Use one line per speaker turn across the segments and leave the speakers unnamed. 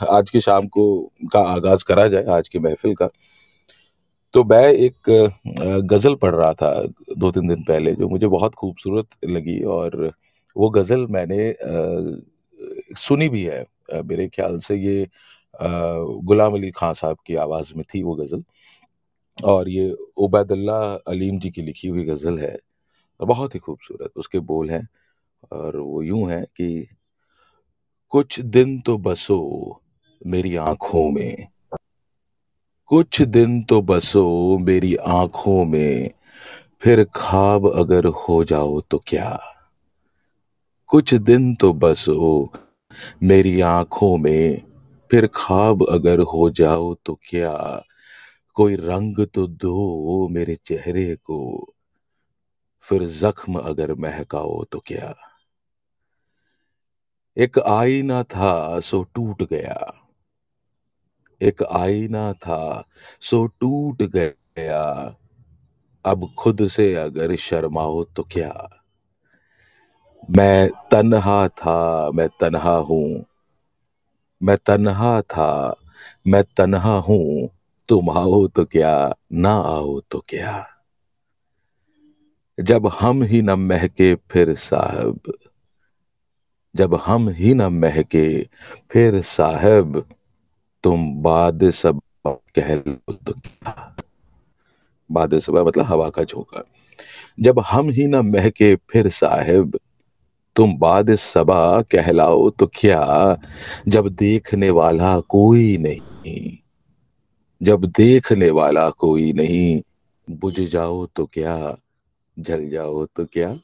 आज की शाम को का आगाज़ करा जाए, आज की महफ़िल का। तो मैं एक गज़ल पढ़ रहा था 2-3 दिन पहले, जो मुझे बहुत खूबसूरत लगी और वो गज़ल मैंने सुनी भी है। मेरे ख़्याल से ये गुलाम अली ख़ान साहब की आवाज़ में थी वो गज़ल और ये उबैदुल्लाह अलीम जी की लिखी हुई गज़ल है। बहुत ही खूबसूरत, उसके बोल हैं और वो यूँ हैं कि, कुछ दिन तो बसो मेरी आँखों में कुछ दिन तो बसो मेरी आँखों में, फिर ख़्वाब अगर हो जाओ तो क्या? कुछ दिन तो बसो मेरी आँखों में, फिर ख़्वाब अगर हो जाओ तो क्या? कोई रंग तो दो मेरे चेहरे को, फिर ज़ख्म अगर महकाओ तो क्या? एक आईना था सो टूट गया। एक आईना था सो टूट गया। अब खुद से अगर शर्माओ तो क्या? मैं तन्हा था, मैं तन्हा हूँ मैं तन्हा था, मैं तन्हा हूँ तुम आओ तो क्या, ना आओ तो क्या? जब हम ही न महके फिर साहब जब हम ही न महके फिर साहब, तुम बाद सबा तो क्या? बाद सबा मतलब हवा का झोंका। जब हम ही न महके फिर साहेब तुम बाद सबा कहलाओ तो क्या? जब देखने वाला कोई नहीं जब देखने वाला कोई नहीं, बुझ जाओ तो क्या, जल जाओ तो क्या?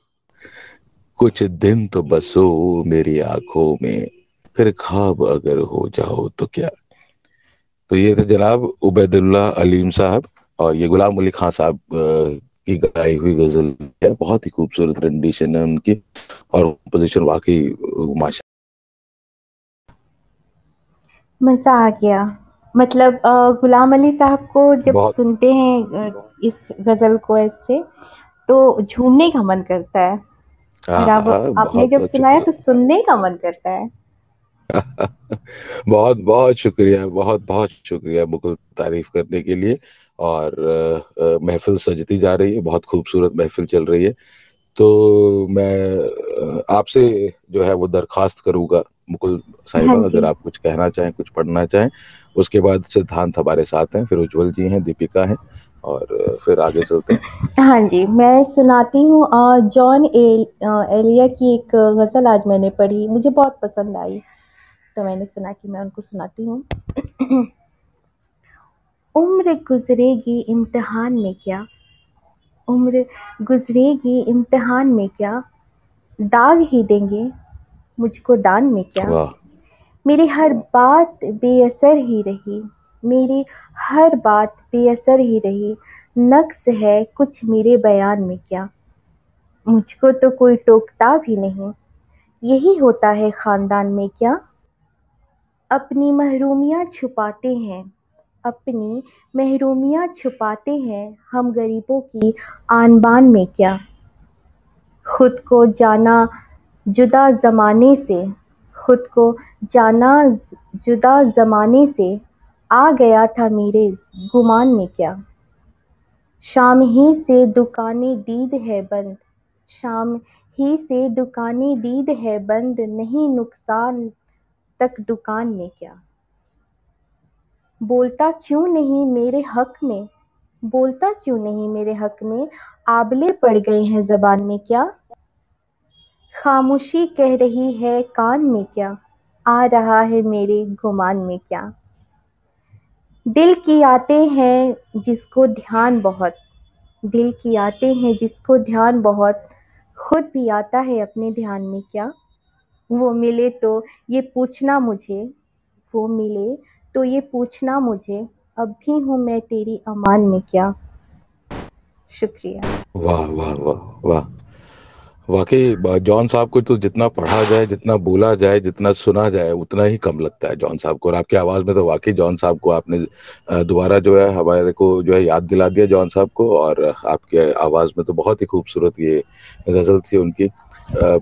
कुछ दिन तो बसो मेरी आँखों में, फिर खाब अगर हो जाओ तो क्या? तो ये थे जनाब उबैदुल्लाह अलीम साहब और ये गुलाम अली खां साहब की गाई हुई गज़ल है। बहुत ही खूबसूरत रेंडिशन है उनकी और पोज़ीशन वाक़ई माशा
मज़ा आ गया। मतलब गुलाम अली साहब को जब सुनते हैं इस गज़ल को ऐसे, तो झूमने का मन करता है
हाँ,
और अब
हाँ,
आपने जब सुनाया तो सुनने का मन करता है।
बहुत-बहुत शुक्रिया, बहुत-बहुत शुक्रिया मुकुल तारीफ़ करने के लिए और महफ़िल सजती जा रही है, बहुत खूबसूरत महफ़िल चल रही है। तो मैं आपसे जो है वो दरखास्त करूँगा मुकुल
हाँ
साहिबा अगर
जी।
आप कुछ कहना चाहें, कुछ पढ़ना चाहें, उसके बाद सिद्धांत हमारे साथ हैं, फिर उज्जवल जी हैं, दीपिका हैं और फिर आगे चलते हैं।
हाँ जी, मैं सुनाती हूँ जॉन एल एलिया की एक गज़ल आज मैंने पढ़ी, मुझे बहुत पसंद आई, तो मैंने सुना कि मैं उनको सुनाती हूँ। उम्र गुज़रेगी इम्तहान में क्या उम्र गुज़रेगी इम्तहान में क्या, दाग ही देंगे मुझको दान में क्या? मेरी हर बात बेअसर ही रही, मेरी हर बात बेअसर ही रही, नक़्स है कुछ मेरे बयान में क्या? मुझको तो कोई टोकता भी नहीं, यही होता है ख़ानदान में क्या? अपनी महरूमियाँ छुपाते हैं अपनी महरूमियाँ छुपाते हैं हम गरीबों की आन-बान में क्या? खुद को जाना जुदा ज़माने से खुद को जाना जुदा ज़माने से, आ गया था मेरे गुमान में क्या? शाम ही से दुकानें दीद है बंद शाम ही से दुकानें दीद है बंद, नहीं नुकसान तक दुकान में क्या? बोलता क्यों नहीं मेरे हक़ में बोलता क्यों नहीं मेरे हक़ में, आबले पड़ गए हैं ज़बान में क्या? ख़ामोशी कह रही है कान में क्या, आ रहा है मेरे गुमान में क्या? दिल की आते हैं जिसको ध्यान बहुत दिल की आते हैं जिसको ध्यान बहुत, खुद भी आता है अपने ध्यान में क्या? वो मिले तो ये पूछना मुझे वो मिले तो ये पूछना मुझे, अब भी हूँ मैं तेरी अमान में क्या? शुक्रिया।
वाह, वाह, वाह, वाह! वाक़ई जॉन साहब को तो जितना पढ़ा जाए, जितना बोला जाए, जितना सुना जाए, उतना ही कम लगता है जॉन साहब को और आपकी आवाज़ में तो वाक़ई जॉन साहब को आपने दोबारा जो है हमारे को जो है याद दिला दिया जॉन साहब को और आपके आवाज़ में तो बहुत ही खूबसूरत ये गज़ल थी उनकी।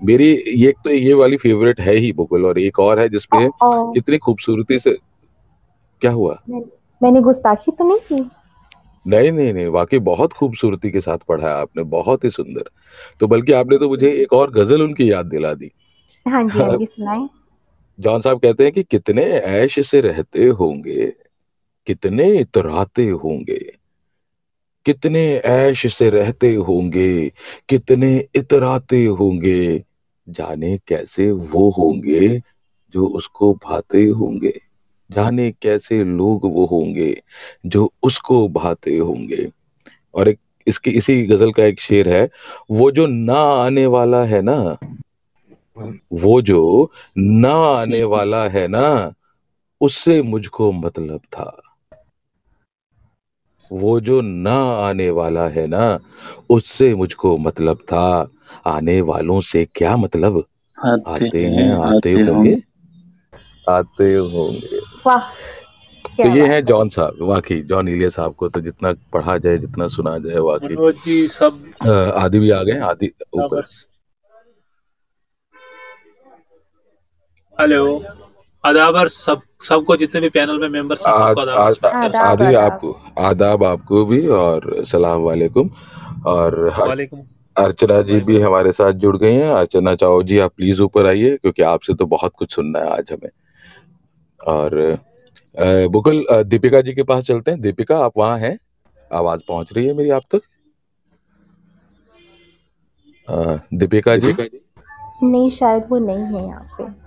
मेरी ये एक तो ये वाली फेवरेट है ही बुकुल और एक और है जिसमें
ओ
कितनी खूबसूरती से क्या हुआ?
मैंने गुस्ताखी तो नहीं की?
नहीं नहीं नहीं वाकई बहुत खूबसूरती के साथ पढ़ा है आपने बहुत ही सुंदर। तो बल्कि आपने तो मुझे एक और गज़ल उनकी याद दिला दी।
हाँ जी हाँ सुनाए।
जॉन साहब कहते हैं कि कितने ऐश से रहते होंगे कितने इतराते होंगे। कितने ऐश से रहते होंगे, कितने इतराते होंगे, जाने कैसे वो होंगे जो उसको भाते होंगे, जाने कैसे लोग वो होंगे जो उसको भाते होंगे। और एक इसकी, इसी गज़ल का एक शेर है, वो जो ना आने वाला है ना, वो जो ना आने वाला है ना, उससे मुझको मतलब था। वो जो ना आने वाला है ना उससे मुझको मतलब था। आने वालों से क्या मतलब?
आते
आते हैं आते होंगे। आते होंगे। तो ये है जॉन साहब वाकई जॉन इलिया साहब को तो जितना पढ़ा जाए जितना सुना जाए वाकई।
जी सब
आदि भी आ गए आदि ऊपर।
हेलो। आदाबर सब सबको जितने भी पैनल में मेंबर्स हैं सबको
आदाब
आदि
आदाब।
आपको आदाब आपको भी और सलाम वालेकुम। और
वालेकुम।
अर्चना जी भी हमारे साथ जुड़ गई हैं। अर्चना चाओ जी आप प्लीज़ ऊपर आइए क्योंकि आपसे तो बहुत कुछ सुनना है आज हमें। और बुकुल दीपिका जी के पास चलते हैं। दीपिका आप वहाँ हैं? आवाज़ पहुँच रही है मेरी आप तक? दीपिका जी?
नहीं शायद वो नहीं है यहाँ पे।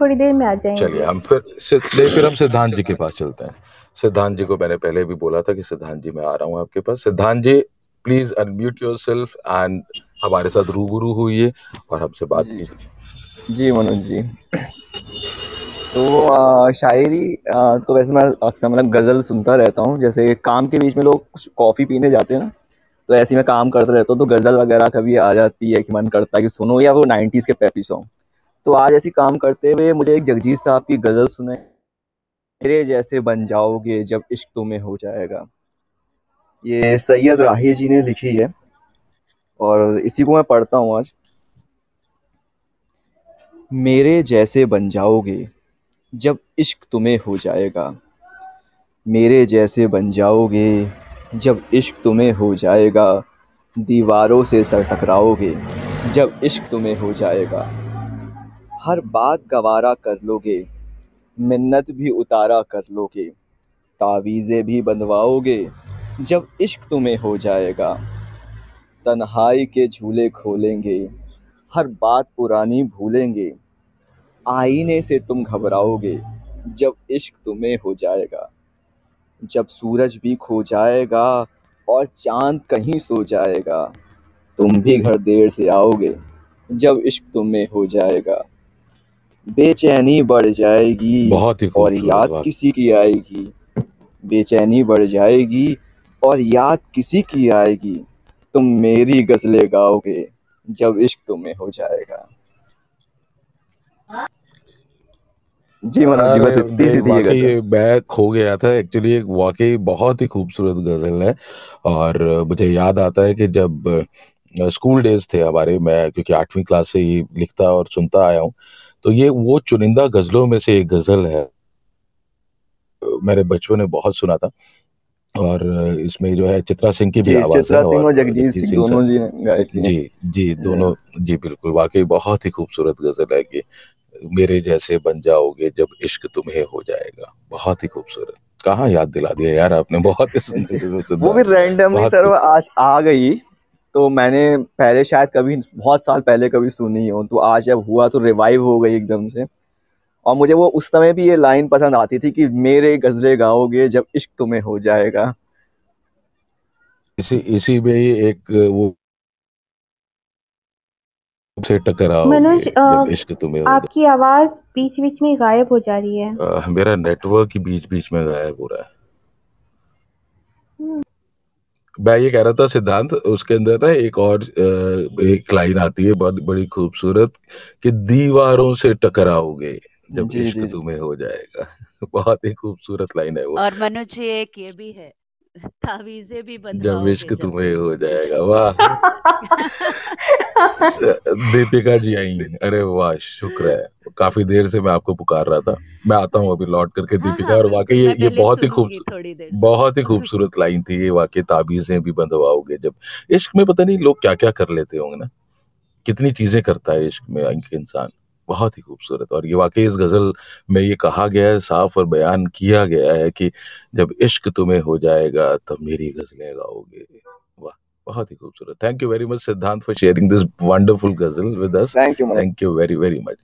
थोड़ी देर में आ जाएँगे।
चलिए हम फिर नहीं फिर हम सिद्धांत जी के पास चलते हैं। सिद्धांत जी को मैंने पहले भी बोला था कि सिद्धांत जी मैं आ रहा हूँ आपके पास। Siddhant ji please unmute yourself and हमारे साथ रूबरू हुई और हमसे बात
जी।
कीजिए।
जी मनोज जी। तो आ, शायरी आ, तो वैसे मैं अक्सर मतलब गज़ल सुनता रहता हूँ। जैसे काम के बीच में लोग कुछ कॉफ़ी पीने जाते हैं ना तो ऐसे ही मैं काम करता रहता हूँ तो गज़ल वगैरह कभी आ जाती है कि मन करता है कि सुनो या वो नाइन्टीज़ के पैपी सॉन्ग तो आज ऐसी काम करते हुए मुझे एक जगजीत साहब की गज़ल सुने। मेरे जैसे बन जाओगे जब इश्क तुम्हें हो जाएगा। ये सैयद राही जी ने लिखी है और इसी को मैं पढ़ता हूँ आज। मेरे जैसे बन जाओगे जब इश्क तुम्हें हो जाएगा। मेरे जैसे बन जाओगे जब इश्क तुम्हें हो जाएगा। दीवारों से सर टकराओगे जब इश्क तुम्हें हो जाएगा। हर बात गवारा कर लोगे, मिन्नत भी उतारा कर लोगे, तावीज़ें भी बंधवाओगे, जब इश्क तुम्हें हो जाएगा। तन्हाई के झूले खोलेंगे, हर बात पुरानी भूलेंगे, आईने से तुम घबराओगे, जब इश्क तुम्हें हो जाएगा। जब सूरज भी खो जाएगा और चाँद कहीं सो जाएगा, तुम भी घर देर से आओगे, जब इश्क तुम्हें हो जाएगा। बेचैनी बढ़ जाएगी
बहुत ही
और याद किसी की आएगी। बेचैनी बढ़ जाएगी और याद किसी की आएगी। तुम मेरी गज़लें गाओगे जब इश्क तुम्हें हो जाएगा। जी मनोज जी बस इतनी सी थी ये
मैं खो गया था एक्चुअली एक वाकई बहुत ही खूबसूरत गज़ल है। और मुझे याद आता है कि जब स्कूल डेज़ थे हमारे मैं क्योंकि आठवीं क्लास से ही लिखता और सुनता आया हूँ तो ये वो चुनिंदा गजलों में से एक गज़ल है। मेरे बचपन में बहुत सुना था और इसमें जो है चित्रा सिंह की भी आवाज़ है
चित्रा सिंह
और
जगजीत सिंह दोनों जी ने गाई थी।
जी जी दोनों जी बिल्कुल। वाकई बहुत ही खूबसूरत गज़ल है कि मेरे जैसे बन जाओगे जब इश्क तुम्हें हो जाएगा। बहुत ही खूबसूरत। कहाँ याद दिला दिया यार आपने? बहुत ही
वो भी रैंडमली सर आज आ गई। तो मैंने पहले शायद कभी बहुत साल पहले कभी सुनी हो तो आज जब हुआ तो रिवाइव हो गई एकदम से। और मुझे वो उस समय भी ये लाइन पसंद आती थी कि मेरे गजलें गाओगे जब इश्क तुम्हें हो जाएगा।
इसी इसी में ही एक वो से टकराओगे
मनोज
इश्क तुम्हें
आपकी आवाज़ बीच बीच में गायब हो जा रही है।
अ, मेरा नेटवर्क ही बीच बीच में गायब हो रहा है।
हम्म,
मैं ये कह रहा था सिद्धांत उसके अंदर ना एक और अ, एक लाइन आती है बहुत बड़ी खूबसूरत कि दीवारों से टकराओगे जब इश्क तुम्हें हो जाएगा। बहुत ही खूबसूरत लाइन है वो।
और मनोज जी एक ये भी है ताबीजें भी
इश्क
जब
तुम्हें हो जाएगा वाह। दीपिका जी आई अरे वाह शुक्र है। काफ़ी देर से मैं आपको पुकार रहा था। मैं आता हूँ अभी लौट करके
हाँ
दीपिका
हाँ
और वाकई ये ये बहुत ही खूब
सुनूँगी थोड़ी देर से।
बहुत ही खूबसूरत लाइन थी ये वाकई ताबीजें भी बंधवाओगे जब। इश्क में पता नहीं लोग क्या क्या कर लेते होंगे ना। कितनी चीज़ें करता है इश्क में इंसान। बहुत ही खूबसूरत। और ये वाकई इस गज़ल में ये कहा गया है साफ़ और बयान किया गया है कि जब इश्क तुम्हें हो जाएगा तब मेरी गजलें गाओगे। वाह बहुत ही खूबसूरत। Thank you very much Siddhant for sharing this wonderful ghazal with
us thank you
thank you very very much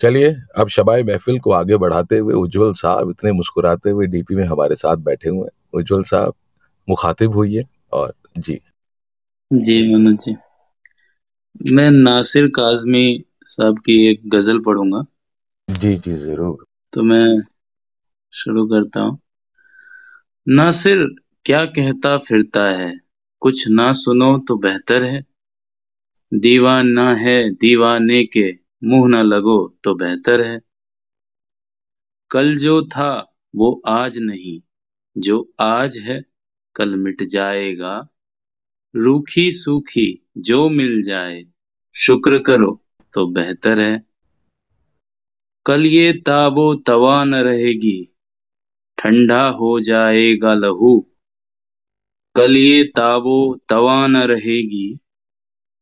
चलिए अब शबाई महफिल को आगे बढ़ाते हुए उज्जवल साहब इतने मुस्कुराते हुए डीपी में हमारे साथ बैठे हुए हैं। उज्जवल साहब मुखातिब हुई है और जी।
जी मनोज जी। मैं नासिर काजमी साहब की एक गज़ल पढ़ूँगा।
जी जी ज़रूर।
तो मैं शुरू करता हूँ। नासिर क्या कहता फिरता है कुछ ना सुनो तो बेहतर है। दीवाना है दीवाने के मुँह ना लगो तो बेहतर है। कल जो था वो आज नहीं जो आज है कल मिट जाएगा। रूखी सूखी जो मिल जाए शुक्र करो। तो बेहतर है। कल ये ताबो तवा न रहेगी ठंडा हो जाएगा लहू। कल ये ताबो तवा न रहेगी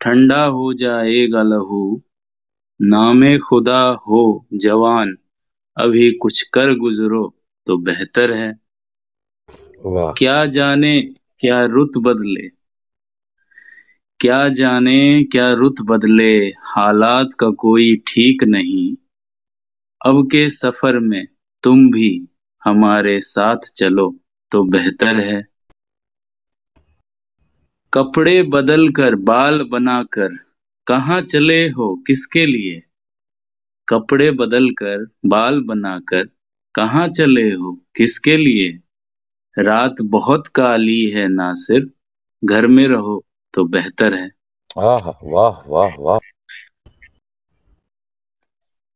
ठंडा हो जाएगा लहू। नामे खुदा हो जवान अभी कुछ कर गुजरो तो बेहतर है। क्या जाने क्या रुत बदले। क्या जाने, क्या रुत बदले, हालात का कोई ठीक नहीं। अब के सफ़र में तुम भी हमारे साथ चलो तो बेहतर है। कपड़े बदल कर बाल बनाकर, कहाँ चले हो, किसके लिए? कपड़े बदल कर बाल बनाकर, कहाँ चले हो, किसके लिए? रात बहुत काली है, नासिर। घर में रहो। तो बेहतर है।
आह वाह वाह वाह।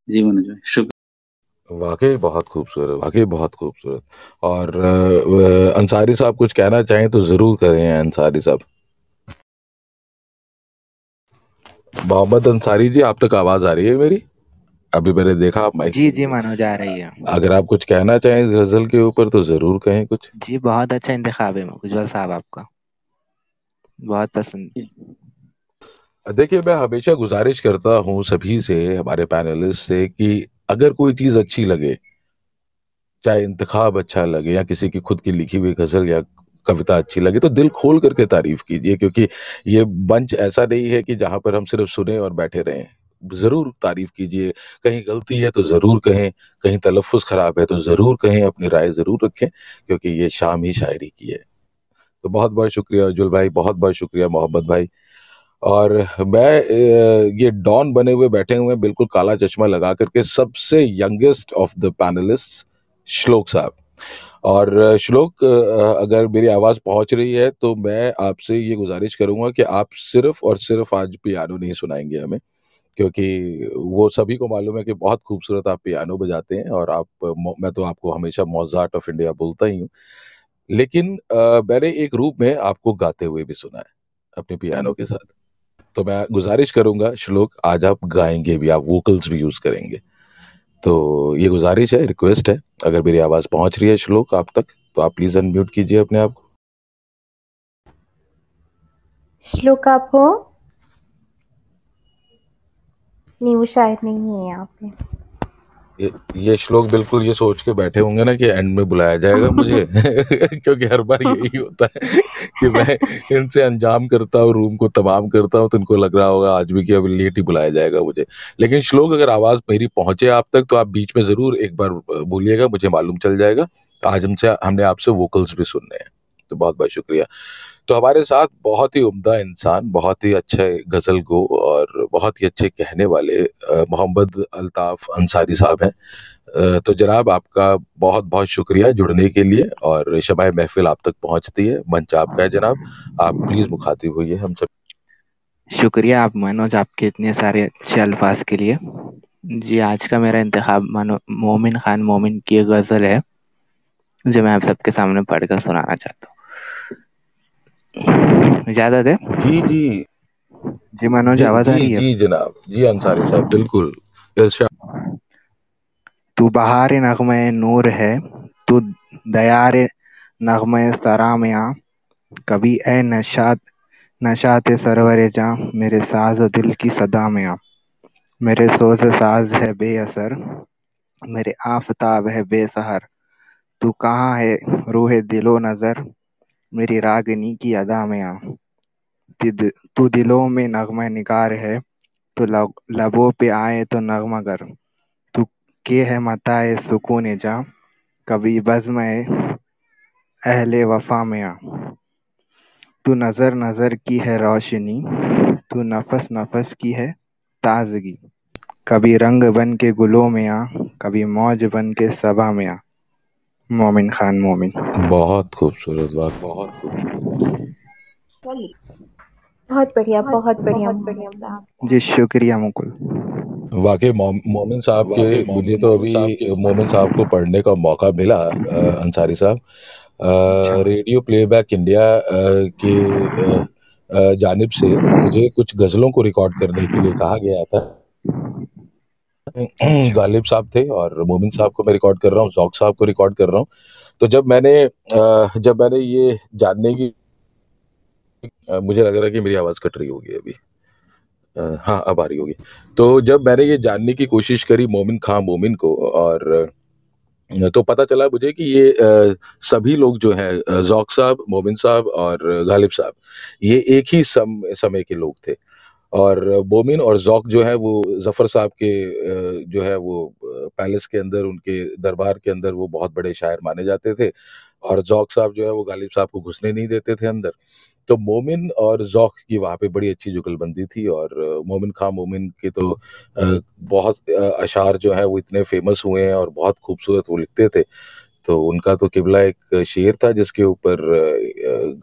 जी मनोज भाई शुक्र।
वाकई बहुत खूबसूरत वाकई बहुत खूबसूरत। और अंसारी साहब कुछ कहना चाहें तो ज़रूर करें अंसारी साहब। मोहम्मद अंसारी जी आप तक आवाज़ आ रही है मेरी? अभी मैंने देखा आप माइक
जी जी मनोज आ रही है।
अगर आप कुछ कहना चाहें गज़ल के ऊपर तो ज़रूर कहें कुछ।
जी बहुत अच्छा इंतखाब है उज्जवल साहब आपका। बहुत पसंद।
देखिए, मैं हमेशा गुजारिश करता हूँ सभी से, हमारे पैनलिस्ट से कि अगर कोई चीज़ अच्छी लगे, चाहे इंतखाब अच्छा लगे या किसी की खुद की लिखी हुई गज़ल या कविता अच्छी लगे तो दिल खोल करके तारीफ़ कीजिए, क्योंकि ये मंच ऐसा नहीं है कि जहाँ पर हम सिर्फ़ सुने और बैठे रहें। ज़रूर तारीफ़ कीजिए, कहीं गलती है तो ज़रूर कहें, कहीं तलफ़ुज़ खराब है तो ज़रूर कहें, अपनी राय ज़रूर रखें, क्योंकि ये शाम ही शायरी की है। तो बहुत बहुत शुक्रिया उज्जवल भाई, बहुत बहुत शुक्रिया मोहब्बत भाई। और मैं ये डॉन बने हुए, बैठे हुए बिल्कुल काला चश्मा लगा करके सबसे यंगेस्ट ऑफ़ द पैनलिस्ट, श्लोक साहब। और श्लोक अगर मेरी आवाज़ पहुँच रही है तो मैं आपसे ये गुजारिश करूँगा कि आप सिर्फ़ और सिर्फ़ आज पियानो नहीं सुनाएँगे हमें, क्योंकि वो सभी को मालूम है कि बहुत खूबसूरत आप पियानो बजाते हैं, और आप मैं तो आपको हमेशा मोजार्ट ऑफ़ इंडिया बोलता ही हूँ। लेकिन मैंने एक रूप में आपको गाते हुए भी सुना है, अपने पियानो के साथ। तो मैं गुजारिश करूँगा, श्लोक आज आप गाएँगे भी, आप वोकल्स भी यूज़ करेंगे। तो ये गुजारिश है रिक्वेस्ट है, अगर मेरी आवाज़ पहुँच रही है श्लोक आप तक तो आप प्लीज़ अनम्यूट कीजिए अपने आप को।
श्लोक आप हो? नहीं, वो शायद नहीं है यहाँ पे।
ये श्लोक बिल्कुल ये सोच के बैठे होंगे ना कि एंड में बुलाया जाएगा मुझे। क्योंकि हर बार यही होता है कि मैं इनसे अंजाम करता हूँ, रूम को तमाम करता हूँ तो इनको लग रहा होगा आज भी कि अब लेट ही बुलाया जाएगा मुझे। लेकिन श्लोक अगर आवाज़ मेरी पहुँचे आप तक तो आप बीच में ज़रूर एक बार बोलिएगा, मुझे मालूम चल जाएगा। आज हमसे, हमने आपसे वोकल्स भी सुनने हैं। तो बहुत बहुत शुक्रिया। तो हमारे साथ बहुत ही उम्दा इंसान, बहुत ही अच्छे गज़ल गो और बहुत ही अच्छे कहने वाले मोहम्मद अल्ताफ अंसारी साहब हैं। तो जनाब आपका बहुत बहुत शुक्रिया जुड़ने के लिए और शबाय महफिल आप तक पहुँचती है। मंच आपका है जनाब। आप प्लीज़ मुखातिब होइए हम सब।
शुक्रिया आप मनोज आपके इतने सारे अच्छे अल्फाज के लिए। जी, आज का मेरा इंतखाब मनो, मोमिन खान मोमिन की गज़ल है, जो मैं आप सबके सामने पढ़कर सुनाना चाहता हूँ। इजाज़त है?
जी, जी।
जी मनोज आवाज़ आ रही है?
जी जनाब। जी अंसारी साहब बिल्कुल।
तू बहार नग़्मे नूर है, तू दयार नग़्मे सरामियाँ कभी ए नशात नशात सरवर जा मेरे साज़ दिल की सदा में आ मेरे सोज़ साज़ है बेअसर मेरे आफ़ताब है बेसहर तू कहाँ है रूहे दिलो नज़र मेरी रागनी की अदा में आ। तू दिलों में नगमा निगार है तो लब, लबों पे आए तो नगमा कर। तू के है मताए सुकून जा कभी बज़्म अहले वफा में आ। तू नज़र नज़र की है रोशनी तू नफस नफस की है ताजगी। कभी रंग बन के गुलों में आ कभी मौज बन के सबा में आ। मोमिन खान मोमिन।
बहुत खूबसूरत बात, बहुत खूबसूरत। बात।
बहुत बढ़िया। बहुत बढ़िया
जी शुक्रिया मुकुल।
वाक़ई मोमिन साहब के मुझे तो अभी मोमिन साहब को पढ़ने का मौका मिला अंसारी साहब। रेडियो प्लेबैक इंडिया के जानिब से मुझे कुछ गज़लों को रिकॉर्ड करने के लिए कहा गया था। गालिब साहब थे और मोमिन साहब को मैं रिकॉर्ड कर रहा हूँ, ज़ौक साहब को रिकॉर्ड कर रहा हूँ। तो जब मैंने जब मैंने ये जानने की मुझे लग रहा है कि मेरी आवाज़ कट रही होगी अभी। हाँ, अब आ रही होगी। तो जब मैंने ये जानने की कोशिश करी मोमिन खां मोमिन को और तो पता चला मुझे कि ये सभी लोग जो हैं ज़ौक साहब, मोमिन साहब और गालिब साहब, ये एक ही सम समय के लोग थे। और बोमिन और ज़ौक जो है वो ज़फ़र साहब के जो है वो पैलेस के अंदर, उनके दरबार के अंदर वो बहुत बड़े शायर माने जाते थे और ज़ौक साहब जो है वो गालिब साहब को घुसने नहीं देते थे अंदर। तो मोमिन और ज़ौक की वहाँ पे बड़ी अच्छी जुगलबंदी थी और मोमिन खां मोमिन के तो बहुत अशार जो है वो इतने फ़ेमस हुए हैं और बहुत खूबसूरत वो लिखते थे। तो उनका तो क़िबला एक शेर था जिसके ऊपर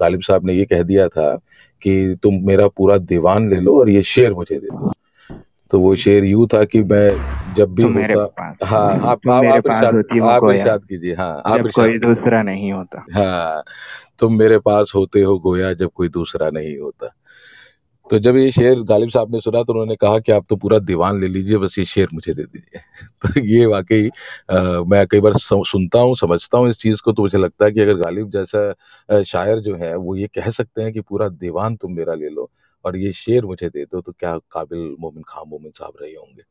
गालिब साहब ने ये कह दिया था कि तुम मेरा पूरा दीवान ले लो और ये शेर मुझे दे दो। तो वो शेर यूँ था कि मैं जब भी
तुम
होता हाँ, आप आप आप इरशाद आप इरशाद कीजिए। हाँ, आप इरशाद
कोई दूसरा नहीं होता।
हाँ, तुम मेरे पास होते हो गोया जब कोई दूसरा नहीं होता। तो जब ये शेर गालिब साहब ने सुना तो उन्होंने कहा कि आप तो पूरा दीवान ले लीजिए बस ये शेर मुझे दे दीजिए। तो ये वाक़ई मैं कई बार सुनता हूँ, समझता हूँ इस चीज़ को तो मुझे लगता है कि अगर गालिब जैसा शायर जो है वो ये कह सकते हैं कि पूरा दीवान तुम मेरा ले लो और ये शेर मुझे दे दो तो क्या काबिल मोमिन खां मोमिन साहब रहे होंगे।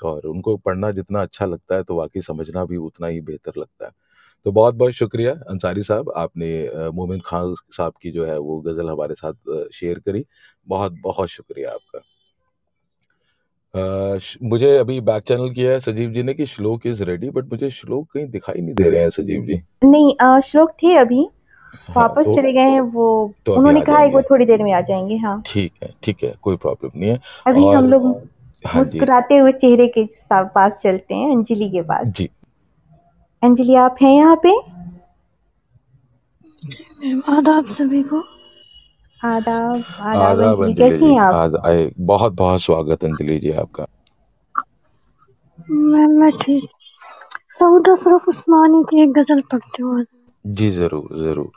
और उनको पढ़ना जितना अच्छा लगता है तो वाक़ई समझना भी उतना ही बेहतर लगता है। तो बहुत-बहुत शुक्रिया अंसारी साहब आपने मोमिन खां साहब की जो है वो गज़ल हमारे साथ शेयर करी। बहुत-बहुत शुक्रिया आपका। श मुझे अभी बैक चैनल किया है सजीव जी ने कि श्लोक इज़ रेडी बट मुझे श्लोक कहीं दिखाई नहीं दे रहे हैं सजीव जी।
नहीं अ, श्लोक थे अभी,
हाँ,
वापस
तो
चले गए हैं वो
तो
उन्होंने कहा है वो थोड़ी देर में आ जाएँगे हाँ।
ठीक है, ठीक है, कोई प्रॉब्लम नहीं है
अभी हम लोग
हाँ
मुस्कुराते हुए चेहरे के पास चलते हैं, अंजलि के पास।
जी।
अंजलि आप हैं यहाँ पे?
आदाब सभी को।
आदाब, आदाब
आदाब
अंजलि,
अंजलि
कैसी
जी।
हैं आप?
आए बहुत-बहुत स्वागत अंजलि जी आपका।
मैम मैं ठीक। सऊद अशरफ उस्मानी की एक गज़ल पढ़ती हूँ
जी, ज़रूर, ज़रूर।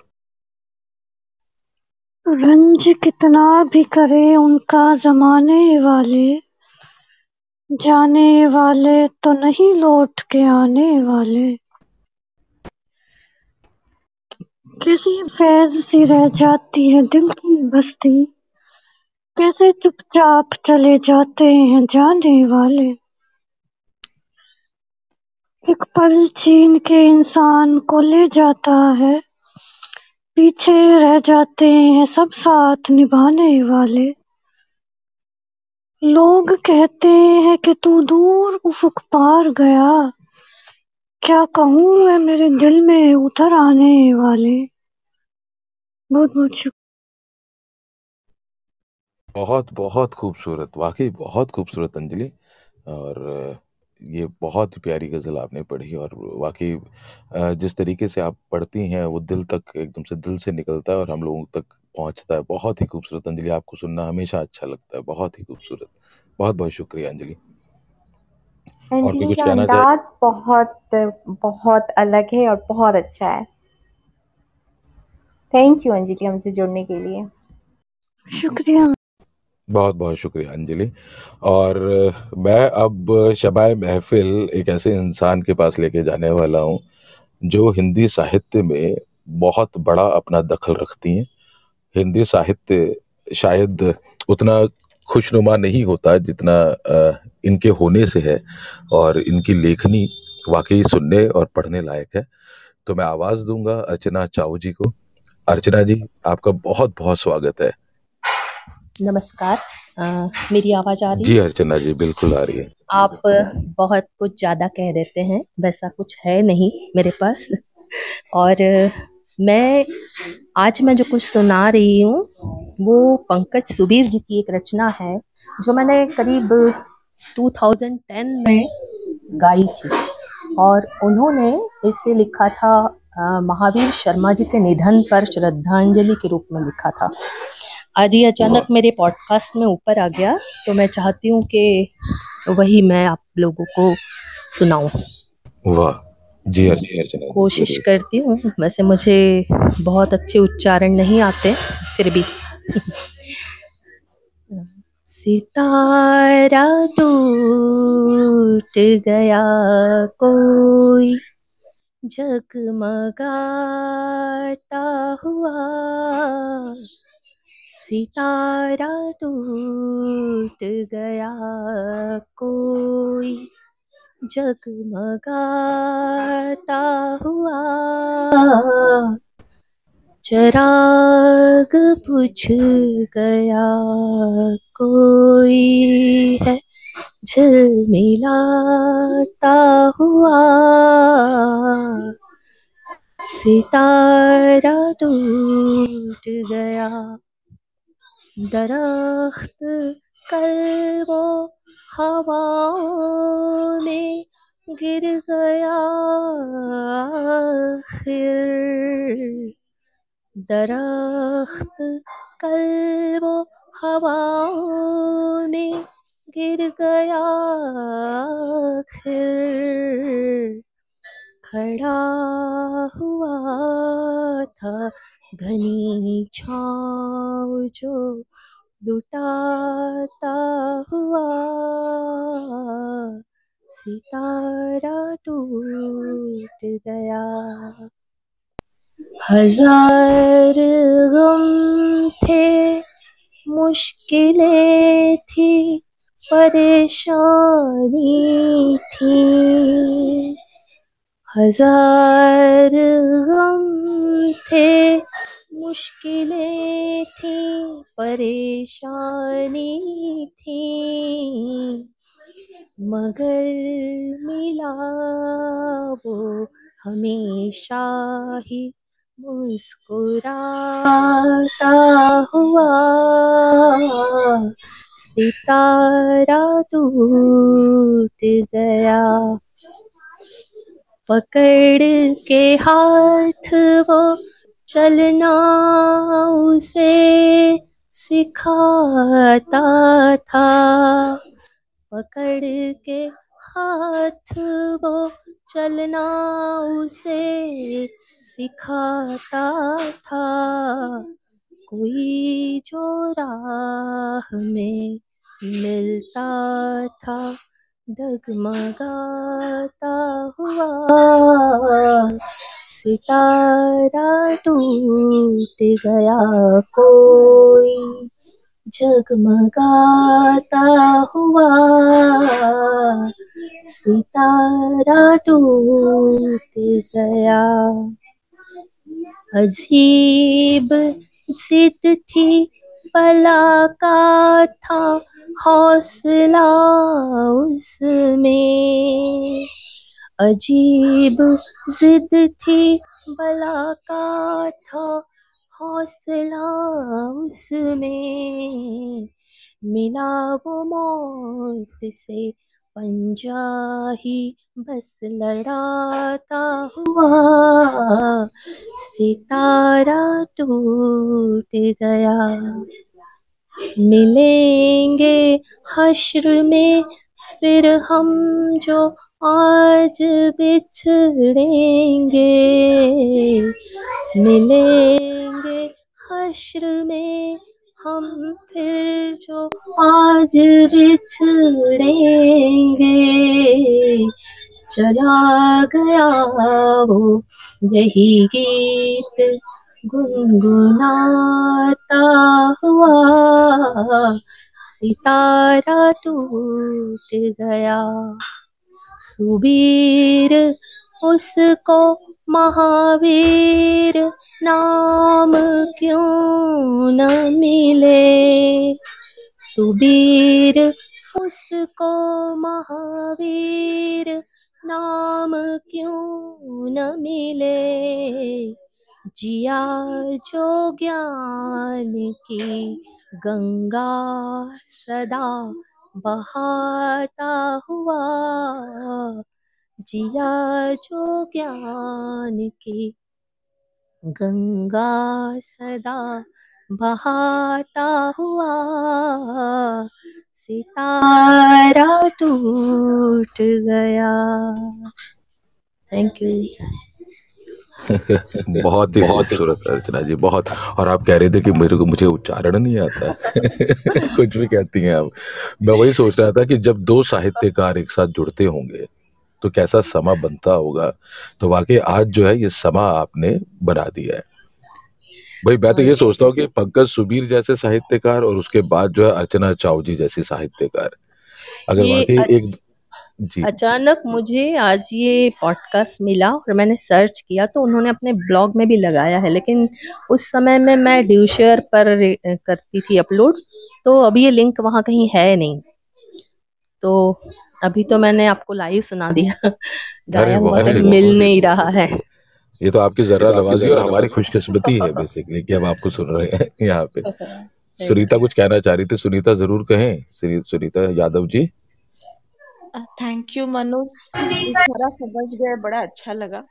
रंज कितना भी करे उनका ज़माने वाले, जाने वाले तो नहीं लौट के आने वाले। किसी फैज़ सी रह जाती है दिल की बस्ती, कैसे चुपचाप चले जाते हैं जाने वाले। एक पल छीन के इंसान को ले जाता है, पीछे रह जाते हैं सब साथ निभाने वाले। लोग कहते हैं कि तू दूर उफ़क़ पार गया, क्या कहूँ मैं मेरे दिल में उतर आने वाले। बहुत-बहुत शुक
बहुत, बहुत खूबसूरत, वाक़ई बहुत खूबसूरत अंजलि और ये बहुत ही प्यारी गज़ल आपने पढ़ी और वाक़ई जिस तरीके से आप पढ़ती हैं वो दिल तक एकदम से दिल से निकलता है और हम लोगों तक पहुँचता है। बहुत ही खूबसूरत अंजलि, आपको सुनना हमेशा अच्छा लगता है। बहुत ही खूबसूरत। बहुत-बहुत शुक्रिया अंजलि। और कोई
अंजलि
कुछ
का
कहना चाहे?
अंदाज़ बहुत बहुत अलग है और बहुत अच्छा है। थैंक यू अंजलि हमसे जुड़ने के लिए।
शुक्रिया।
बहुत बहुत शुक्रिया अंजलि। और मैं अब शबाय महफिल एक ऐसे इंसान के पास लेके जाने वाला हूँ जो हिंदी साहित्य में बहुत बड़ा अपना दखल रखती हैं। हिंदी साहित्य शायद उतना खुशनुमा नहीं होता जितना इनके होने से है और इनकी लेखनी वाकई सुनने और पढ़ने लायक है। तो मैं आवाज़ दूँगा अर्चना चाऊ जी को। अर्चना जी आपका बहुत बहुत स्वागत है।
नमस्कार। अ, मेरी आवाज़ आ रही
जी अर्चना जी बिल्कुल आ रही है।
आप बहुत कुछ ज़्यादा कह देते हैं वैसा कुछ है नहीं मेरे पास। और मैं आज मैं जो कुछ सुना रही हूँ, वो पंकज सुबीर जी की एक रचना है, जो मैंने करीब 2010 में गाई थी। और उन्होंने इसे लिखा था महावीर शर्मा जी के निधन पर श्रद्धांजलि के रूप में लिखा था। आज ये अचानक मेरे पॉडकास्ट में ऊपर आ गया तो मैं चाहती हूँ कि वही मैं आप लोगों को सुनाऊँ।
वाह। जी हर जी अर्चना
कोशिश
ज़रूर।
करती हूँ। वैसे मुझे बहुत अच्छे उच्चारण नहीं आते फिर भी। सितारा टूट गया कोई जगमगाता हुआ। सितारा टूट गया कोई जगमगाता हुआ। चराग बुझ गया कोई है झिलमिलाता हुआ। सितारा टूट गया दरख्त कल वो हवाओं में गिर गया आखिर। दरख्त कल वो हवाओं में गिर गया आखिर। खड़ा हुआ था घनी छाँव जो लुटाता हुआ सितारा टूट गया। हज़ार गम थे, मुश्किलें थी, परेशानी थी। हज़ार गम थे मुश्किलें थी, परेशानी थी। मगर मिला वो हमेशा ही मुस्कुराता हुआ। सितारा टूट गया। पकड़ के हाथ वो चलना उसे सिखाता था। पकड़ के हाथ वो चलना उसे सिखाता था। कोई जो राह में मिलता था, डगमगाता हुआ। सितारा टूट गया। कोई जगमगाता हुआ सितारा टूट गया। अजीब जिद थी पला का था हौसला उसमें। अजीब जिद थी बला का था, हौसला उसमें मिला वो मौत से पंजा ही बस लड़ाता हुआ। सितारा टूट गया। मिलेंगे हश्र में फिर हम जो आज बिछड़ेंगे, मिलेंगे हश्र में हम फिर जो आज बिछड़ेंगे। चला गया वो यही गीत गुनगुनाता हुआ, सितारा टूट गया। सुबीर, उसको महावीर नाम क्यों न मिले? सुबीर, उसको महावीर नाम क्यों न मिले? जिया जो ज्ञान की गंगा सदा बहाता हुआ, जिया जो ज्ञान की। गंगा सदा बहाता हुआ, सितारा टूट गया। थैंक यू
बहुत ही खूबसूरत अर्चना जी बहुत। और आप कह रहे थे कि मेरे को मुझे उच्चारण नहीं आता। कुछ भी कहती हैं आप। मैं वही सोच रहा था कि जब दो साहित्यकार एक साथ जुड़ते होंगे तो कैसा समा बनता होगा? तो वाकई आज जो है ये समा आपने बना दिया है। भाई मैं तो ये सोचता हूँ कि पंकज सुबीर जैसे साहित्यकार और उसके बाद जो है अर्चना चाव जी जैसी साहित्यकार। अगर वाकई एक जी।
अचानक मुझे आज ये पॉडकास्ट मिला और मैंने सर्च किया तो उन्होंने अपने ब्लॉग में भी लगाया है लेकिन उस समय में मैं ड्यूशेयर पर करती थी अपलोड तो अभी ये लिंक वहाँ कहीं है नहीं। तो अभी तो मैंने आपको लाइव सुना दिया। मिल नहीं रहा है।
ये तो आपकी जर्रा नवाजी और हमारी खुशकिस्मती है बेसिकली कि हम आपको सुन रहे हैं यहाँ पे। सुनीता कुछ कहना चाह रही थी सुनीता ज़रूर कहें। सुनी- सुनीता यादव जी?
थैंक यू मनोज इशारा समझ गए बड़ा अच्छा लगा।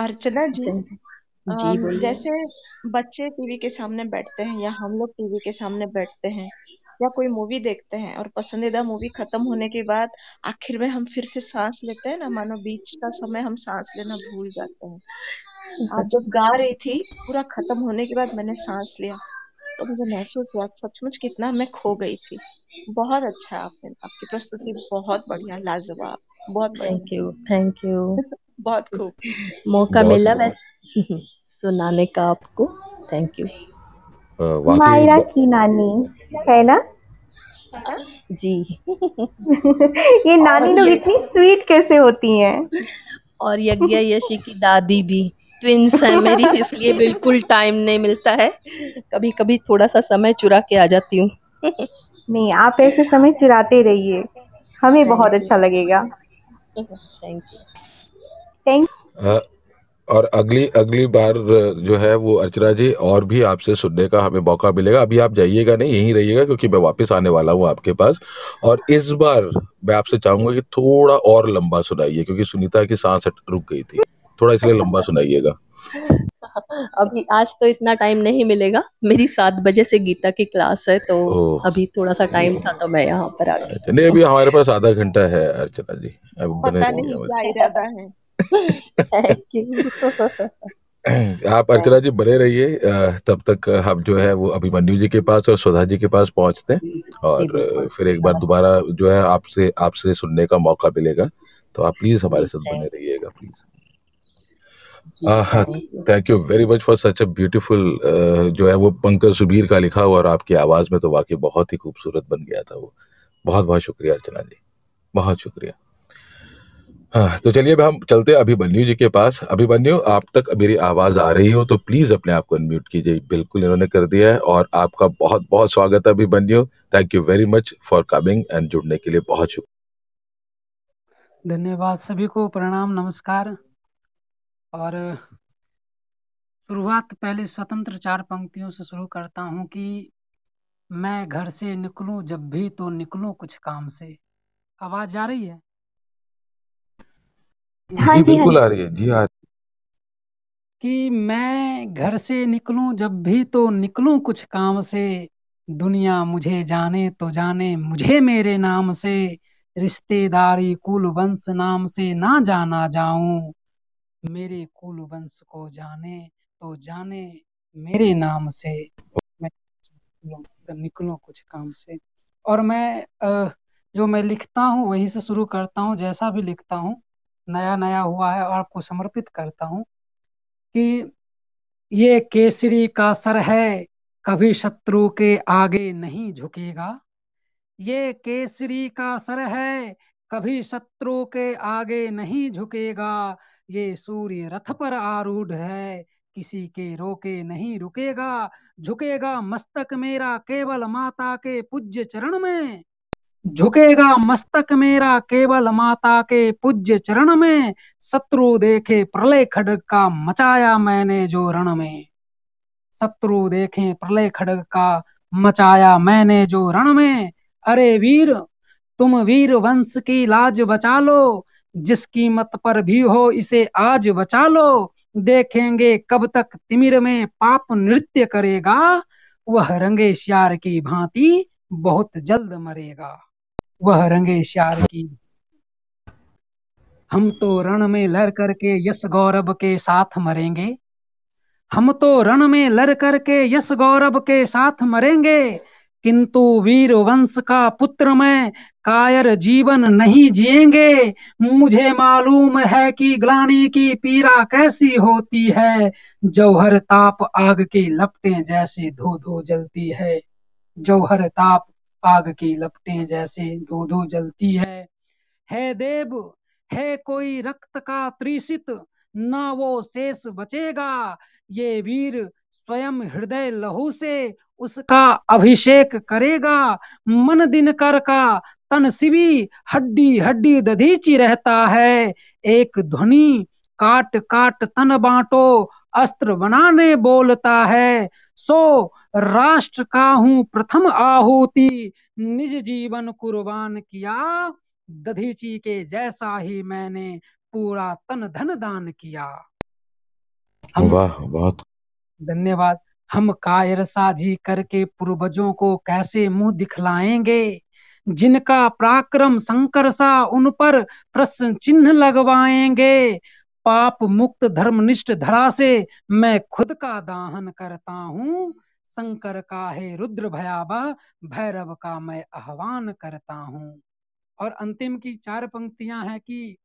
अर्चना जी
जी
जैसे बच्चे टीवी के सामने बैठते हैं या हम लोग टीवी के सामने बैठते हैं या कोई मूवी देखते हैं और पसंदीदा मूवी खत्म होने के बाद आखिर में हम फिर से सांस लेते हैं ना मानो बीच का समय हम सांस लेना भूल जाते हैं। आप जब गा रही थी पूरा खत्म होने के बाद मैंने सांस लिया। तो मुझे महसूस हुआ सचमुच कितना मैं खो गई थी। बहुत अच्छा आपने आपकी प्रस्तुति बहुत बढ़िया लाजवाब बहुत
थैंक यू थैंक यू
बहुत खूब।
मौका
बहुत
मिला वैसे सुनाने का आपको। थैंक यू
मायरा की नानी है ना?
जी।
ये नानी लोग इतनी स्वीट कैसे होती हैं?
और यज्ञ यशी की दादी भी। ट्विंस है मेरी इसलिए बिल्कुल टाइम नहीं मिलता है। कभी कभी थोड़ा सा समय चुरा के आ जाती हूँ।
नहीं आप ऐसे समय चुराते रहिए। हमें बहुत अच्छा लगेगा।
थैंक यू
थैंक
और अगली अगली बार जो है वो अर्चना जी और भी आपसे सुनने का हमें मौका मिलेगा। अभी आप जाइएगा नहीं यहीं रहिएगा क्योंकि मैं वापस आने वाला हूँ आपके पास। और इस बार मैं आपसे चाहूँगा कि थोड़ा और लंबा सुनाइए क्योंकि सुनीता की सांस रुक गई थी। थोड़ा इसलिए लंबा सुनाइएगा।
अभी आज तो इतना टाइम नहीं मिलेगा। मेरी सात बजे से गीता की क्लास है तो अभी थोड़ा सा टाइम था तो मैं यहाँ पर आ गई।
अच्छा नहीं अभी हमारे पास आधा घंटा है अर्चना जी। अब
पता नहीं क्या इरादा है।
आप अर्चना जी बने रहिए तब तक हम जो है वो अभिमन्यु जी के पास और सुधा जी के पास पहुँचते हैं। और फिर एक बार दोबारा जो है आपसे आपसे सुनने का मौका मिलेगा। तो आप प्लीज़ हमारे साथ बने रहिएगा
please
thank you very much for such a beautiful जो है वो पंकज सुबीर का लिखा हुआ और आपकी आवाज़ में तो वाकई बहुत ही खूबसूरत बन गया था वो। बहुत बहुत शुक्रिया अर्चना जी। बहुत शुक्रिया। हाँ तो चलिए अब हम चलते हैं अभिमन्यु जी के पास। अभिमन्यु आप तक मेरी आवाज़ आ रही हो तो प्लीज़ अपने आप को अनम्यूट कीजिए। बिल्कुल इन्होंने कर दिया है और आपका बहुत बहुत स्वागत है Abhimanyu. Thank you very much for coming and जुड़ने के लिए बहुत शुक्रिया।
धन्यवाद सभी को प्रणाम नमस्कार। और शुरुआत पहले स्वतंत्र चार पंक्तियों से शुरू करता हूँ कि मैं घर से निकलूं जब भी तो निकलूं कुछ काम से। आवाज़ आ रही है?
हाँ
जी
जी हाँ
बिल्कुल आ रही है। जी आ रही
कि मैं घर से निकलूं जब भी तो निकलूं कुछ काम से। दुनिया मुझे जाने तो जाने मुझे मेरे नाम से। रिश्तेदारी कुल वंश नाम से ना जाना जाऊँ। मेरे कुल वंश को जाने तो जाने मेरे नाम से। मैं निकलूं तो कुछ काम से। और मैं जो मैं लिखता हूँ, वहीं से शुरू करता हूँ, जैसा भी लिखता हूँ नया नया हुआ है और आपको समर्पित करता हूँ कि ये केसरी का सर है, कभी शत्रु के आगे नहीं झुकेगा। ये केसरी का सर है कभी शत्रु के आगे नहीं झुकेगा। ये सूर्य रथ पर आरूढ़ है, किसी के रोके नहीं रुकेगा। झुकेगा मस्तक मेरा केवल माता के पूज्य चरण में। झुकेगा मस्तक मेरा केवल माता के पूज्य चरण में। शत्रु देखे प्रलय खड़ग का मचाया मैंने जो रण में। शत्रु देखे प्रलय खड्ग का मचाया मैंने जो रण में। अरे वीर तुम वीर वंश की लाज बचा लो। जिस कीमत पर भी हो इसे आज बचा लो। देखेंगे कब तक तिमिर में पाप नृत्य करेगा। वह रंगे श्यार की भांति बहुत जल्द मरेगा। वह रंगे श्यार की हम तो रण में लड़ करके यश गौरव के साथ मरेंगे। हम तो रण में लड़ करके यश गौरव के साथ मरेंगे। किंतु वीर वंश का पुत्र मैं कायर जीवन नहीं जिएँगे। मुझे मालूम है कि ग्लानी की पीड़ा कैसी होती है। जौहर ताप आग की लपटें जैसे धो धो जलती है। जौहर ताप आग की लपटें जैसे धो धो जलती है। है देव, है कोई रक्त का त्रिशित न वो शेष बचेगा। ये वीर स्वयं हृदय लहू से उसका अभिषेक करेगा, मन दिन कर का, तन शिवी हड्डी हड्डी दधीची रहता है। एक ध्वनि काट काट तन बांटो, अस्त्र बनाने बोलता है। सो राष्ट्र का हूँ प्रथम आहुति, निज जीवन कुर्बान किया। दधीची के जैसा ही मैंने पूरा तन धन दान किया।
वाह, बहुत
धन्यवाद। हम कायर साझी करके पूर्वजों को कैसे मुँह दिखलाएँगे? जिनका पराक्रम शंकर सा, उन पर प्रश्न चिन्ह लगवाएँगे। पाप मुक्त धर्मनिष्ठ धरा से मैं खुद का दाहन करता हूँ। शंकर का है रुद्र भयावह, भैरव का मैं आह्वान करता हूँ। और अंतिम की चार पंक्तियाँ हैं कि,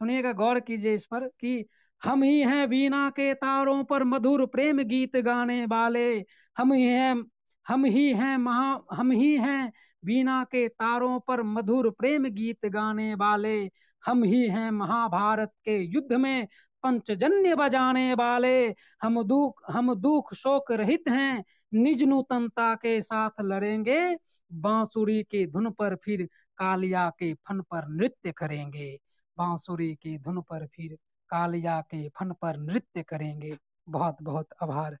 सुनिएगा गौर कीजिए इस पर कि हम ही हैं वीणा के तारों पर मधुर प्रेम गीत गाने वाले। हम ही हैं, हम ही हैं महा, हम ही हैं वीणा के तारों पर मधुर प्रेम गीत गाने वाले। हम ही हैं महाभारत के युद्ध में पंचजन्य बजाने वाले। हम दुख हम दुख शोक रहित हैं, निज नूतनता के साथ लड़ेंगे। बांसुरी की धुन पर फिर कालिया के फन पर नृत्य करेंगे। बांसुरी की धुन पर फिर कालिया के फन पर नृत्य करेंगे। बहुत बहुत आभार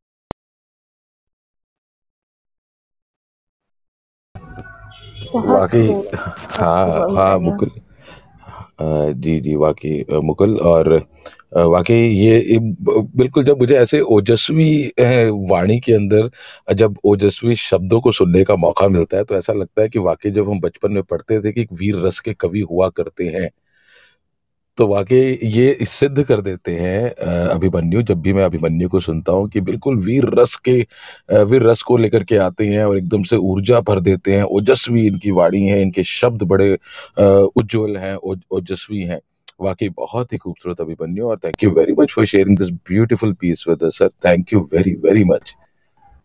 वाकई हाँ हाँ मुकुल। जी जी वाकई मुकुल और वाकई ये ये बिल्कुल जब मुझे ऐसे ओजस्वी वाणी के अंदर जब ओजस्वी शब्दों को सुनने का मौका मिलता है तो ऐसा लगता है कि वाकई जब हम बचपन में पढ़ते थे कि एक वीर रस के कवि हुआ करते हैं तो वाकई ये सिद्ध कर देते हैं अभिमन्यु। जब भी मैं अभिमन्यु को सुनता हूँ कि बिल्कुल वीर रस के वीर रस को लेकर के आते हैं और एकदम से ऊर्जा भर देते हैं। ओजस्वी इनकी वाणी है, इनके शब्द बड़े उज्जवल हैं ओजस्वी हैं। वाकई बहुत ही खूबसूरत अभिमन्यु और thank you very much for sharing this beautiful piece with sir thank you very very much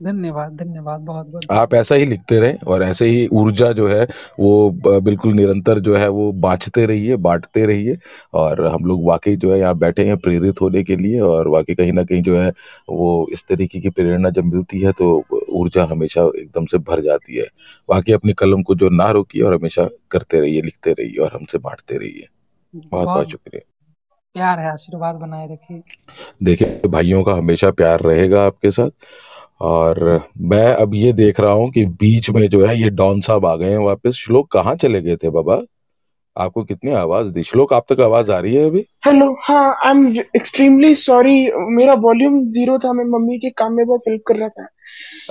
धन्यवाद धन्यवाद बहुत बहुत
आप ऐसा ही लिखते रहें और ऐसे ही ऊर्जा जो है वो बिल्कुल निरंतर जो है वो बांटते रहिए बांटते रहिए और हम लोग वाकई जो है यहाँ बैठे हैं प्रेरित होने के लिए और वाकई कहीं ना कहीं जो है वो इस तरीके की प्रेरणा जब मिलती है तो ऊर्जा हमेशा एकदम से भर जाती है। वाकई अपनी कलम को जो ना रोकिए और हमेशा करते रहिए लिखते रहिए और हमसे बांटते रहिए। बहुत बहुत शुक्रिया।
प्यार है आशीर्वाद बनाए रखिए।
देखिए भाइयों का हमेशा प्यार रहेगा आपके साथ। और मैं अब ये देख रहा हूँ कि बीच में जो है ये डॉन साहब आ गए हैं वापस। श्लोक कहाँ चले गए थे बाबा? आपको कितनी आवाज़ दी? श्लोक आप तक आवाज़ आ रही है अभी?
हेलो हाँ आई एम एक्सट्रीमली सॉरी मेरा वॉल्यूम ज़ीरो था मैं मम्मी के काम में बहुत हेल्प कर रहा था।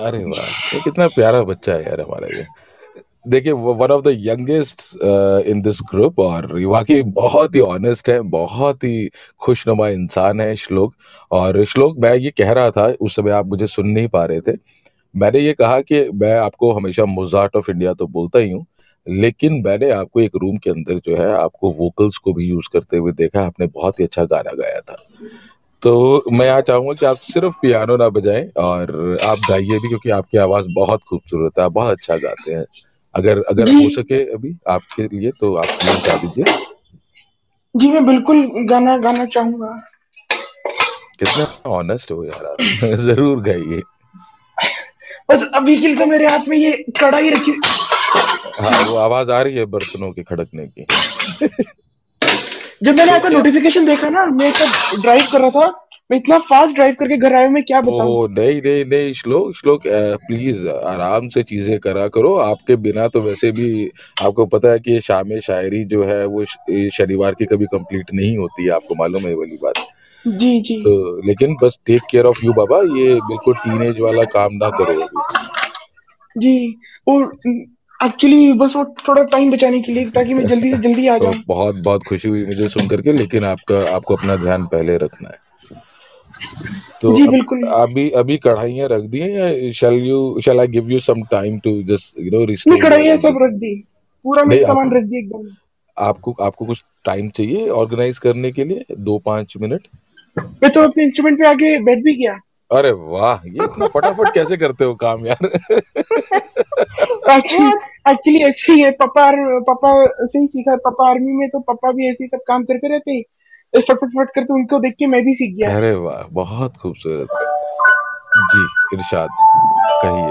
अरे वाह ये कितना प्यारा बच्चा है यार हमारा ये। देखिए one of the youngest in this group और वाकई बहुत ही ऑनेस्ट है, बहुत ही खुशनुमा इंसान है श्लोक। और श्लोक मैं ये कह रहा था, उस समय आप मुझे सुन नहीं पा रहे थे। मैंने ये कहा कि मैं आपको हमेशा मोजार्ट ऑफ़ इंडिया तो बोलता ही हूँ, लेकिन मैंने आपको एक रूम के अंदर जो है, आपको वोकल्स को भी यूज़ करते हुए देखा, आपने बहुत ही अच्छा गाना गाया था। तो मैं यहाँ चाहूँगा कि आप सिर्फ़ पियानो ना बजाएँ और आप गाइए भी, क्योंकि आपकी आवाज़ बहुत खूबसूरत है बहुत अच्छा गाते हैं। अगर अगर हो सके अभी आपके लिए तो आप गा दीजिए।
जी मैं बिल्कुल गाना गाना चाहूँगा।
कितना ऑनेस्ट हो यार ज़रूर गाइए।
बस अभी के लिए तो मेरे हाथ में ये कढ़ाई रखी
हाँ वो आवाज़ आ रही है बर्तनों के खड़कने की।
जब मैंने
तो
आपका नोटिफिकेशन देखा ना मैं ड्राइव कर रहा था। मैं इतना फास्ट ड्राइव करके घर आया हूँ, मैं क्या बताऊँ?
ओह नहीं नहीं नहीं श्लोक श्लोक प्लीज़ आराम से चीज़ें करा करो। आपके बिना तो वैसे भी आपको पता है कि ये शाम शायरी जो है वो श- ये शनिवार की कभी कंप्लीट नहीं होती है आपको मालूम है ये वाली बात।
जी जी।
तो लेकिन बस टेक केयर ऑफ़ यू बाबा ये बिल्कुल टीनेज वाला काम ना करो अभी।
जी वो एक्चुअली बस वो थोड़ा टाइम बचाने के लिए ताकि मैं जल्दी से जल्दी आ
तो
जाऊँ।
बहुत बहुत खुशी हुई मुझे सुन करके लेकिन आपका आपको अपना ध्यान पहले रखना है। तो
जी बिल्कुल।
अभी अभी कढ़ाइयाँ रख दी हैं या shall you shall I give you some time to just you know
मैं
रिस्टोर योर
कढ़ाइयाँ सब रख दी। पूरा
नहीं आप
सामान रख दिया एकदम।
आपको आपको कुछ टाइम चाहिए ऑर्गेनाइज करने के लिए? दो पाँच मिनट
मैं तो अपने इंस्ट्रूमेंट पे आके बैठ भी गया।
अरे वाह ये इतना फटाफट कैसे करते हो काम यार?
एक्चुअली ऐसे ही है पापा पापा से ही सीखा पापा आर्मी में तो पापा भी ऐसे ही सब काम करते रहते हैं। फटफट फट करते उनको देख के मैं भी सीख गया
अरे वाह, बहुत खूबसूरत जी, इरशाद, कहिए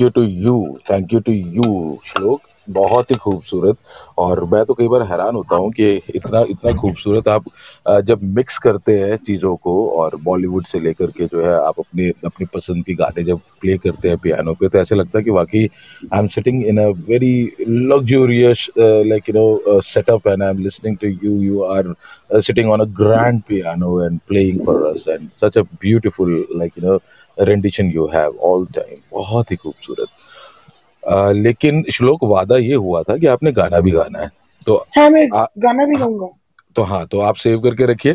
you to you. Thank you to you, Shlok. बहुत ही खूबसूरत और मैं तो कई बार हैरान होता हूँ कि इतना इतना खूबसूरत आप जब मिक्स करते हैं चीज़ों को और बॉलीवुड से लेकर के जो है आप अपने, अपनी पसंद की गाने जब प्ले करते हैं पियानो पे तो ऐसा लगता है कि वाकई I am sitting in a very luxurious like you know setup and I am listening to you you are sitting on a piano and playing for us and such a beautiful, like, you know, rendition you have all the time. बहुत ही खूबसूरत। अ, लेकिन श्लोक वादा ये हुआ था कि आपने गाना भी गाना है। तो
हाँ मैं
आ,
गाना भी गाऊँगा।
तो हाँ तो आप सेव करके रखिए।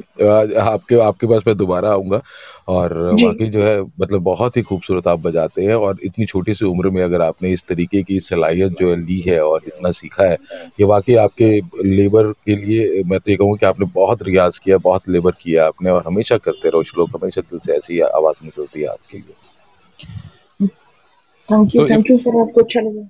आपके आपके पास मैं दोबारा आऊँगा और वाकई जो है मतलब बहुत ही खूबसूरत आप बजाते हैं और इतनी छोटी सी उम्र में अगर आपने इस तरीके की सलाहियत जो है ली है और इतना सीखा है ये वाकई आपके लेबर के लिए मैं तो ये कहूँ कि आपने बहुत रियाज किया बहुत लेबर किया आपने और हमेशा करते रहो श्लोक हमेशा दिल से ऐसी आवाज़ निकलती है आपके लिए।
थैंक यू
तो
थैंक यू सर आपको अच्छा लगा।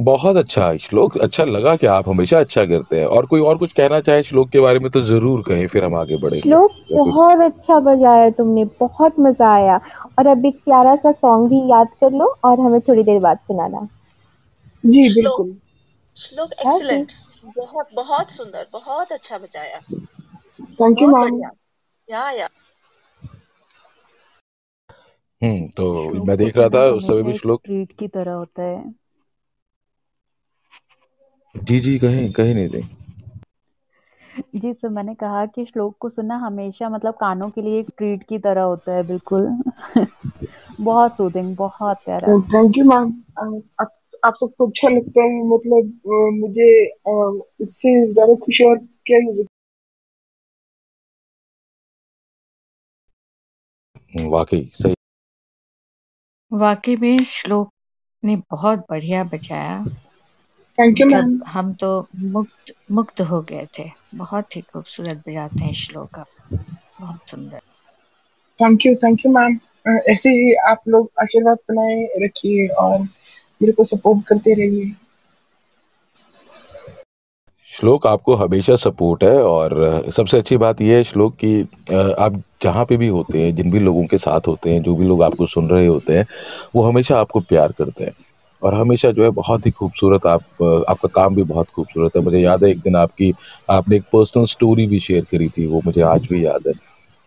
बहुत अच्छा श्लोक अच्छा लगा कि आप हमेशा अच्छा करते हैं। और कोई और कुछ कहना चाहे श्लोक के बारे में तो ज़रूर कहें फिर हम आगे बढ़ेंगे।
श्लोक बहुत अच्छा बजाया तुमने बहुत मज़ा आया। और अब एक प्यारा सा सॉन्ग भी याद कर लो और हमें थोड़ी देर बाद सुनाना।
जी बिल्कुल।
श्लोक एक्सीलेंट बहुत बहुत सुंदर बहुत अच्छा बजाया।
थैंक यू मैम
या या।
हम्म तो मैं देख रहा था उस समय
हमेशा
भी
एक
श्लोक
ट्रीट की तरह होता है।
जी जी कहीं कहीं नहीं थी।
जी सर मैंने कहा कि श्लोक को सुनना हमेशा मतलब कानों के लिए एक ट्रीट की तरह होता है बिल्कुल। बहुत सूदिंग बहुत प्यारा।
थैंक यू मैम आप आप सबको अच्छा लगता है मतलब अ, मुझे अ, इससे ज़्यादा खुशी और क्या ही सकती
वाकई सही।
वाकई में श्लोक ने बहुत बढ़िया बजाया
थैंक यू मैम
हम तो मुक्त मुक्त हो गए थे। बहुत ही खूबसूरत बजाते हैं श्लोक आप। बहुत सुंदर।
Thank you thank you ma'am ऐसे ही आप लोग आशीर्वाद बनाए रखिए और मेरे को सपोर्ट करते रहिए।
श्लोक आपको हमेशा सपोर्ट है और सबसे अच्छी बात यह है श्लोक कि आप जहाँ पे भी होते हैं, जिन भी लोगों के साथ होते हैं, जो भी लोग आपको सुन रहे होते हैं, वो हमेशा आपको प्यार करते हैं। और हमेशा जो है बहुत ही खूबसूरत आप आपका काम भी बहुत खूबसूरत है। मुझे याद है एक दिन आपकी, आपने एक पर्सनल स्टोरी भी शेयर करी थी, वो मुझे आज भी याद है।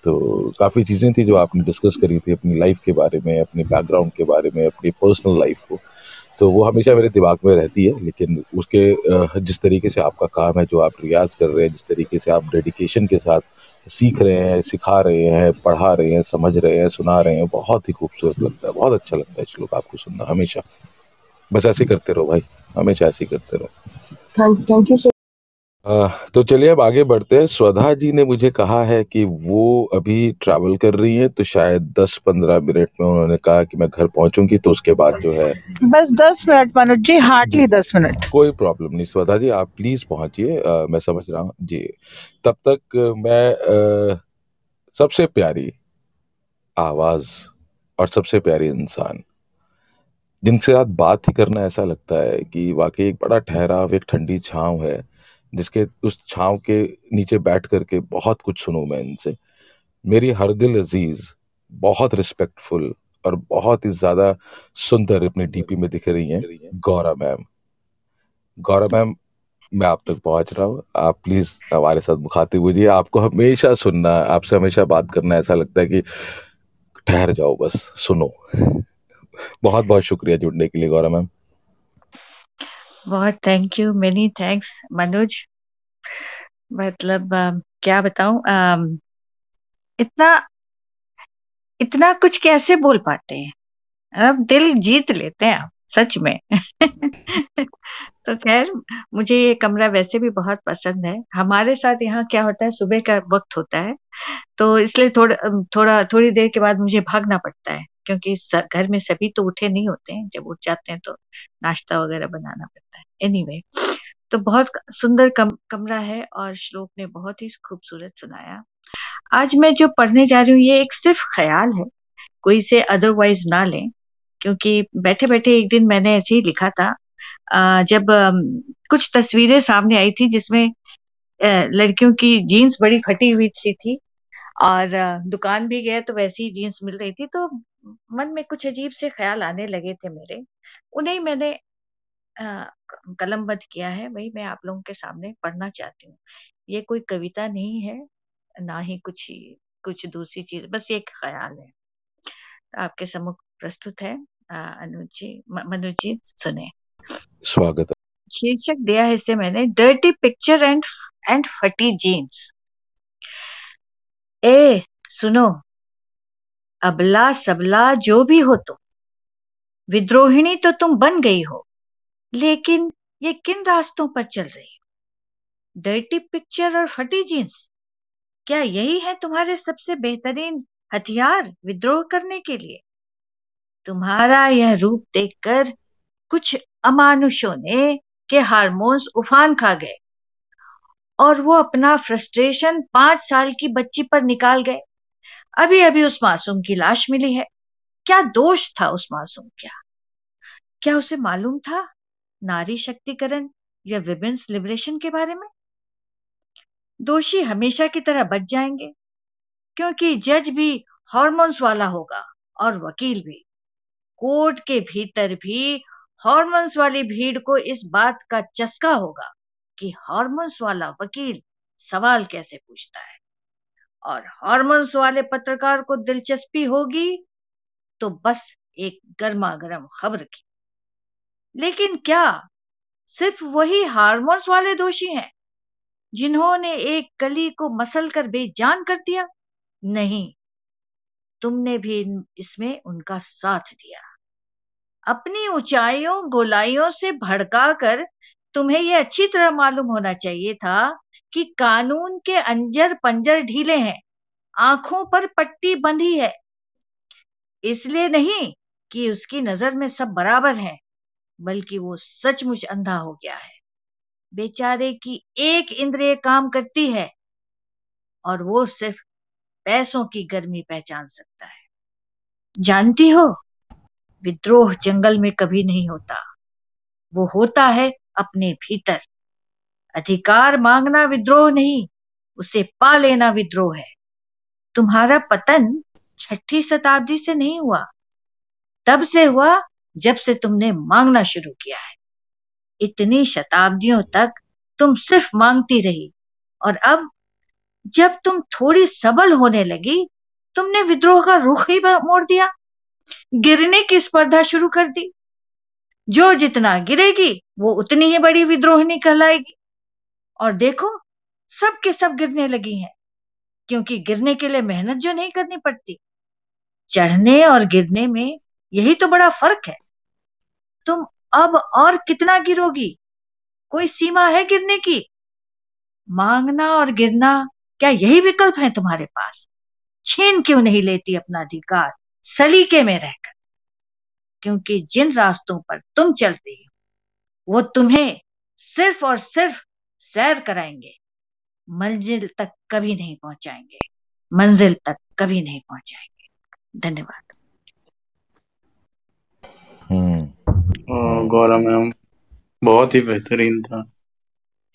तो काफ़ी चीज़ें थी जो आपने डिस्कस करी थी अपनी लाइफ के बारे में, अपने बैकग्राउंड के बारे में, अपनी पर्सनल लाइफ को। तो वो हमेशा मेरे दिमाग में रहती है, लेकिन उसके जिस तरीके से आपका काम है, जो आप रियाज कर रहे हैं, जिस तरीके से आप डेडिकेशन के साथ सीख रहे हैं, सिखा रहे हैं, पढ़ा रहे हैं, समझ रहे हैं, सुना रहे हैं, बहुत ही खूबसूरत लगता है, बहुत अच्छा लगता है श्लोक आपको सुनना, हमेशा। बस ऐसे करते रहो भाई, हमेशा ऐसे करते रहो।
थैंक यू
तो चलिए अब आगे बढ़ते हैं। स्वधा जी ने मुझे कहा है कि वो अभी ट्रैवल कर रही हैं तो शायद 10-15 मिनट में उन्होंने कहा कि मैं घर पहुंचूँगी तो उसके बाद जो है
बस दस मिनट मनोज जी हार्डली दस मिनट।
कोई प्रॉब्लम नहीं। स्वधा जी आप प्लीज़ पहुंचिए। मैं समझ रहा हूँ। जी। तब तक मैं अ, सबसे प्यारी आवाज़ और सबसे प्यारी इंसान जिनसे साथ बात ही करना ऐसा लगता है कि वाकई एक बड़ा ठहराव एक ठंडी छांव है। जिसके उस छांव के नीचे बैठ करके बहुत कुछ सुनूं मैं इनसे। मेरी हर दिल अज़ीज़, बहुत रिस्पेक्टफुल और बहुत ही ज़्यादा सुंदर अपनी डीपी में दिख रही हैं गौरा मैम। गौरा मैम, मैं आप तक पहुँच रहा हूँ। आप प्लीज़ हमारे साथ मुखातिब होइए। आपको हमेशा सुनना, आपसे हमेशा बात करना ऐसा लगता है कि ठहर जाओ बस, सुनो। बहुत बहुत शुक्रिया जुड़ने के लिए गौरा मैम।
बहुत thank you many thanks Manoj मतलब क्या बताऊँ इतना इतना कुछ कैसे बोल पाते हैं? अब दिल जीत लेते हैं आप सच में। तो खैर, मुझे ये कमरा वैसे भी बहुत पसंद है। हमारे साथ यहाँ क्या होता है, सुबह का वक्त होता है तो इसलिए थोड़ा थोड़ा, थोड़ी देर के बाद मुझे भागना पड़ता है। क्योंकि घर में सभी तो उठे नहीं होते हैं। जब उठ जाते हैं तो नाश्ता वगैरह बनाना पड़ता है। एनीवे तो बहुत सुंदर कम, कमरा है और श्लोक ने बहुत ही खूबसूरत सुनाया। आज मैं जो पढ़ने जा रही हूँ ये एक सिर्फ़ ख्याल है। कोई इसे अदरवाइज़ ना लें क्योंकि बैठे बैठे एक दिन मैंने ऐसे ही लिखा था। जब कुछ तस्वीरें सामने आई थी जिसमें लड़कियों की जीन्स बड़ी फटी हुई सी थी और दुकान भी गया तो वैसी ही जीन्स मिल रही थी तो मन में कुछ अजीब से ख्याल आने लगे थे मेरे। उन्हें मैंने कलमबद्ध किया है वही मैं आप लोगों के सामने पढ़ना चाहती हूँ। ये कोई कविता नहीं है ना ही कुछ ही कुछ दूसरी चीज़ बस एक ख्याल है। आपके सम्मुख प्रस्तुत है अनुज जी मनोज जी सुने।
स्वागत है।
शीर्षक दिया है इसे मैंने डर्टी पिक्चर एंड एंड फटी जीन्स ए सुनो अबला सबला जो भी हो तुम। विद्रोहिणी तो तुम बन गई हो, लेकिन ये किन रास्तों पर चल रही हो? डर्टी पिक्चर और फटी जीन्स क्या यही है तुम्हारे सबसे बेहतरीन हथियार विद्रोह करने के लिए? तुम्हारा यह रूप देखकर कुछ अमानुषों ने के हार्मोन्स उफान खा गए और वो अपना फ्रस्ट्रेशन पाँच साल की बच्ची पर निकाल गए। अभी अभी उस मासूम की लाश मिली है। क्या दोष था उस मासूम क्या क्या उसे मालूम था नारी शक्तिकरण या विमेन्स लिबरेशन के बारे में? दोषी हमेशा की तरह बच जाएँगे, क्योंकि जज भी हॉर्मोन्स वाला होगा और वकील भी। कोर्ट के भीतर भी हॉर्मोन्स वाली भीड़ को इस बात का चस्का होगा कि हॉर्मोन्स वाला वकील सवाल कैसे पूछता है। और हार्मोन्स वाले पत्रकार को दिलचस्पी होगी तो बस एक गर्मा गर्म खबर की। लेकिन क्या सिर्फ़ वही हार्मोन्स वाले दोषी हैं, जिन्होंने एक कली को मसल कर बेजान कर दिया? नहीं, तुमने भी इसमें उनका साथ दिया। अपनी ऊंचाइयों, गोलाइयों से भड़का कर तुम्हें यह अच्छी तरह मालूम होना चाहिए था कि कानून के अंजर पंजर ढीले हैं, आँखों पर पट्टी बंधी है। इसलिए नहीं कि उसकी नज़र में सब बराबर हैं, बल्कि वो सचमुच अंधा हो गया है। बेचारे की एक इंद्रिय काम करती है, और वो सिर्फ़ पैसों की गर्मी पहचान सकता है। जानती हो, विद्रोह जंगल में कभी नहीं होता। वो होता है अपने भीतर। अधिकार मांगना विद्रोह नहीं, उसे पा लेना विद्रोह है। तुम्हारा पतन छठी शताब्दी से नहीं हुआ। तब से हुआ जब से तुमने मांगना शुरू किया है। इतनी शताब्दियों तक तुम सिर्फ़ मांगती रही और अब जब तुम थोड़ी सबल होने लगी, तुमने विद्रोह का रुख ही मोड़ दिया। गिरने की स्पर्धा शुरू कर दी। जो जितना गिरेगी, वो उतनी ही बड़ी विद्रोहिणी कहलाएगी। और देखो, सब के सब गिरने लगी हैं, क्योंकि गिरने के लिए मेहनत जो नहीं करनी पड़ती। चढ़ने और गिरने में यही तो बड़ा फ़र्क है। तुम अब और कितना गिरोगी? कोई सीमा है गिरने की? मांगना और गिरना, क्या यही विकल्प है तुम्हारे पास? छीन क्यों नहीं लेती अपना अधिकार सलीके में रहकर? क्योंकि जिन रास्तों पर तुम चल रही हो, वो तुम्हें सिर्फ़ और सिर्फ़ सैर कराएँगे मंजिल तक कभी नहीं पहुंचाएँगे मंजिल तक कभी नहीं पहुंचाएँगे। धन्यवाद।
हम्म।
गौरव मैम बहुत ही बेहतरीन था।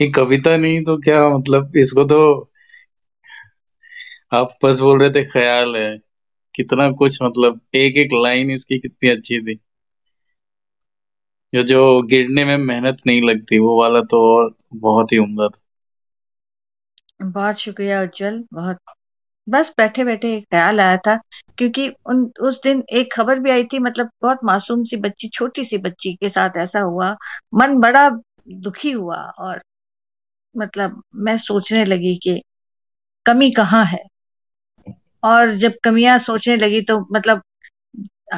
ये कविता नहीं तो क्या मतलब इसको तो आप बस बोल रहे थे ख्याल है। कितना कुछ मतलब एक एक लाइन इसकी कितनी अच्छी थी। जो जो गिरने में मेहनत नहीं लगती, वो वाला तो और बहुत ही उम्दा था।
बहुत शुक्रिया उज्जवल, बहुत। बस बैठे बैठे एक ख्याल आया था, क्योंकि उन, उस दिन एक खबर भी आई थी मतलब बहुत मासूम सी बच्ची, छोटी सी बच्ची के साथ ऐसा हुआ, मन बड़ा दुखी हुआ और मतलब मैं सोचने लगी कि कमी कहाँ है? और जब कमियाँ सोचने लगी तो मतलब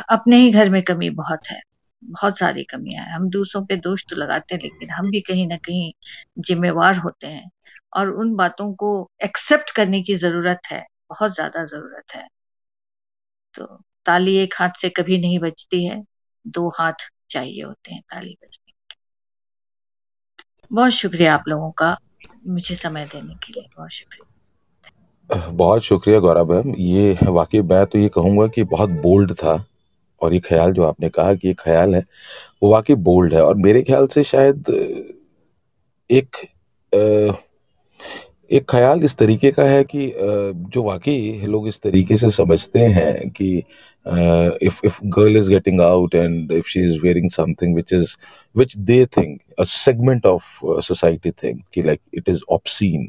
अपने ही घर में कमी बहुत है। बहुत सारी कमियाँ हैं। हम दूसरों पे दोष तो लगाते हैं, लेकिन हम भी कहीं ना कहीं जिम्मेवार होते हैं और उन बातों को एक्सेप्ट करने की ज़रूरत है, बहुत ज़्यादा ज़रूरत है। तो ताली एक हाथ से कभी नहीं बचती है, दो हाथ चाहिए होते हैं ताली बजने के। बहुत शुक्रिया आप लोगों का मुझे समय देने के लिए, बहुत शुक्रिया।
बहुत शुक्रिया गौरव मैम। ये वाकई मैं तो ये कहूँगा कि बहुत बोल्ड था। और ये ख्याल जो आपने कहा कि ये ख्याल है, वो वाकई बोल्ड है। और मेरे ख्याल से शायद एक एक ख्याल इस तरीके का है कि जो वाकई लोग इस तरीके से समझते हैं कि if if girl is getting out and if she is wearing something which is which they think a segment of society think कि लाइक इट इज़ ऑब्सीन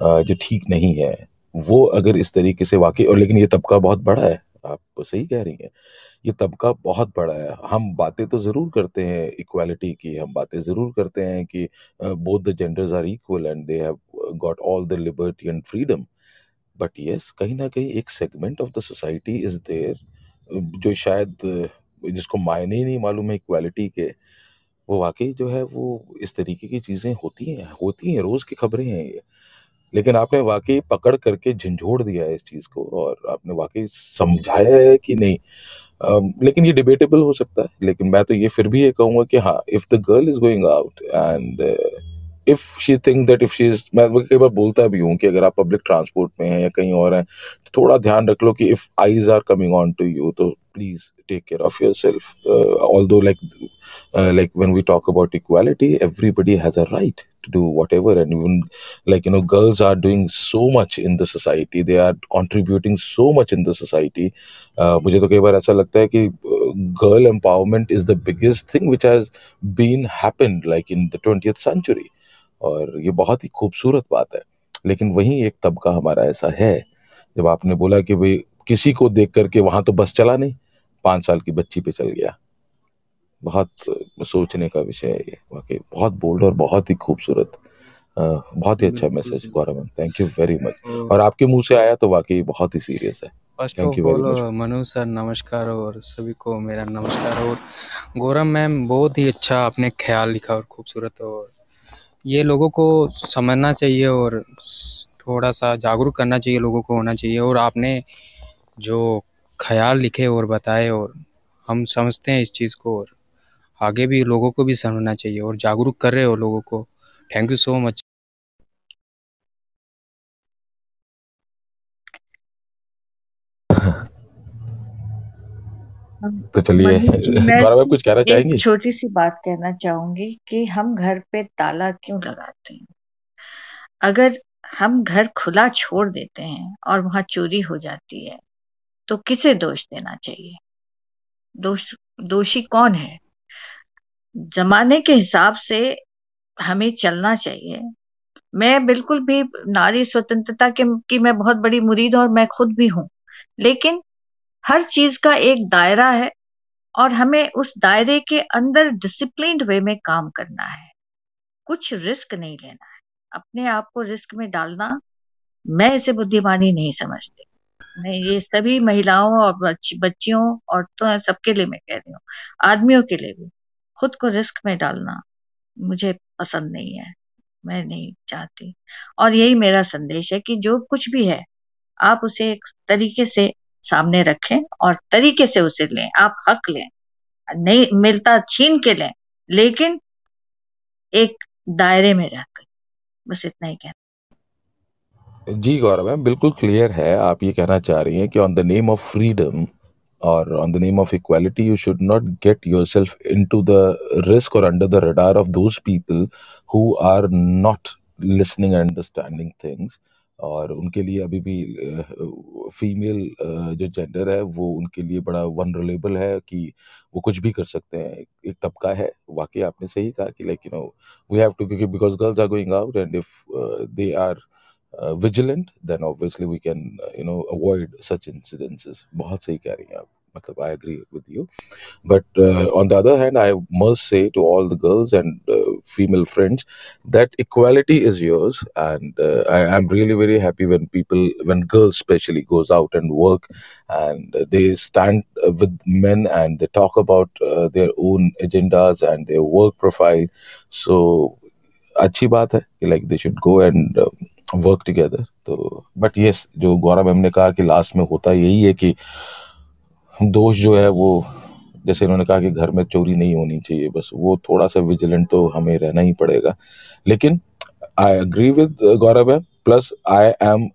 जो ठीक नहीं है, वो अगर इस तरीके से वाकई, और लेकिन ये तबका बहुत बड़ा है, आप सही कह रही हैं। ये तबका बहुत बड़ा है। हम बातें तो ज़रूर करते हैं इक्वालिटी की, हम बातें ज़रूर करते हैं कि both the genders are equal and they have got all the liberty and freedom but yes कहीं ना कहीं एक segment of the society is there जो शायद जिसको मायने ही नहीं मालूम है इक्वालिटी के, वो वाकई जो है वो इस तरीके की चीज़ें होती हैं होती हैं, रोज़ की खबरें हैं ये। लेकिन आपने वाकई पकड़ करके झंझोड़ दिया है इस चीज़ को और आपने वाकई समझाया है कि नहीं? लेकिन ये डिबेटेबल हो सकता है, लेकिन मैं तो ये फिर भी ये कहूँगा कि हाँ if the girl is going out and if she think that if she मैं कई बार बोलता भी हूँ कि अगर आप पब्लिक ट्रांसपोर्ट में हैं या कहीं और हैं तो थोड़ा ध्यान रख लो कि if eyes are coming on to you तो please take care of yourself although like like when we talk about equality everybody has a right to do whatever and even like you know girls are doing so much in the society they are contributing so much in the society. Uh, मुझे तो कई बार ऐसा लगता है कि girl empowerment is the biggest thing which has been happened like in the twenty century और ये बहुत ही खूबसूरत बात है। लेकिन वहीं एक तबका हमारा ऐसा है जब आपने बोला कि भाई किसी को देख करके वहाँ तो बस चला नहीं पाँच साल की बच्ची पे चल गया। बहुत सोचने का विषय है ये वाकई बहुत बोल्ड और बहुत ही खूबसूरत बहुत ही अच्छा message Gaurav thank you very much और आपके मुँह से आया तो वाकई बहुत ही सीरियस है।
First of all Manu sir नमस्कार और सभी को मेरा नमस्कार। और गौरव मैम बहुत ही अच्छा आपने ख्याल लिखा और खूबसूरत और ये लोगों को समझना चाहिए और थोड़ा सा जागरूक करना चाहिए लोगों को होना चाहिए। और आपने जो ख्याल लिखे और बताए और हम समझते हैं इस चीज़ को और आगे भी लोगों को भी समझना चाहिए और जागरूक कर रहे हो लोगों को। थैंक यू सो मच
तो चलिए कुछ कहना चाहेंगे?
छोटी सी बात कहना चाहूँगी कि हम घर पे ताला क्यों लगाते हैं? अगर हम घर खुला छोड़ देते हैं और वहाँ चोरी हो जाती है तो किसे दोष देना चाहिए? दोष दोषी कौन है? जमाने के हिसाब से हमें चलना चाहिए। मैं बिल्कुल भी नारी स्वतंत्रता के की मैं बहुत बड़ी मुरीद और मैं खुद भी हूँ लेकिन हर चीज़ का एक दायरा है और हमें उस दायरे के अंदर डिसिप्लिन वे में काम करना है। कुछ रिस्क नहीं लेना है। अपने आप को रिस्क में डालना मैं इसे बुद्धिमानी नहीं समझती। मैं ये सभी महिलाओं और बच, बच्चियों औरतों सबके लिए मैं कह रही हूँ आदमियों के लिए भी खुद को रिस्क में डालना मुझे पसंद नहीं है। मैं नहीं चाहती। और यही मेरा संदेश है कि जो कुछ भी है आप उसे एक तरीके से सामने रखें और तरीके से उसे लें। आप हक लें, नहीं, मिलता छीन के लें, लेकिन एक दायरे में रहकर। बस इतना ही कहना।
जी, गौरव मैम बिल्कुल क्लियर है। आप ये कहना चाह रही हैं कि on the name of freedom और on the name of equality you should not get yourself into the risk और under the radar of those people who are not listening and understanding things और उनके लिए अभी भी female जो gender है वो उनके लिए बड़ा वनरेबल है कि वो कुछ भी कर सकते हैं। एक, तबका है। वाकई आपने सही कहा कि like you know we have to क्योंकि because girls are going out and if they are vigilant then obviously we can you know avoid such incidences बहुत सही कह रही हैं आप। मतलब I agree with you. But uh, on the other hand, I must say to all the girls and uh, female friends that equality is yours, and uh, I am really very happy when people, when girls especially, goes out and work, and they stand uh, with men and they talk about uh, their own agendas and their work profile. So अच्छी बात है कि like they should go and work together तो but yes जो Gaurav ma'am ने कहा कि last में होता यही है कि दोष जो है वो, जैसे उन्होंने कहा कि घर में चोरी नहीं होनी चाहिए, बस वो थोड़ा सा विजिलेंट तो हमें रहना ही पड़ेगा। लेकिन आई अग्री विद गौरव है plus I am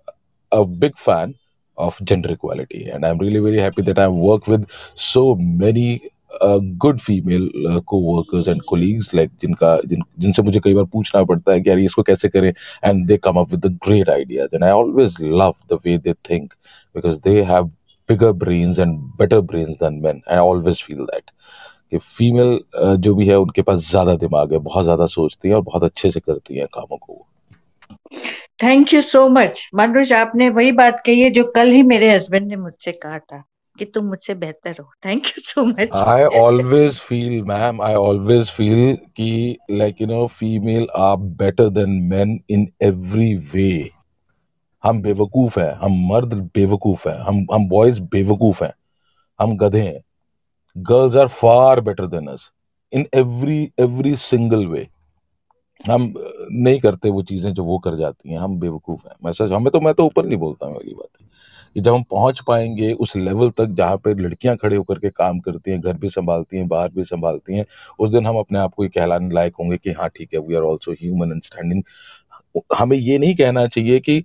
a big fan of gender equality and I am really very happy that I work with so many good female coworkers and colleagues like जिनका, जिन, जिनसे मुझे कई बार पूछना पड़ता है कि यार इसको कैसे करें and they come up with the great ideas and I always love the way they think because they have bigger brains and better brains than men. I always feel that कि फीमेल जो भी है उनके पास ज़्यादा दिमाग है बहुत ज़्यादा सोचती है और बहुत अच्छे से करती है कामों को।
Thank you so much Manoj आपने वही बात कही है जो कल ही मेरे हस्बैंड ने मुझसे कहा था कि तुम मुझसे बेहतर हो। Thank you so much
I always feel ma'am I always feel कि like you know female are better than men in every way हम बेवकूफ़ हैं, हम मर्द बेवकूफ़ हैं, हम हम बॉयज़ बेवकूफ़ हैं, हम गधे हैं। Girls are far better than us in every every single way हम नहीं करते वो चीज़ें जो वो कर जाती हैं, हम बेवकूफ़ हैं। मैं सच, हमें तो मैं तो ऊपर नहीं बोलता हूँ वाली बात। कि जब हम पहुँच पाएँगे उस लेवल तक जहाँ पे लड़कियाँ खड़े होकर के काम करती हैं, घर भी संभालती हैं, बाहर भी संभालती हैं, उस दिन हम अपने आप को ये कहलाने लायक होंगे कि हाँ ठीक है we are also human and standing हमें ये नहीं कहना चाहिए कि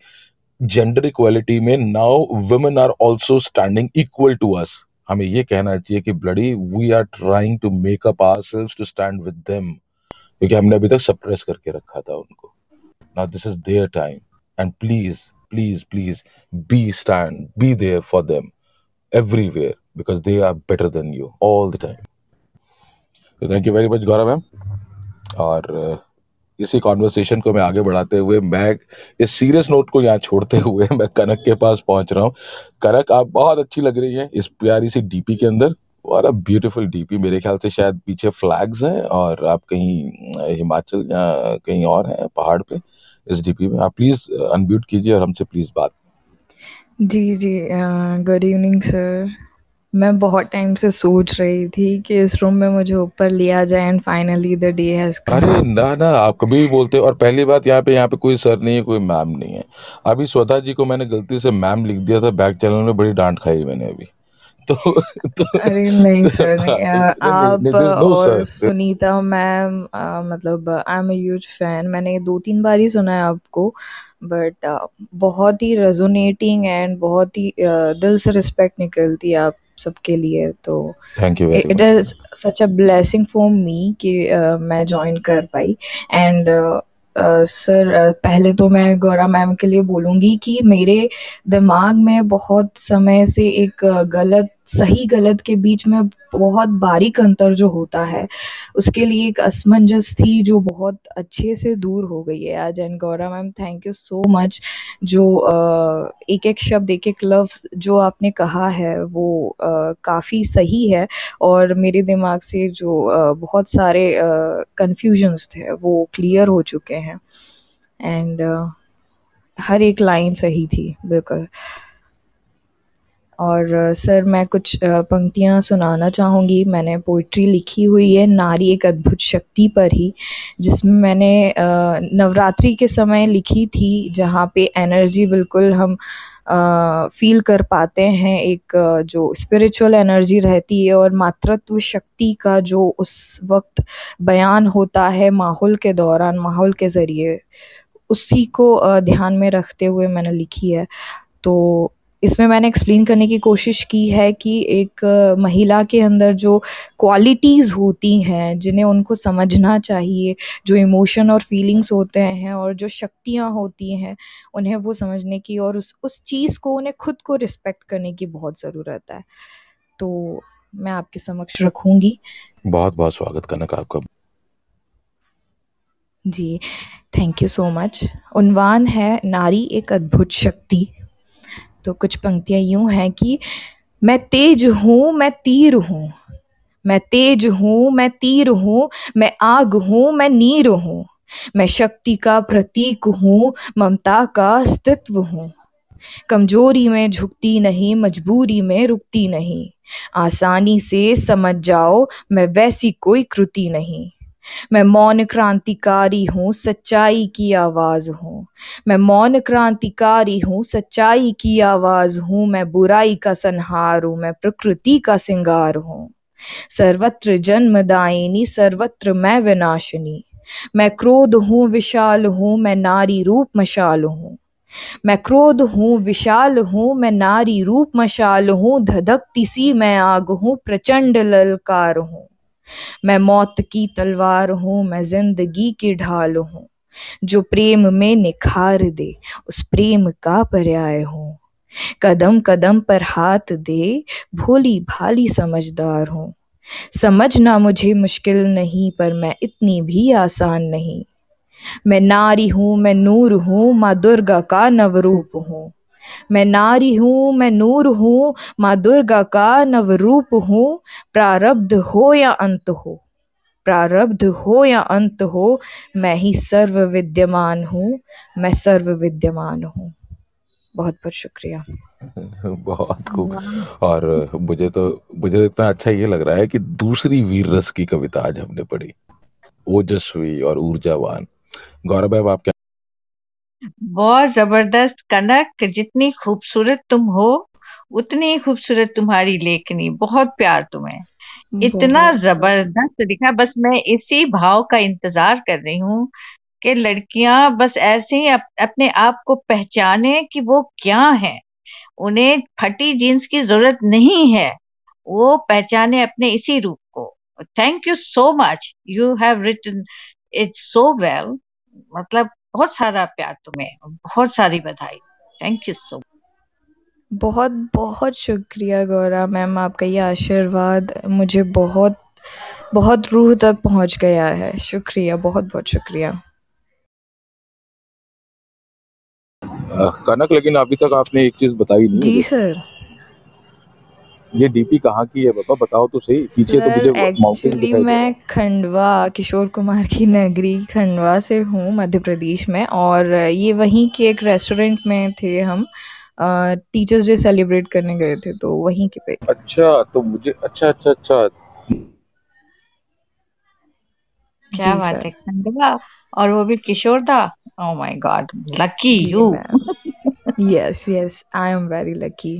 जेंडर इक्वालिटी में now women are also standing equal to us हमें ये कहना चाहिए कि bloody we are trying to make up ourselves to stand with them क्योंकि हमने अभी तक सप्रेस करके रखा था उनको। Now this is their time and please please please be stand be there for them everywhere because they are better than you the time. So thank you very much, Gaurav ma'am और uh, इसी conversation को मैं आगे बढ़ाते हुए, मैं इस serious note को यहाँ छोड़ते हुए, मैं कनक के पास पहुँच रहा हूँ। कनक, आप बहुत अच्छी लग रही है इस प्यारी सी डीपी के अंदर। और अब ब्यूटीफुल डीपी मेरे ख्याल से शायद पीछे फ्लैग्स हैं और आप कहीं हिमाचल या कहीं और हैं पहाड़ पे इस डीपी में। आप प्लीज़ अनम्यूट कीजिए और हमसे प्लीज़ बात।
जी जी गुड इवनिंग सर मैं बहुत टाइम से सोच रही थी कि इस रूम में मुझे ऊपर लिया जाए and finally the day has come
अरे ना ना आप कभी भी बोलते हो और पहली बात यहाँ पे यहाँ पे कोई सर नहीं है कोई मैम नहीं है। अभी स्वता जी को मैंने गलती से मैम लिख दिया था बैक चैनल में बड़ी डांट खाई मैंने अभी। तो तो
अरे नहीं सर नहीं आप
नहीं no
और सुनीता मैम मतलब आई एम ह्यूज फ़ैन मैंने दो तीन बार ही सुना है आपको बट बहुत ही रेजोनेटिंग एंड बहुत ही दिल से रिस्पेक्ट निकलती है आप सबके लिए तो
thank
you
it
is such a blessing for me कि uh, मैं ज्वाइन कर पाई. एंड सर पहले तो मैं गौरा मैम के लिए बोलूँगी कि मेरे दिमाग में बहुत समय से एक गलत सही गलत के बीच में बहुत बारीक अंतर जो होता है, उसके लिए एक असमंजस थी जो बहुत अच्छे से दूर हो गई है आज। And Gaura ma'am thank you so much जो एक एक शब्द एक एक लफ्ज़ जो आपने कहा है, वो काफ़ी सही है और मेरे दिमाग से जो बहुत सारे कन्फ्यूजन्स थे, वो क्लियर हो चुके हैं। एंड हर एक लाइन सही थी, बिल्कुल। और सर मैं कुछ पंक्तियाँ सुनाना चाहूँगी। मैंने पोइट्री लिखी हुई है, नारी एक अद्भुत शक्ति पर ही, जिसमें मैंने नवरात्रि के समय लिखी थी, जहाँ पे एनर्जी बिल्कुल हम फील कर पाते हैं। एक जो स्पिरिचुअल एनर्जी रहती है और मातृत्व शक्ति का जो उस वक्त बयान होता है माहौल के दौरान, माहौल के ज़रिए, उसी को ध्यान में रखते हुए मैंने लिखी है। तो इसमें मैंने एक्सप्लेन करने की कोशिश की है कि एक महिला के अंदर जो क्वालिटीज़ होती हैं जिन्हें उनको समझना चाहिए जो इमोशन और फीलिंग्स होते हैं और जो शक्तियाँ होती हैं उन्हें वो समझने की और उस उस चीज़ को उन्हें खुद को रिस्पेक्ट करने की बहुत ज़रूरत है। तो मैं आपके समक्ष रखूँगी।
बहुत बहुत स्वागत कनक आपका।
जी थैंक यू सो मच उन्वान है नारी एक अद्भुत शक्ति। तो कुछ पंक्तियाँ यूँ हैं कि मैं तेज हूँ, मैं तीर हूँ। मैं तेज हूँ, मैं तीर हूँ। मैं आग हूँ, मैं नीर हूँ। मैं शक्ति का प्रतीक हूँ, ममता का अस्तित्व हूँ। कमज़ोरी में झुकती नहीं, मजबूरी में रुकती नहीं। आसानी से समझ जाओ, मैं वैसी कोई कृति नहीं। मैं मौन क्रांतिकारी हूँ, सच्चाई की आवाज़ हूँ। मैं मौन क्रांतिकारी हूँ, सच्चाई की आवाज़ हूँ। मैं बुराई का संहार हूँ, मैं प्रकृति का सिंगार हूँ। सर्वत्र जन्मदायिनी सर्वत्र मैं विनाशिनी। मैं क्रोध हूँ, विशाल हूँ। मैं नारी रूप मशाल हूँ। मैं क्रोध हूँ, विशाल हूँ। मैं नारी रूप मशाल हूँ। धधकती सी मैं आग हूँ, प्रचंड ललकार हूँ। मैं मौत की तलवार हूँ, मैं ज़िंदगी की ढाल हूँ, जो प्रेम में निखार दे, उस प्रेम का पर्याय हूँ। कदम कदम पर हाथ दे, भोली भाली समझदार हूँ। समझना मुझे मुश्किल नहीं, पर मैं इतनी भी आसान नहीं। मैं नारी हूँ, मैं नूर हूँ, माँ दुर्गा का नवरूप हूँ। मैं नारी हूँ, मैं नूर हूँ, माँ दुर्गा का नवरूप हूँ। प्रारब्ध हो या अंत हो? प्रारब्ध हो या अंत हो, मैं ही सर्व विद्यमान हूँ, मैं सर्व विद्यमान हूँ। बहुत बहुत शुक्रिया।
बहुत खूब। और मुझे तो मुझे इतना अच्छा ये लग रहा है कि दूसरी वीर रस की कविता आज हमने पढ़ी। ओजस्वी और ऊर्जावान। गौरव आप क्या
बहुत ज़बरदस्त कनक जितनी खूबसूरत तुम हो उतनी ही खूबसूरत तुम्हारी लेखनी। बहुत प्यार तुम्हें। इतना
बहुत।
ज़बरदस्त लिखा बस मैं इसी भाव का इंतज़ार कर रही हूँ कि लड़कियाँ बस ऐसे ही अप, अपने आप को पहचाने कि वो क्या है। उन्हें फटी जीन्स की ज़रूरत नहीं है। वो पहचाने अपने इसी रूप को। Thank you so much you have written it so well मतलब बहुत सारा प्यार तुम्हें बहुत सारी बधाई। थैंक यू सो
बहुत बहुत शुक्रिया गौरा मैम आपका ये आशीर्वाद मुझे बहुत बहुत रूह तक पहुँच गया है। शुक्रिया बहुत बहुत शुक्रिया।
कनक लेकिन अभी तक आपने एक चीज़ बताई नहीं।
जी सर।
ये डीपी कहाँ की है बाबा? बताओ तो सही। पीछे तो मुझे
एक्चुअली मैं खंडवा किशोर कुमार की नगरी खंडवा से हूँ मध्य प्रदेश में। और ये वहीं के एक रेस्टोरेंट में थे हम। टीचर्स डे सेलिब्रेट करने गए थे तो वहीं के पे।
अच्छा तो मुझे अच्छा अच्छा अच्छा।
क्या बात है खंडवा। और वो भी किशोर दा? ओ my
God
lucky
you yes yes I am very lucky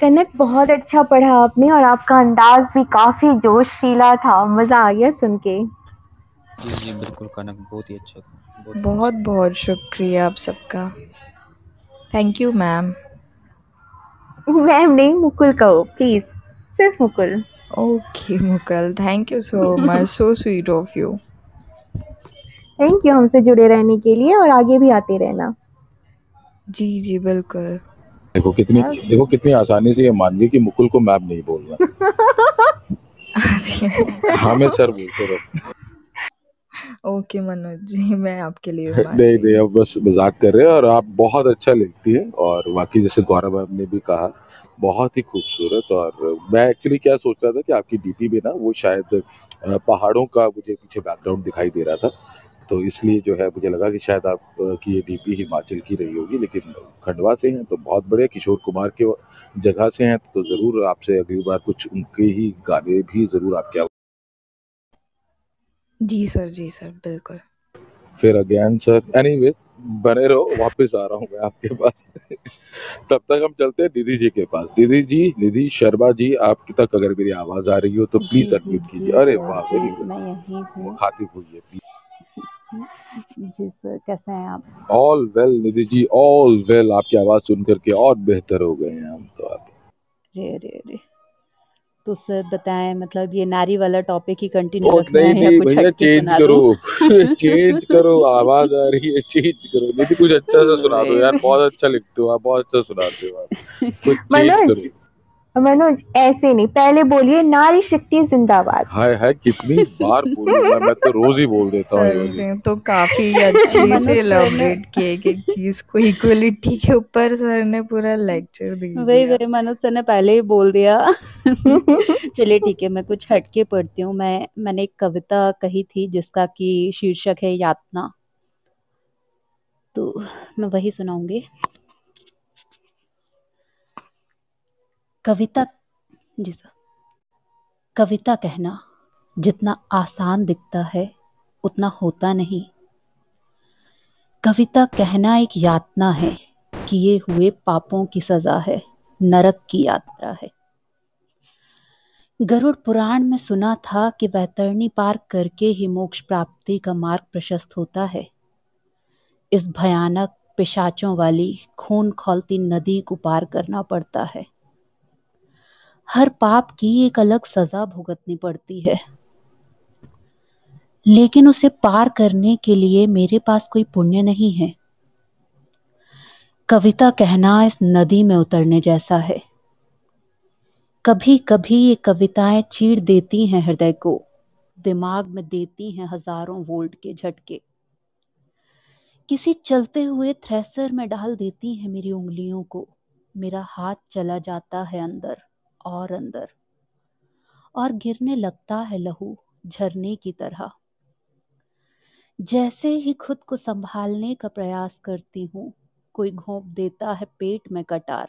Kanak बहुत अच्छा पढ़ा आपने और आपका अंदाज भी काफ़ी जोशीला था। मज़ा आ गया सुन के।
जी जी बिल्कुल कनक बहुत ही अच्छा था। बहुत
बहुत बहुत शुक्रिया आप सबका। थैंक यू मैम
मैम नहीं मुकुल कहो प्लीज़ सिर्फ़ Mukul.
Okay Mukul thank you so much so sweet of you
thank you हमसे जुड़े रहने के लिए और आगे भी आते रहना।
जी जी बिल्कुल।
देखो कितनी देखो कितनी आसानी से ये मान गई कि मुकुल को मैम नहीं बोलना हमें सर बोलते रहो।
ओके मनोज जी मैं आपके लिए
नहीं नहीं अब बस मज़ाक कर रहे हैं और आप बहुत अच्छा लिखती है और बाकी जैसे गौरव मैम ने भी कहा बहुत ही खूबसूरत और मैं एक्चुअली क्या सोच रहा था कि आपकी डीपी में ना वो शायद पहाड़ों का मुझे पीछे बैकग्राउंड दिखाई दे रहा था। तो इसलिए जो है मुझे लगा कि शायद आप की ये डीपी हिमाचल की रही होगी लेकिन खंडवा से हैं तो बहुत बढ़िया। किशोर कुमार के जगह से हैं तो ज़रूर आपसे अगली बार कुछ उनके ही गाने भी ज़रूर आपके आवाज़
जी सर जी सर बिल्कुल।
फिर अगेन सर एनीवेज बने रहो वापस आ रहा हूँ मैं आपके पास। तब तक हम चलते हैं निधि जी के पास। निधि जी निधि शर्मा जी आप तक अगर मेरी आवाज़ आ रही हो तो प्लीज़ अनम्यूट कीजिए। अरे वाह वेरी गुड
मैं
खातिब हुई है प्लीज़
जी सर कैसे हैं आप?
All well Nidhi ji all well आपकी आवाज़ सुन करके और बेहतर हो गए हैं हम तो आप।
अरे अरे अरे तो सर बताएँ मतलब ये नारी वाला टॉपिक ही कंटिन्यू रखना
नहीं
है या
नहीं
कुछ
भैया चेंज करो चेंज करो आवाज़ आ रही है चेंज करो। निधि कुछ अच्छा सा सुना दो यार बहुत अच्छा लिखते हो आप बहुत अच्छा सुनाते हो आप। कुछ चेंज करो।
मनोज ऐसे नहीं। पहले बोलिए नारी शक्ति जिंदाबाद।
हाय हाय कितनी बार बोलूँ मैं मैं तो रोज ही बोल देता हूँ
तो काफ़ी अच्छे से एलाबोरेट किया एक एक चीज़ को इक्वलिटी के ऊपर सर ने पूरा लेक्चर दे
वही
दिया।
वही मनोज सर ने पहले ही बोल दिया। चलिए ठीक है मैं कुछ हटके पढ़ती हूँ। मैं मैंने एक कविता कही थी जिसका की शीर्षक है यातना। तो मैं वही सुनाऊँगी। कविता, जी सर। कविता कहना जितना आसान दिखता है, उतना होता नहीं। कविता कहना एक यातना है किए हुए पापों की सजा है, नरक की यात्रा है। गरुड़ पुराण में सुना था कि वैतरणी पार करके ही मोक्ष प्राप्ति का मार्ग प्रशस्त होता है। इस भयानक पिशाचों वाली खून खोलती नदी को पार करना पड़ता है। हर पाप की एक अलग सजा भुगतनी पड़ती है। लेकिन उसे पार करने के लिए मेरे पास कोई पुण्य नहीं है। कविता कहना इस नदी में उतरने जैसा है। कभी कभी ये कविताएँ चीर देती हैं हृदय को, दिमाग में देती हैं हज़ारों वोल्ट के झटके। किसी चलते हुए थ्रेसर में डाल देती हैं मेरी उंगलियों को, मेरा हाथ चला जाता है अंदर। और अंदर। और गिरने लगता है लहू झरने की तरह। जैसे ही खुद को संभालने का प्रयास करती हूँ, कोई घोंप देता है पेट में कटार।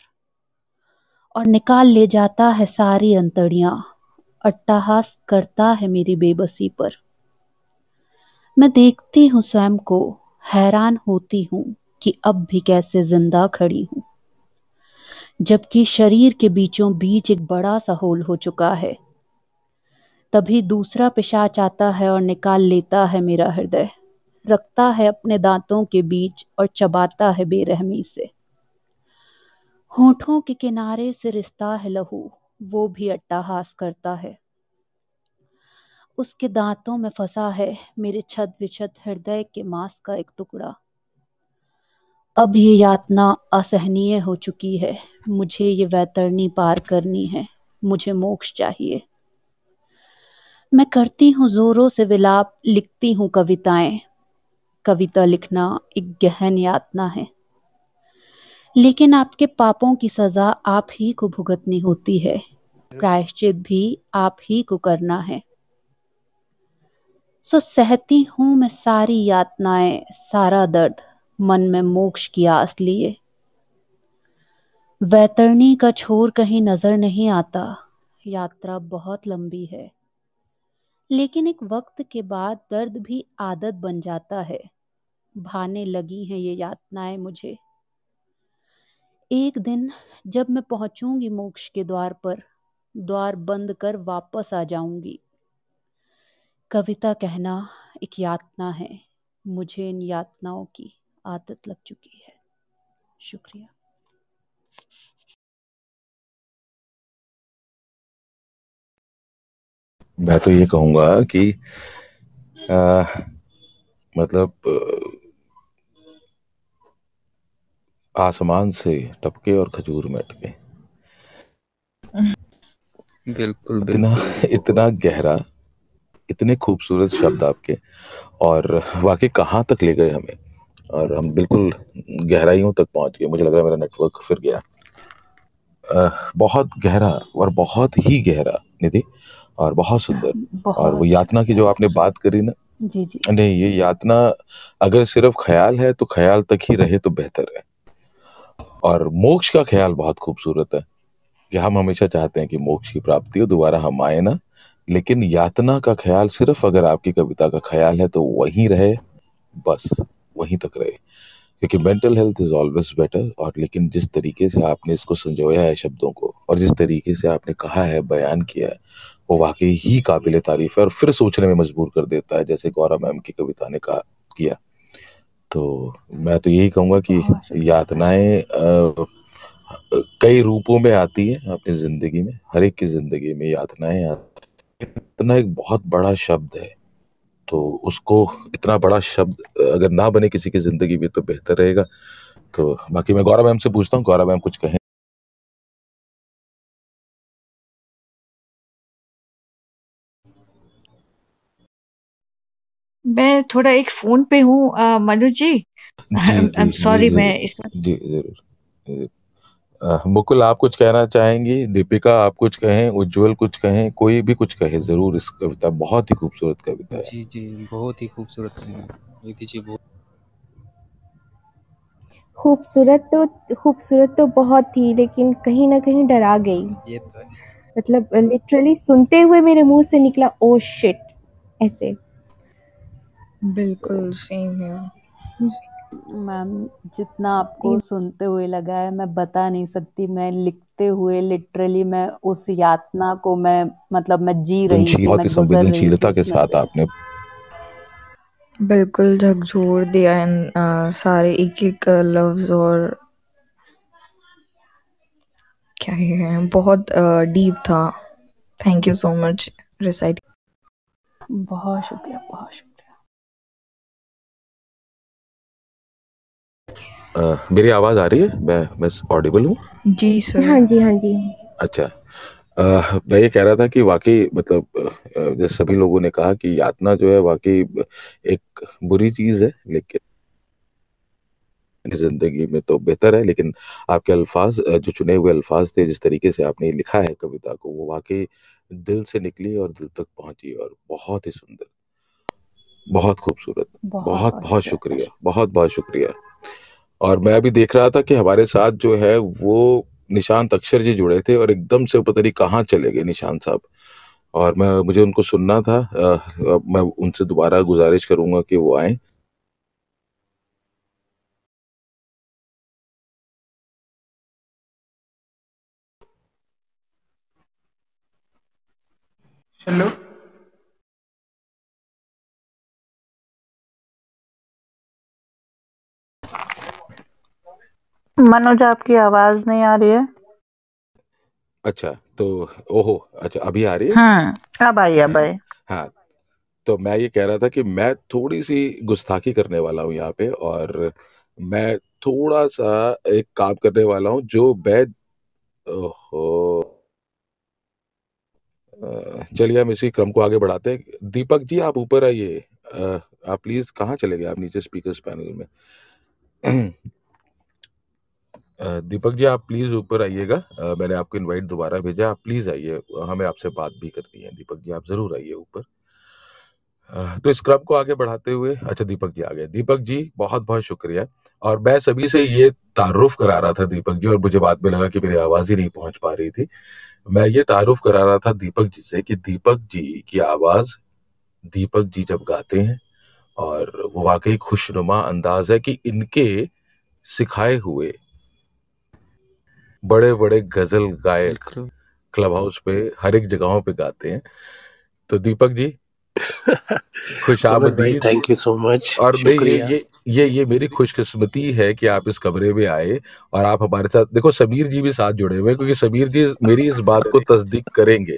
और निकाल ले जाता है सारी अंतड़ियाँ, अट्टहास करता है मेरी बेबसी पर। मैं देखती हूँ स्वयं को, हैरान होती हूँ कि अब भी कैसे ज़िंदा खड़ी हूँ। जबकि शरीर के बीचों बीच एक बड़ा सा होल हो चुका है। तभी दूसरा पिशाच आता है और निकाल लेता है मेरा हृदय। रखता है अपने दांतों के बीच और चबाता है बेरहमी से। होठों के किनारे से रिश्ता है लहू, वो भी अट्टाहास करता है। उसके दांतों में फंसा है मेरे छद विछद हृदय के मांस का एक टुकड़ा। अब ये यातना असहनीय हो चुकी है। मुझे ये वैतरणी पार करनी है। मुझे मोक्ष चाहिए। मैं करती हूँ जोरों से विलाप, लिखती हूँ कविताएँ। कविता लिखना एक गहन यातना है। लेकिन आपके पापों की सजा आप ही को भुगतनी होती है। प्रायश्चित भी आप ही को करना है। सो सहती हूँ मैं सारी यातनाएँ, सारा दर्द। मन में मोक्ष की आस लिए वैतरणी का छोर कहीं नज़र नहीं आता। यात्रा बहुत लंबी है। लेकिन एक वक्त के बाद दर्द भी आदत बन जाता है। भाने लगी हैं ये यातनाएँ मुझे। एक दिन जब मैं पहुंचूँगी मोक्ष के द्वार पर, द्वार बंद कर वापस आ जाऊँगी। कविता कहना एक यातना है, मुझे इन यातनाओं की। आदत लग चुकी है। शुक्रिया।
मैं तो ये कहूँगा कि आ, मतलब आसमान से टपके और खजूर में अटके
बिल्कुल
इतना इतना गहरा इतने खूबसूरत शब्द आपके और वाकई कहाँ तक ले गए हमें? और हम बिल्कुल गहराइयों तक पहुँच गए। मुझे लग रहा है मेरा नेटवर्क फिर गया। अ, बहुत गहरा और बहुत ही गहरा निधि और बहुत सुंदर। और वो यातना की जो आपने बात करी ना।
जी जी।
नहीं ये यातना अगर सिर्फ़ ख्याल है तो ख्याल तक ही रहे तो बेहतर है। और मोक्ष का ख्याल बहुत खूबसूरत है कि हम हमेशा चाहते हैं कि मोक्ष की प्राप्ति हो दोबारा हम आए ना। लेकिन यातना का ख्याल सिर्फ़ अगर आपकी कविता का ख्याल है तो वहीं रहे बस। वहीं तक रहे। क्योंकि mental health is always better और लेकिन जिस तरीके से आपने इसको संजोया है शब्दों को और जिस तरीके से आपने कहा है बयान किया है वो वाकई ही काबिल तारीफ़ है और फिर सोचने में मजबूर कर देता है जैसे गौरव मैम की कविता ने कहा किया। तो मैं तो यही कहूँगा कि
बहुत
यातनाएँ कई रूपों में आती हैं अपनी ज़िंदगी में हर एक की ज़िंदगी में यातनाएँ हैं। इतना एक बहुत बड़ा शब्द है। तो उसको इतना बड़ा शब्द अगर ना बने किसी की ज़िंदगी में तो बेहतर रहेगा। तो बाकी मैं गौरव मैम से पूछता हूँ गौरव मैम कुछ कहें।
मैं थोड़ा एक फ़ोन पे हूँ Manu
ji.
I
am
sorry मैं इस
जी ज़रूर। मुकुल आप कुछ कहना चाहेंगी दीपिका आप कुछ कहें उज्जवल कुछ कहें कोई भी कुछ कहे ज़रूर इस कविता बहुत ही खूबसूरत कविता है
जी जी बहुत ही खूबसूरत जी बहुत
खूबसूरत तो खूबसूरत तो बहुत थी लेकिन कहीं ना कहीं डरा गई।
ये तो
मतलब लिटरली सुनते हुए मेरे मुँह से निकला ओ शिट! ऐसे।
बिल्कुल सेम हियर
मैम जितना आपको सुनते हुए लगा है मैं बता नहीं सकती। मैं लिखते हुए लिटरली मैं उस यातना को मैं मतलब मैं जी रही थी
बहुत ही संवेदनशीलता के साथ आपने
बिल्कुल झकझोर दिया इन सारे एक-एक लफ्ज़ और क्या ही है बहुत डीप था। Thank you so much recite
बहुत शुक्रिया बहुत शुक्रिया।
अ, मेरी आवाज़ आ रही है? मैं मैं ऑडिबल हूँ?
जी सर।
हाँ जी, हाँ जी।
अच्छा. अ, मैं ये कह रहा था कि वाकई मतलब जैसे सभी लोगों ने कहा कि यातना जो है वाकई एक बुरी चीज़ है लेकिन ज़िंदगी में तो बेहतर है लेकिन आपके अल्फाज जो चुने हुए अल्फाज थे जिस तरीके से आपने लिखा है कविता को वो वाकई दिल से निकली और दिल तक पहुँची और बहुत ही सुंदर बहुत खूबसूरत
बहुत
बहुत
बहुत शुक्रिया.
बहुत बहुत शुक्रिया. और मैं अभी देख रहा था कि हमारे साथ जो है वो निशांत अक्षर जी जुड़े थे और एकदम से पता नहीं कहाँ चले गए निशांत साहब। और मैं मुझे उनको सुनना था अ, मैं उनसे दोबारा गुजारिश करूँगा कि वो आए।
हेलो।
मनोज आपकी आवाज़ नहीं आ रही है।
अच्छा तो ओहो अच्छा अभी आ रही है?
हम्म अब आई अब आई।
हाँ तो मैं ये कह रहा था कि मैं थोड़ी सी गुस्ताखी करने वाला हूँ यहाँ पे और मैं थोड़ा सा एक काम करने वाला हूँ जो बैद ओहो अ, चलिए हम इसी क्रम को आगे बढ़ाते हैं। दीपक जी आप ऊपर आइए। अ, आप प्लीज़ कहाँ चले गए आप नीचे स्पीकर्स पैनल में? दीपक जी, आप प्लीज़ ऊपर आइएगा। मैंने आपको इनवाइट दोबारा भेजा आप प्लीज़ आइए। हमें आपसे बात भी करनी है। दीपक जी, आप ज़रूर आइए ऊपर। तो इस क्रम को आगे बढ़ाते हुए अच्छा दीपक जी आ गए। दीपक जी, बहुत बहुत शुक्रिया। और मैं सभी से ये तारुफ करा रहा था दीपक जी, और मुझे बाद में लगा कि मेरी आवाज़ ही नहीं पहुँच पा रही थी। मैं ये तारुफ करा रहा था दीपक जी से कि दीपक जी की आवाज़, दीपक जी जब गाते हैं, और वो वाकई खुशनुमा अंदाज है कि इनके सिखाए हुए बड़े बड़े गज़ल गायक क्लब हाउस पे हर एक जगहों पे गाते हैं। तो दीपक जी खुशाबदी
थैंक यू सो मच
और ये, ये ये ये मेरी खुशकिस्मती है कि आप इस कमरे में आए और आप हमारे साथ देखो समीर जी भी साथ जुड़े हुए क्योंकि समीर जी मेरी इस बात को तस्दीक करेंगे।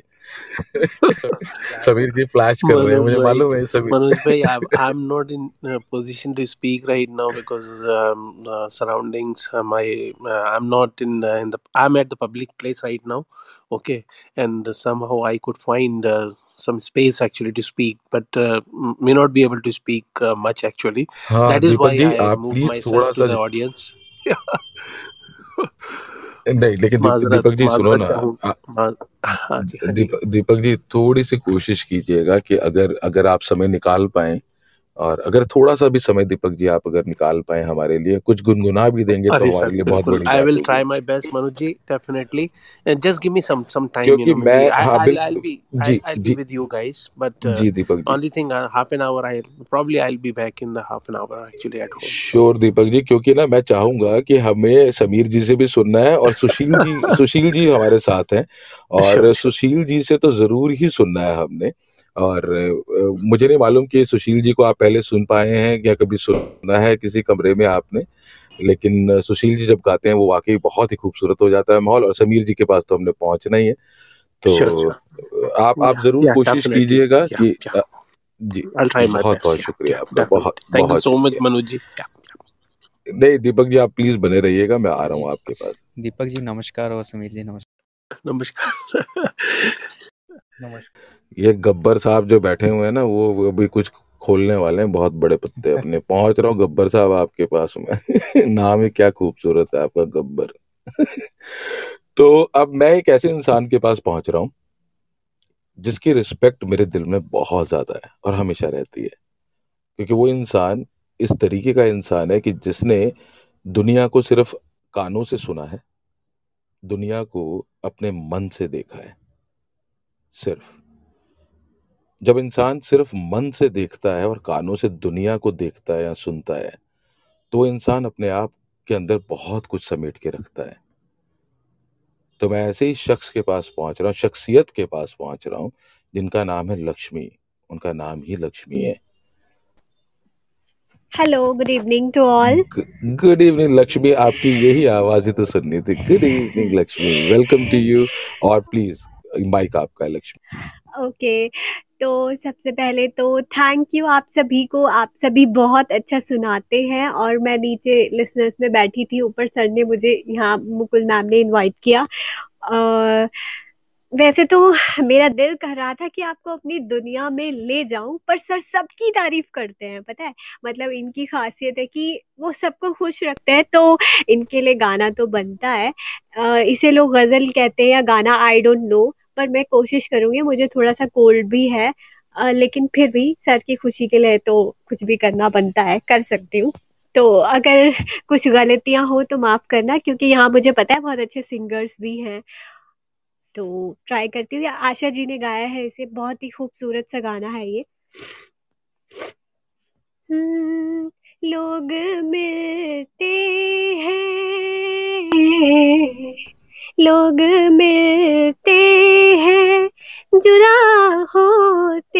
समीर जी फ्लैश कर रहे हैं मुझे मालूम है समीर।
मनोज भाई I am not in position to speak right now because surroundings my I am not in in the I am at the public place right now okay and somehow I could find some space actually to speak, but uh, may not be able to speak uh, much actually.
हाँ
That is
Deepak
why
ji
I
move
myself to the audience.
नहीं लेकिन दीप, दीपक जी सुनो ना
चाहूँ
आ-
मा- हाँ जी हाँ जी
दीप, दीपक जी थोड़ी सी कोशिश कीजिएगा कि अगर अगर आप समय निकाल पाए और अगर थोड़ा सा भी समय दीपक जी आप अगर निकाल पाए हमारे लिए कुछ गुनगुना भी देंगे तो हमारे लिए बहुत बड़ी
I
will
try my best Manoj ji definitely and just give me some some time you
क्योंकि मैं
I I
I
busy I
I
busy.
With
you guys but
ji Deepak ji.
Only thing half an hour I probably i'll be back in the half an hour actually at home.
Sure Deepak ji क्योंकि ना मैं चाहूँगा कि हमें समीर जी से भी सुनना है और सुशील जी सुशील जी हमारे साथ हैं और सुशील जी से तो ज़रूर ही सुनना है हमने। और मुझे नहीं मालूम कि सुशील जी को आप पहले सुन पाए हैं या कभी सुना है किसी कमरे में आपने लेकिन सुशील जी जब गाते हैं वो वाकई बहुत ही खूबसूरत हो जाता है माहौल और समीर जी के पास तो हमने पहुँचना ही है। तो
श्योर श्योर
अ, आप आप ज़रूर कोशिश कीजिएगा कि जी बहुत बहुत शुक्रिया आपका बहुत बहुत
so much
शुक्रिया।
manoj
नहीं दीपक जी आप प्लीज़ बने रहिएगा मैं आ रहा हूँ आपके पास।
दीपक जी नमस्कार और समीर जी नमस्कार।
नमस्कार।
ये गब्बर साहब जो बैठे हुए हैं ना वो अभी कुछ खोलने वाले हैं बहुत बड़े पत्ते अपने। पहुँच रहा हूँ गब्बर साहब आपके पास में। नाम ही क्या खूबसूरत है आपका गब्बर। तो अब मैं एक ऐसे इंसान के पास पहुँच रहा हूँ जिसकी रिस्पेक्ट मेरे दिल में बहुत ज़्यादा है और हमेशा रहती है। क्योंकि वो इंसान इस तरीके का इंसान है कि जिसने दुनिया को सिर्फ़ कानों से सुना है दुनिया को अपने मन से देखा है सिर्फ़। जब इंसान सिर्फ़ मन से देखता है और कानों से दुनिया को देखता है या सुनता है तो इंसान अपने आप के अंदर बहुत कुछ समेट के रखता है। तो मैं ऐसे ही शख्स के पास पहुँच रहा हूँ शख्सियत के पास पहुँच रहा हूँ जिनका नाम है लक्ष्मी। उनका नाम ही लक्ष्मी है।
Hello good evening to all
good evening Lakshmi. आपकी यही आवाज़ ही तो सुननी थी। Good evening Lakshmi. Welcome to you और प्लीज़ माइक आपका है लक्ष्मी।
ओके तो सबसे पहले तो थैंक यू आप सभी को आप सभी बहुत अच्छा सुनाते हैं और मैं नीचे लिसनर्स में बैठी थी ऊपर सर ने मुझे यहाँ मुकुल मैम ने इनवाइट किया। अ, वैसे तो मेरा दिल कह रहा था कि आपको अपनी दुनिया में ले जाऊँ पर सर सबकी तारीफ़ करते हैं पता है? मतलब इनकी खासियत है कि वो सबको खुश रखते हैं तो इनके लिए गाना तो बनता है। अ, इसे लोग गज़ल कहते हैं या गाना आई डोंट नो पर मैं कोशिश करूँगी मुझे थोड़ा सा कोल्ड भी है अ, लेकिन फिर भी सर की खुशी के लिए तो कुछ भी करना बनता है कर सकती हूँ। तो अगर कुछ गलतियाँ हो तो माफ़ करना क्योंकि यहाँ मुझे पता है बहुत अच्छे सिंगर्स भी हैं। तो ट्राई करती हूँ आशा जी ने गाया है इसे बहुत ही खूबसूरत सा गाना है ये। हम्म, लोग मिलते हैं। लोग मिलते हैं, जुदा होते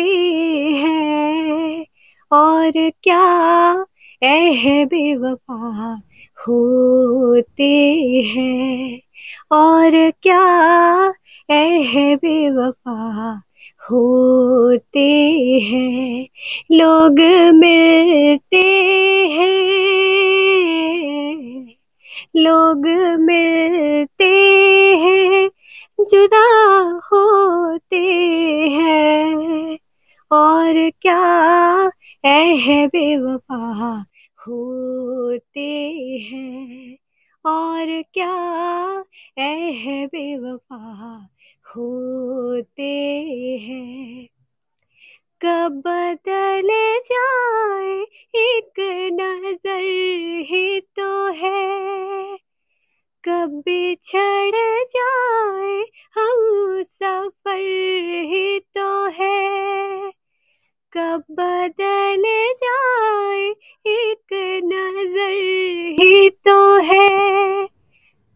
हैं। और क्या ऐ बेवफा होते हैं? और क्या ऐ बेवफा होते हैं? लोग मिलते हैं। लोग मिलते हैं, जुदा होते हैं। और क्या ऐ बेवफा होते हैं? और क्या ऐ बेवफा होते हैं? कब बदल जाए, एक नज़र ही तो है। कब बिछड़ जाए, हम सफ़र ही तो है। कब बदल जाए, एक नज़र ही तो है।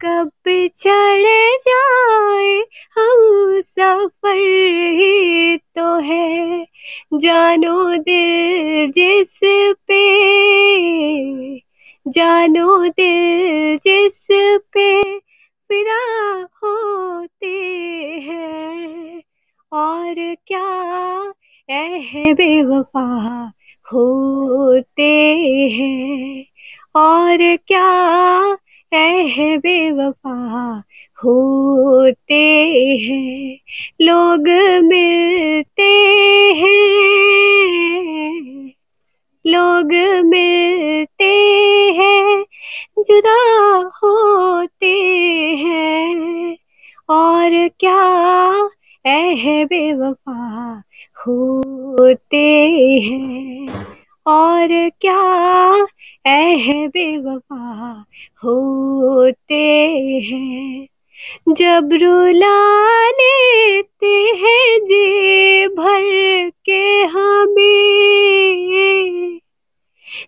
कब बिछड़ जाए, हम सफ़र ही तो है। जानो दिल जिस पे, जानो दिल जिस पे फिदा होते हैं। और क्या ऐ बेवफा होते हैं? और क्या ऐ बेवफा होते हैं, लोग मिलते हैं। लोग मिलते हैं, जुदा होते हैं। और क्या ऐ बेवफा होते हैं? और क्या ऐ बेवफा होते हैं? जब रुला लेते हैं जी भर के हमें।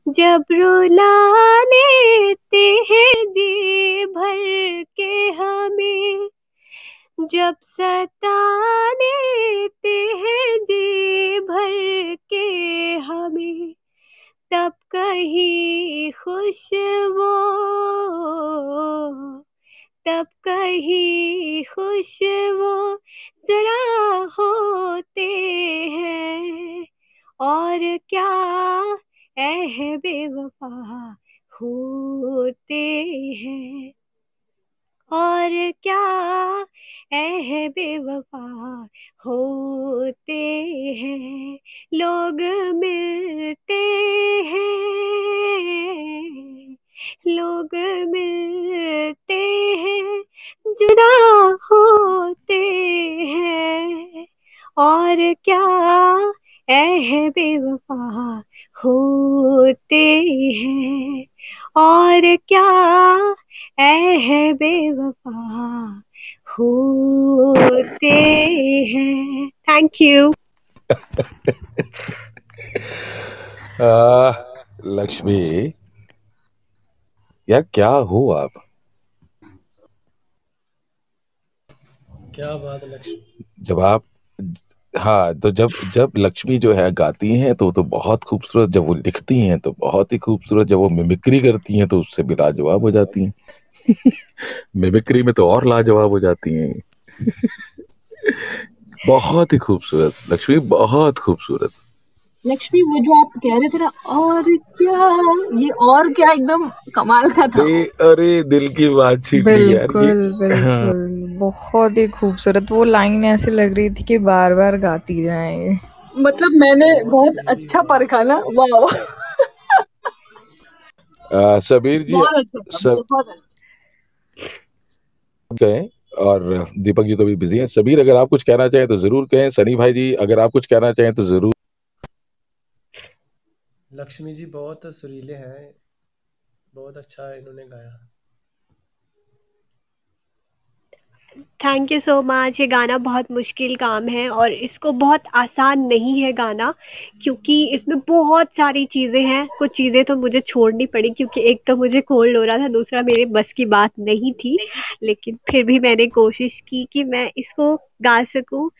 जब रुला लेते हैं जी भर के हमें। जब सता लेते हैं जी भर के हमें। तब कहीं खुश वो तब कहीं खुश वो जरा होते हैं। और क्या ऐ बेवफा होते हैं? और क्या ऐ बेवफा होते हैं? लोग मिलते हैं। लोग मिलते हैं, जुदा होते हैं। और क्या ऐ बेवफा होते हैं? और क्या ऐ बेवफा होते हैं? थैंक यू
लक्ष्मी यार क्या हो आप?
क्या बात लक्ष्य
जब आप हाँ तो जब जब लक्ष्मी जो है गाती हैं तो तो बहुत खूबसूरत जब वो लिखती हैं तो बहुत ही खूबसूरत जब वो मिमिक्री करती हैं तो उससे भी लाजवाब हो जाती हैं। मिमिक्री में तो और लाजवाब हो जाती हैं। बहुत ही खूबसूरत लक्ष्मी बहुत खूबसूरत।
लक्ष्मी वो जो आप कह रहे थे ना और क्या? ये और क्या एकदम कमाल का था?
अरे दिल की बात यार
बिल्कुल
हाँ।
बिल्कुल बहुत ही खूबसूरत। वो लाइन ऐसी लग रही थी कि बार बार गाती जाए
मतलब मैंने बहुत अच्छा परखा ना वाह
सबीर जी
अच्छा
सब
बहुत अच्छा।
और दीपक जी तो भी बिज़ी हैं। सबीर अगर आप कुछ कहना चाहें तो ज़रूर कहें। सनी भाई जी अगर आप कुछ कहना चाहें तो ज़रूर
लक्ष्मी जी बहुत सुरीले हैं, बहुत अच्छा इन्होंने गाया
थैंक यू सो मच ये गाना बहुत मुश्किल काम है और इसको बहुत आसान नहीं है गाना, क्योंकि इसमें बहुत सारी चीज़ें हैं। कुछ चीज़ें तो मुझे छोड़नी पड़ी, क्योंकि एक तो मुझे कोल्ड हो रहा था, दूसरा मेरे बस की बात नहीं थी, लेकिन फिर भी मैंने कोशिश की कि मैं इसको गा सकूँ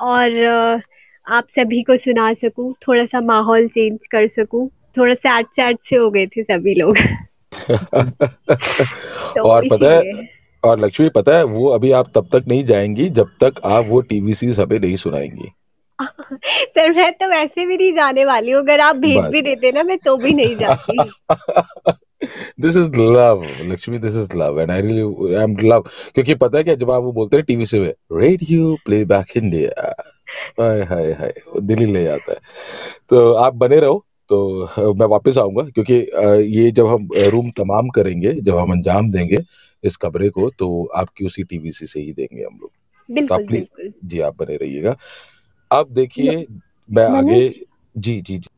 और आप सभी को सुना सकूँ थोड़ा सा माहौल चेंज कर सकूँ थोड़ा सैड सैड से हो गए थे सभी लोग। तो
और पता है और लक्ष्मी पता है वो अभी आप तब तक नहीं जाएँगी जब तक आप वो टीवीसी हमें नहीं सुनाएँगी।
सर मैं तो वैसे भी नहीं जाने वाली हूँ। अगर आप भेज भी देते ना मैं तो भी नहीं जाती।
This is love Lakshmi this is love and I really I am love क्योंकि पता है क्या जब आप वो बोलते हैं टीवी से radio playback India hi hi hi Delhi ले जाता है। तो आप बने रहो तो मैं वापस आऊँगा क्योंकि ये जब हम रूम तमाम करेंगे जब हम अंजाम देंगे इस कमरे को तो आपकी उसी टीवीसी से ही देंगे हम लोग। तो आप जी आप बने रहिएगा। अब देखिए मैं आगे जी जी जी।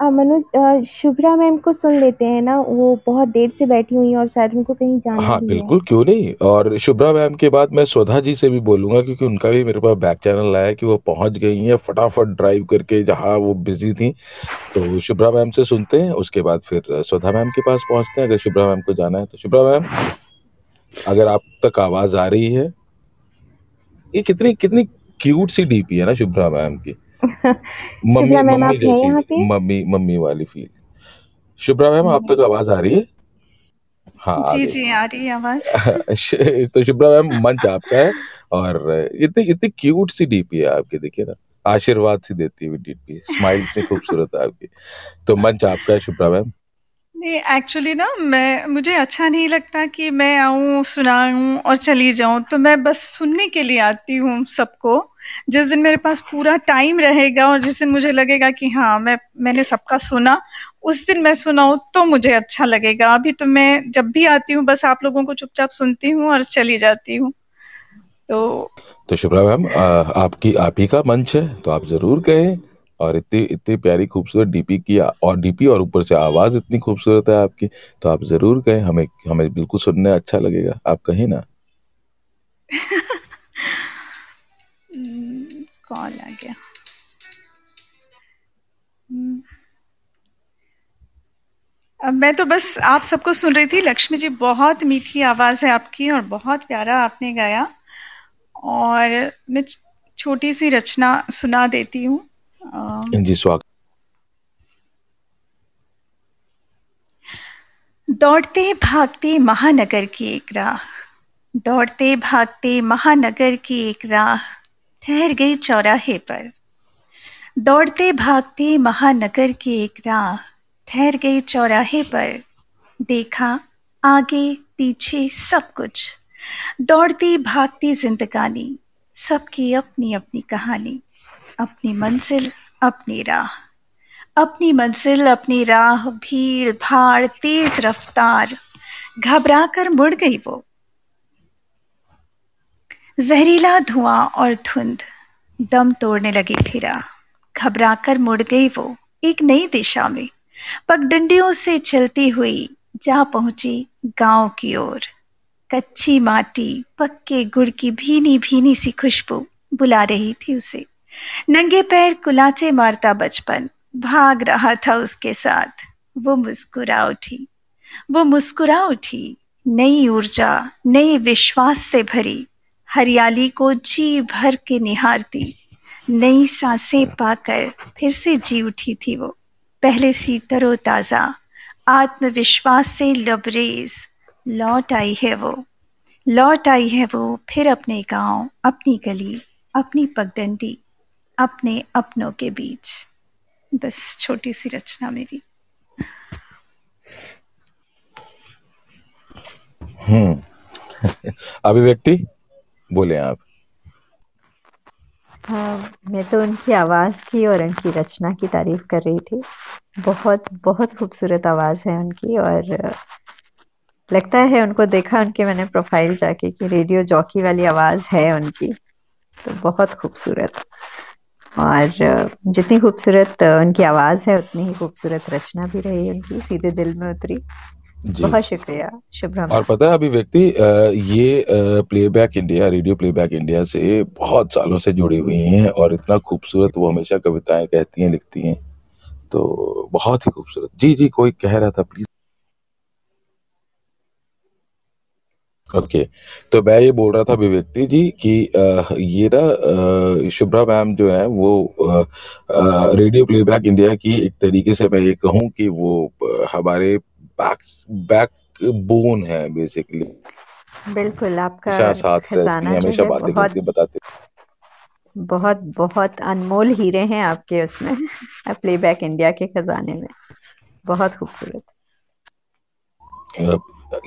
मनोज शुभ्रा मैम को सुन लेते हैं ना वो बहुत देर से बैठी हुई हैं और शायद उनको कहीं जाना
हाँ
भी है।
बिल्कुल क्यों नहीं? और शुभ्रा मैम के बाद मैं स्वधा जी से भी बोलूँगा क्योंकि उनका भी मेरे पास बैक चैनल आया कि वो पहुँच गई हैं फटाफट ड्राइव करके जहाँ वो बिज़ी थी। तो शुभ्रा मैम से सुनते हैं उसके बाद फिर स्वधा मैम के पास पहुँचते हैं अगर शुभ्रा मैम को जाना है तो। शुभ्रा मैम अगर आप तक आवाज़ आ रही है ये कितनी कितनी क्यूट सी डीपी है ना शुभ्रा मैम की। मम्मी
शुभ्रा मैम
मम्मी
आप हैं
जैसी
यहाँ पे?
मम्मी मम्मी वाली फील शुभ्रा मैम आप तक आवाज़ आ रही है? हाँ आ
जी जी आ रही है आवाज़।
श- तो शुभ्रा मैम मंच आपका है और इतनी इतनी क्यूट सी डीपी है आपकी देखिए ना। आशीर्वाद सी देती हुई डीपी स्माइल इतनी खूबसूरत है आपकी। तो मंच आपका है शुभ्रा मैम?
नहीं एक्चुअली ना मैं मुझे अच्छा नहीं लगता कि मैं आऊँ सुनाऊँ और चली जाऊँ। तो मैं बस सुनने के लिए आती हूँ सबको। जिस दिन मेरे पास पूरा टाइम रहेगा और जिस दिन मुझे लगेगा कि हाँ मैं मैंने सबका सुना उस दिन मैं सुनाऊँ तो मुझे अच्छा लगेगा। अभी तो मैं जब भी आती हूँ बस आप लोगों को चुपचाप सुनती हूँ और चली जाती हूँ। तो
तो शुभ्रा मैम आपकी आप ही का मंच है तो आप ज़रूर कहें। और इतनी इतनी प्यारी खूबसूरत डीपी की और डीपी और ऊपर से आवाज़ इतनी खूबसूरत है आपकी तो आप ज़रूर कहें हमें हमें बिल्कुल सुनने अच्छा लगेगा। आप कहें ना।
कॉल आ गया। अब मैं तो बस आप सबको सुन रही थी लक्ष्मी जी बहुत मीठी आवाज़ है आपकी और बहुत प्यारा आपने गाया। और मैं छोटी सी रचना सुना देती हूँ।
जी स्वागत।
दौड़ते भागते महानगर की एक राह दौड़ते भागते महानगर की एक राह। ठहर गई चौराहे पर। दौड़ते भागते महानगर की एक राह ठहर गई चौराहे पर। देखा, आगे, पीछे सब कुछ। दौड़ती भागती जिंदगानी, सबकी अपनी अपनी कहानी, अपनी मंजिल, अपनी राह। अपनी मंजिल, अपनी राह भीड़ भाड़ तेज रफ्तार। घबरा कर मुड़ गई वो। जहरीला धुआँ और धुंध। दम तोड़ने लगी थी राह घबरा मुड़ गई वो एक नई दिशा में। पगडंडियों से चलती हुई जा पहुँची गाँव की ओर। कच्ची माटी, पक्के गुड़ की भीनी भीनी सी खुशबू बुला रही थी उसे। नंगे पैर कुलाचे मारता बचपन भाग रहा था उसके साथ। वो मुस्कुरा उठी। वो मुस्कुरा उठी। नई ऊर्जा, नए विश्वास से भरी हरियाली को जी भर के निहारती नई साँसें पाकर फिर से जी उठी थी वो। पहले सी तरोताजा, आत्मविश्वास से लबरेज, लौट आई है वो। लौट आई है वो फिर अपने गाँव, अपनी गली, अपनी पगडंडी, अपने अपनों के बीच। बस छोटी सी रचना मेरी।
हम्म। अभिव्यक्ति? बोले आप।
हाँ मैं तो उनकी आवाज़ की और उनकी रचना की तारीफ़ कर रही थी। बहुत बहुत खूबसूरत आवाज़ है उनकी और लगता है उनको देखा उनके मैंने प्रोफ़ाइल जाके कि रेडियो जॉकी वाली आवाज़ है उनकी। तो बहुत खूबसूरत। और जितनी खूबसूरत उनकी आवाज़ है, उतनी ही खूबसूरत रचना भी रही उनकी, सीधे दिल में उतरी। बहुत शुक्रिया। शुभ्रा
और पता है अभिव्यक्ति अ, ये playback India radio playback India से बहुत सालों से जुड़ी हुई हैं और इतना खूबसूरत वो हमेशा कविताएँ कहती हैं लिखती हैं। तो बहुत ही खूबसूरत। जी जी कोई कह रहा था प्लीज़ ओके okay. तो मैं ये बोल रहा था अभिव्यक्ति जी कि ये ना शुभ्रा मैम जो है वो रेडियो प्लेबैक इंडिया की एक तरीके से मैं ये कहूँ कि वो हमारे बैक बैक बोन है बेसिकली
बिल्कुल आपका
हमेशा साथ रहती हैं हमेशा बातें करती बताते।
बहुत बहुत अनमोल हीरे हैं आपके उसमें प्लेबैक इंडिया के खजाने में। बहुत खूबसूरत।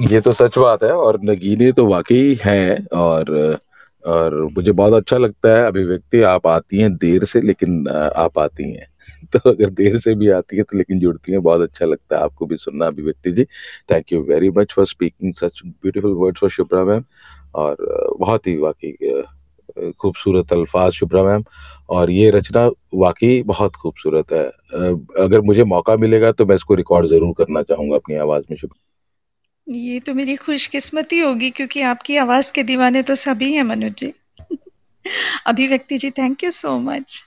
ये तो सच बात है और नगीने तो वाकई हैं और और मुझे बहुत अच्छा लगता है अभिव्यक्ति आप आती हैं देर से लेकिन आप आती हैं। तो अगर देर से भी आती है तो लेकिन जुड़ती हैं, बहुत अच्छा लगता है आपको भी सुनना Abhivyakti ji. Thank you very much for speaking such beautiful words for Shubhra ma'am और बहुत ही वाकई खूबसूरत अल्फाज शुभ्रा मैम और ये रचना वाकई बहुत खूबसूरत है। अगर मुझे मौका मिलेगा तो मैं इसको रिकॉर्ड ज़रूर करना चाहूँगा अपनी आवाज़ में शुक्रिया
ये तो मेरी खुशकिस्मती होगी क्योंकि आपकी आवाज़ के दीवाने तो सभी हैं, Manoj ji. Abhivyakti ji thank you so much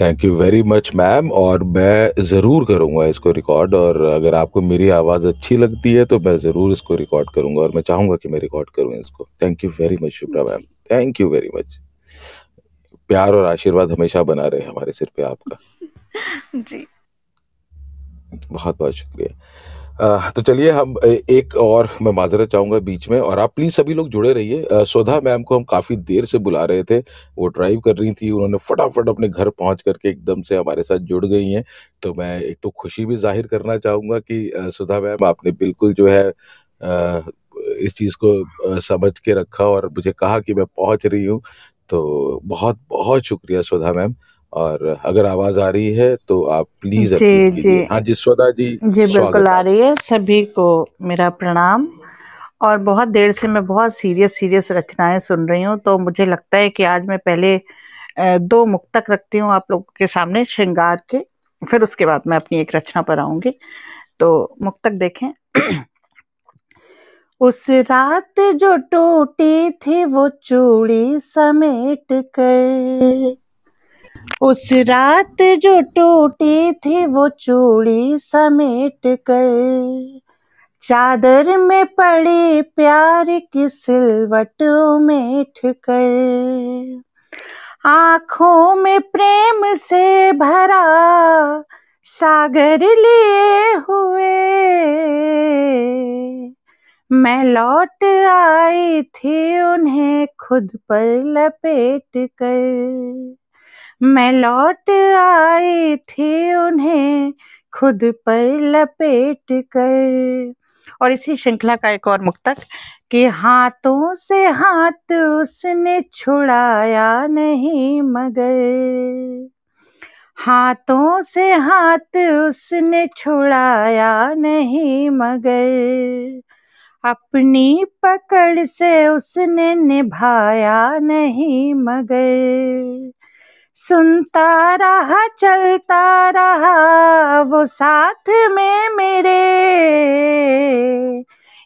thank you very much ma'am और मैं ज़रूर करूँगा इसको रिकॉर्ड और अगर आपको मेरी आवाज़ अच्छी लगती है तो मैं ज़रूर इसको रिकॉर्ड करूँगा और मैं चाहूँगा कि मैं रिकॉर्ड करूँ इसको। Thank you very much Shubhra ma'am thank you very much प्यार और आशीर्वाद हमेशा बना रहे हमारे सिर पे आपका।
जी।
बहुत बहुत शुक्रिया। तो चलिए हम एक और मैं माजरत चाहूँगा बीच में, और आप प्लीज़ सभी लोग जुड़े रहिए। सुधा मैम को हम काफ़ी देर से बुला रहे थे, वो ड्राइव कर रही थी, उन्होंने फटाफट अपने घर पहुँच करके एकदम से हमारे साथ जुड़ गई हैं। तो मैं एक तो खुशी भी ज़ाहिर करना चाहूँगा कि सुधा मैम आपने बिल्कुल जो है इस चीज़ को समझ के रखा और मुझे कहा कि मैं पहुँच रही हूँ। तो बहुत बहुत शुक्रिया सुधा मैम। और अगर आवाज़ आ रही है तो आप प्लीज़
जी जी।
हाँ जी सुधा जी
जी बिल्कुल आ रही है। सभी को मेरा प्रणाम। और बहुत देर से मैं बहुत सीरियस सीरियस रचनाएँ सुन रही हूँ तो मुझे लगता है कि आज मैं पहले दो मुक्तक रखती हूँ आप लोगों के सामने श्रृंगार के। फिर उसके बाद मैं अपनी एक रचना पर आऊँगी। तो मुक्तक देखें। उस रात जो टूटी थी वो चूड़ी समेट कर। उस रात जो टूटी थी वो चूड़ी समेट कर। चादर में पड़ी प्यार की सिलवट उमेट कर आँखों में प्रेम से भरा सागर लिए हुए। मैं लौट आई थी उन्हें खुद पर लपेट कर। मैं लौट आई थी उन्हें खुद पर लपेट कर। और इसी श्रृंखला का एक और मुक्तक, कि हाथों से हाथ उसने छुड़ाया नहीं मगर। हाथों से हाथ उसने छुड़ाया नहीं मगर। अपनी पकड़ से उसने निभाया नहीं मगर। सुनता रहा, चलता रहा, वो साथ में मेरे।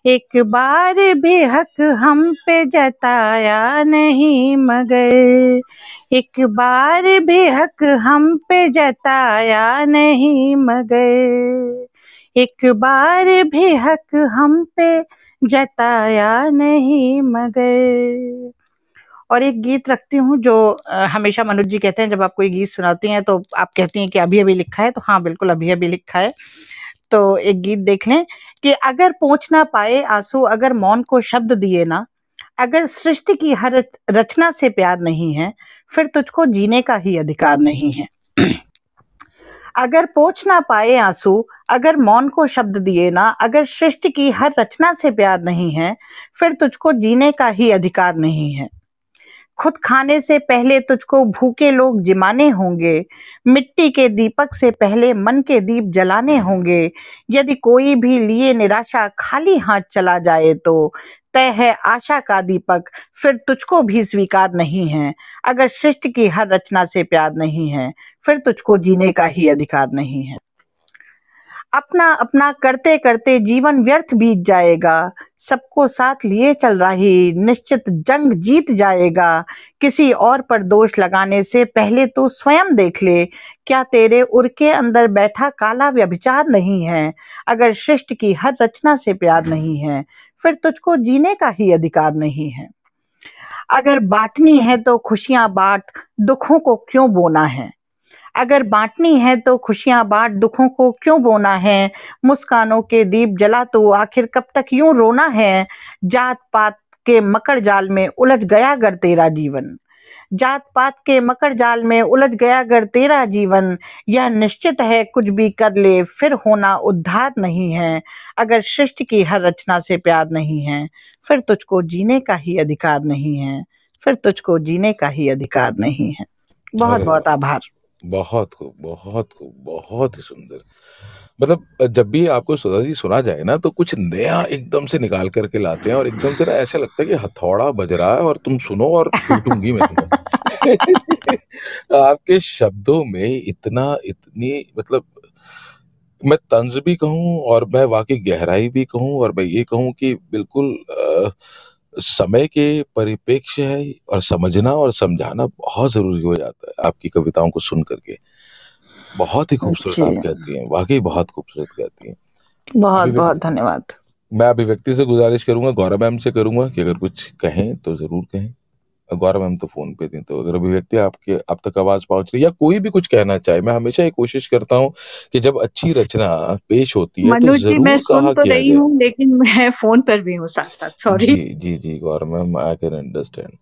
एक बार भी हक हम पे जताया नहीं, मगर एक बार भी हक हम पे जताया नहीं, मगर एक बार भी हक हम पे जताया नहीं, मगर और एक गीत रखती हूँ जो हमेशा मनोज जी कहते हैं, जब आप कोई गीत सुनाती हैं तो आप कहती हैं कि अभी अभी लिखा है तो हाँ बिल्कुल अभी अभी लिखा है। तो एक गीत देख लें कि अगर पहुँच ना पाए आँसू, अगर मौन को शब्द दिए ना, अगर सृष्टि की हर रचना से प्यार नहीं है, फिर तुझको जीने का ही अधिकार नहीं है। अगर पोछ ना पाए आँसू, अगर मौन को शब्द दिए ना, अगर सृष्टि की हर रचना से प्यार नहीं है, फिर तुझको जीने का ही अधिकार नहीं है। खुद खाने से पहले तुझको भूखे लोग जिमाने होंगे। मिट्टी के दीपक से पहले मन के दीप जलाने होंगे। यदि कोई भी लिए निराशा खाली हाथ चला जाए तो तय है आशा का दीपक फिर तुझको भी स्वीकार नहीं है। अगर सृष्टि की हर रचना से प्यार नहीं है, फिर तुझको जीने का ही अधिकार नहीं है। अपना अपना करते करते जीवन व्यर्थ बीत जाएगा। सबको साथ लिए चल रही निश्चित जंग जीत जाएगा। किसी और पर दोष लगाने से पहले तो स्वयं देख ले, क्या तेरे उर के अंदर बैठा काला व्यभिचार नहीं है? अगर सृष्टि की हर रचना से प्यार नहीं है, फिर तुझको जीने का ही अधिकार नहीं है। अगर बांटनी है तो खुशियाँ बांट, दुखों को क्यों बोना है? अगर बांटनी है तो खुशियाँ बांट दुखों को क्यों बोना है? मुस्कानों के दीप जला तो आखिर कब तक यूँ रोना है? जात पात के मकर जाल में उलझ गया गर तेरा जीवन। जात पात के मकर जाल में उलझ गया गर तेरा जीवन। यह निश्चित है कुछ भी कर ले फिर होना उद्धार नहीं है। अगर सृष्टि की हर रचना से प्यार नहीं है फिर तुझको जीने का ही अधिकार नहीं है। फिर तुझको जीने का ही अधिकार नहीं है। बहुत बहुत आभार।
बहुत खूब बहुत खूब बहुत ही सुंदर। मतलब जब भी आपको सुधा जी सुना जाए ना तो कुछ नया एकदम से निकाल करके लाते हैं और एकदम से ना ऐसा लगता है कि हथौड़ा बज रहा है और तुम सुनो और पीटूँगी मैं तुम्हें। आपके शब्दों में इतना इतनी मतलब मैं तंज भी कहूँ और मैं वाकई गहराई भी कहूँ और मैं ये कहूँ कि बिल्कुल अ, समय के परिप्रेक्ष्य है और समझना और समझाना बहुत ज़रूरी हो जाता है आपकी कविताओं को सुन करके। बहुत ही खूबसूरत आप कहती हैं वाकई बहुत खूबसूरत कहती हैं।
बहुत बहुत धन्यवाद।
मैं अभिव्यक्ति से गुजारिश करूँगा गौरव मैम से करूँगा कि अगर कुछ कहें तो ज़रूर कहें। गौरव मैम तो फ़ोन पे थी, तो अगर अभिव्यक्ति आपके आप तक आवाज़ पहुँच रही है या कोई भी कुछ कहना चाहे, मैं हमेशा ये कोशिश करता हूँ कि जब अच्छी रचना पेश होती है तो
मनोज जी मैं
ज़रूर
सुन
कहा
तो रही। हूँ लेकिन मैं फ़ोन पर भी हूँ साथ साथ सॉरी
जी, जी, जी, Gaurav ma'am I can understand.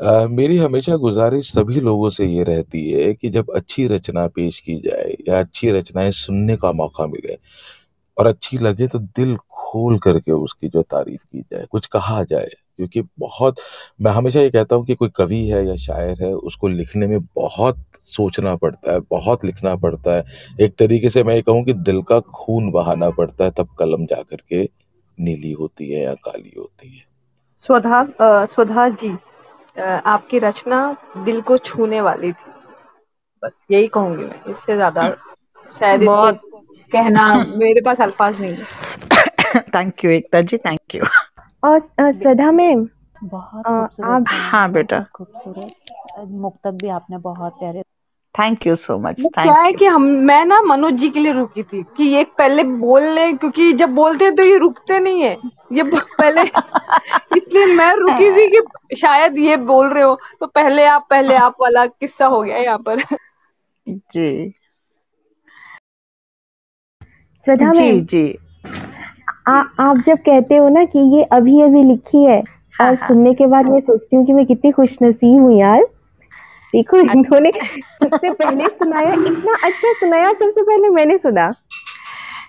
अ, मेरी हमेशा गुज़ारिश सभी लोगों से ये रहती है कि जब अच्छी रचना पेश की जाए या अच्छी रचनाएँ सुनने का मौका मिले और अच्छी लगे तो दिल खोल करके उसकी जो तारीफ़ की जाए, कुछ कहा जाए। क्योंकि बहुत मैं हमेशा ये कहता हूँ कि कोई कवि है या शायर है, उसको लिखने में बहुत सोचना पड़ता है, बहुत लिखना पड़ता है। एक तरीके से मैं ये कहूँ कि दिल का खून बहाना पड़ता है, तब कलम जा कर के नीली होती है या काली होती है।
स्वधा स्वधा जी आपकी रचना दिल को छूने वाली थी बस यही कहूँगी मैं इससे ज़्यादा शायद
बहुत
कहना मेरे पास अल्फाज नहीं है
thank you Ekta ji thank you
और श्रद्धा मैम
बहुत खूबसूरत
आप
हाँ बेटा।
खूबसूरत। मुक्तक भी आपने बहुत प्यारे
थैंक यू सो मच
क्या है कि हम मैं ना मनोज जी के लिए रुकी थी कि ये पहले बोल ले क्योंकि जब बोलते हैं तो ये रुकते नहीं है। ये पहले इसलिए मैं रुकी थी कि शायद ये बोल रहे हो तो पहले आप पहले आप वाला किस्सा हो गया यहाँ पर।
जी।
श्रद्धा
जी जी।
आ, आप जब कहते हो ना कि ये अभी अभी लिखी है
हाँ
और
हाँ।
सुनने के बाद हाँ, मैं सोचती हूँ कि मैं कितनी खुशनसीब हूँ यार। देखो इन्होंने सबसे पहले सुनाया इतना अच्छा सुनाया और सबसे पहले मैंने सुना।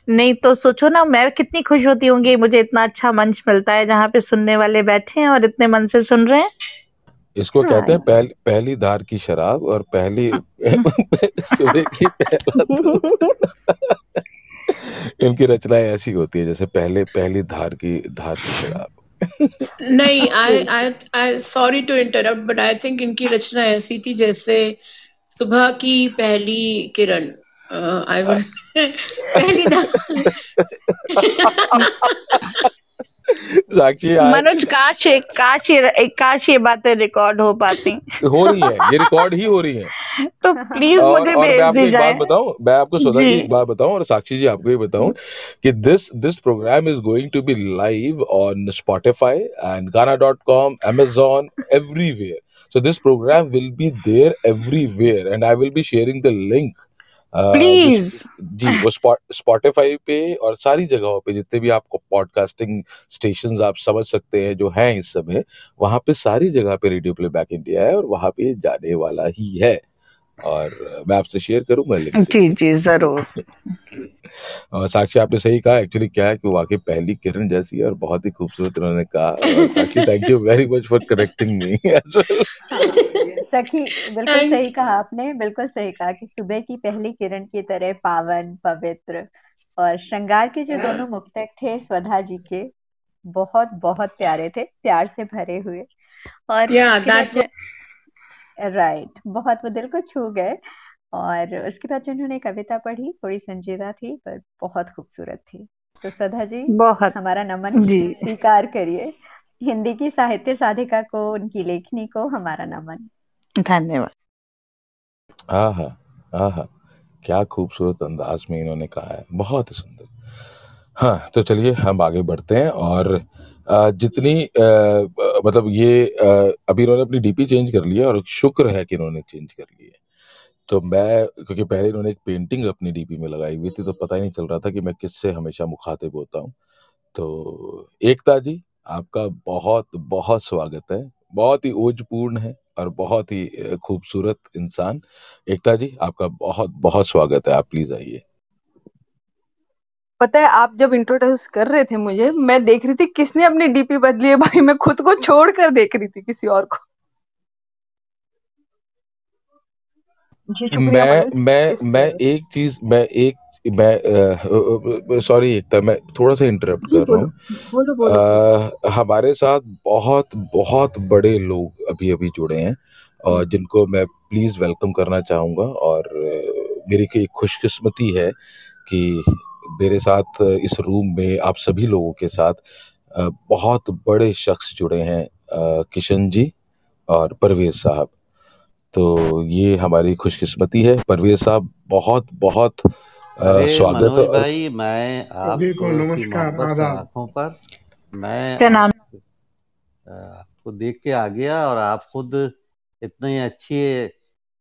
नहीं तो सोचो ना मैं कितनी खुश होती होंगी मुझे इतना अच्छा मंच मिलता है जहाँ पे सुनने वाले बैठे हैं और इतने मन से सुन रहे हैं।
इसको
हाँ
कहते हैं पहल पहली धार की शराब और पहली सुबह की पहला। इनकी रचनाएँ ऐसी होती है जैसे पहले पहली धार की धार की शराब।
नहीं I I I sorry to interrupt but I think इनकी रचना ऐसी थी जैसे सुबह की पहली किरण आई वुड पहली धा-
साक्षी
मनोज काश काश काश ये बातें रिकॉर्ड हो पाती।
हो रही है ये रिकॉर्ड ही हो रही है।
तो प्लीज़
और
मुझे
और मैं आपको एक बात बताऊँ मैं आपको जी
जी।
एक बात बताऊँ और साक्षी जी आपको ये बताऊँ कि this this program is going to be live on Spotify and Gaana dot com amazon everywhere so this program will be there everywhere and I will be sharing the which
please
जी वो Spotify पे और सारी जगहों पे जितने भी आपको podcasting stations आप समझ सकते हैं जो हैं इस समय वहाँ पे सारी जगह पे रेडियो प्लेबैक इंडिया है और वहाँ पे जाने वाला ही है। और मैं आपसे शेयर करूँगा लिंक
जी जी ज़रूर।
और साक्षी आपने सही कहा एक्चुअली क्या है कि वाकई पहली किरण जैसी है और बहुत ही खूबसूरत उन्होंने कहा। Sakshi thank you very much for connecting me as well
Sakhi बिल्कुल सही कहा आपने बिल्कुल सही कहा कि सुबह की पहली किरण की तरह पावन पवित्र और श्रृंगार के जो दोनों मुक्तक थे स्वधा जी के बहुत बहुत प्यारे थे प्यार से भरे हुए। और
yeah
उसके बाद जो राइट बहुत वो दिल को छू गए और उसके बाद जो उन्होंने कविता पढ़ी थोड़ी संजीदा थी पर बहुत खूबसूरत थी। तो सदा जी
बहुत।
हमारा नमन स्वीकार करिए हिंदी की साहित्य साधिका को उनकी लेखनी को हमारा नमन।
धन्यवाद।
आहा आहा क्या खूबसूरत अंदाज में इन्होंने कहा है बहुत ही सुंदर। हाँ तो चलिए हम आगे बढ़ते हैं और जितनी अ, मतलब ये अ, अभी इन्होंने अपनी डीपी चेंज कर लिया और शुक्र है कि इन्होंने चेंज कर ली है। तो मैं क्योंकि पहले इन्होंने एक पेंटिंग अपनी डीपी में लगाई हुई थी तो पता ही नहीं चल रहा था कि मैं किससे हमेशा मुखातिब होता हूँ। तो एकता जी आपका बहुत बहुत स्वागत है बहुत ही ओजपूर्ण है। और बहुत ही खूबसूरत इंसान। एकता जी, आपका बहुत बहुत स्वागत है, आप प्लीज़ आइए।
पता है, आप जब इंट्रोड्यूस कर रहे थे मुझे, मैं देख रही थी किसने अपनी डीपी बदली है, भाई मैं खुद को छोड़कर देख रही थी किसी और को। जी शुक्रिया
मैं मैं
इस
मैं एक चीज़ मैं एक मैं सॉरी एकता मैं थोड़ा सा इंटरप्ट
जी
कर रहा
बोलो
हूँ।
बोलो बोलो। बोलो
अ, हमारे साथ बहुत बहुत बड़े लोग अभी अभी जुड़े हैं और
हम्म,
जिनको मैं प्लीज़ वेलकम करना चाहूँगा और अ, मेरी की खुशकिस्मती है कि मेरे साथ इस रूम में आप सभी लोगों के साथ अ, बहुत बड़े शख्स जुड़े हैं अ, किशन जी और परवेज साहब। तो ये हमारी खुशकिस्मती है। परवेज साहब बहुत बहुत स्वागत
भाई मैं
सभी को नमस्कार
आँखों पर मैं
क्या नाम?
आप देख के आ गया और आप खुद इतने अच्छे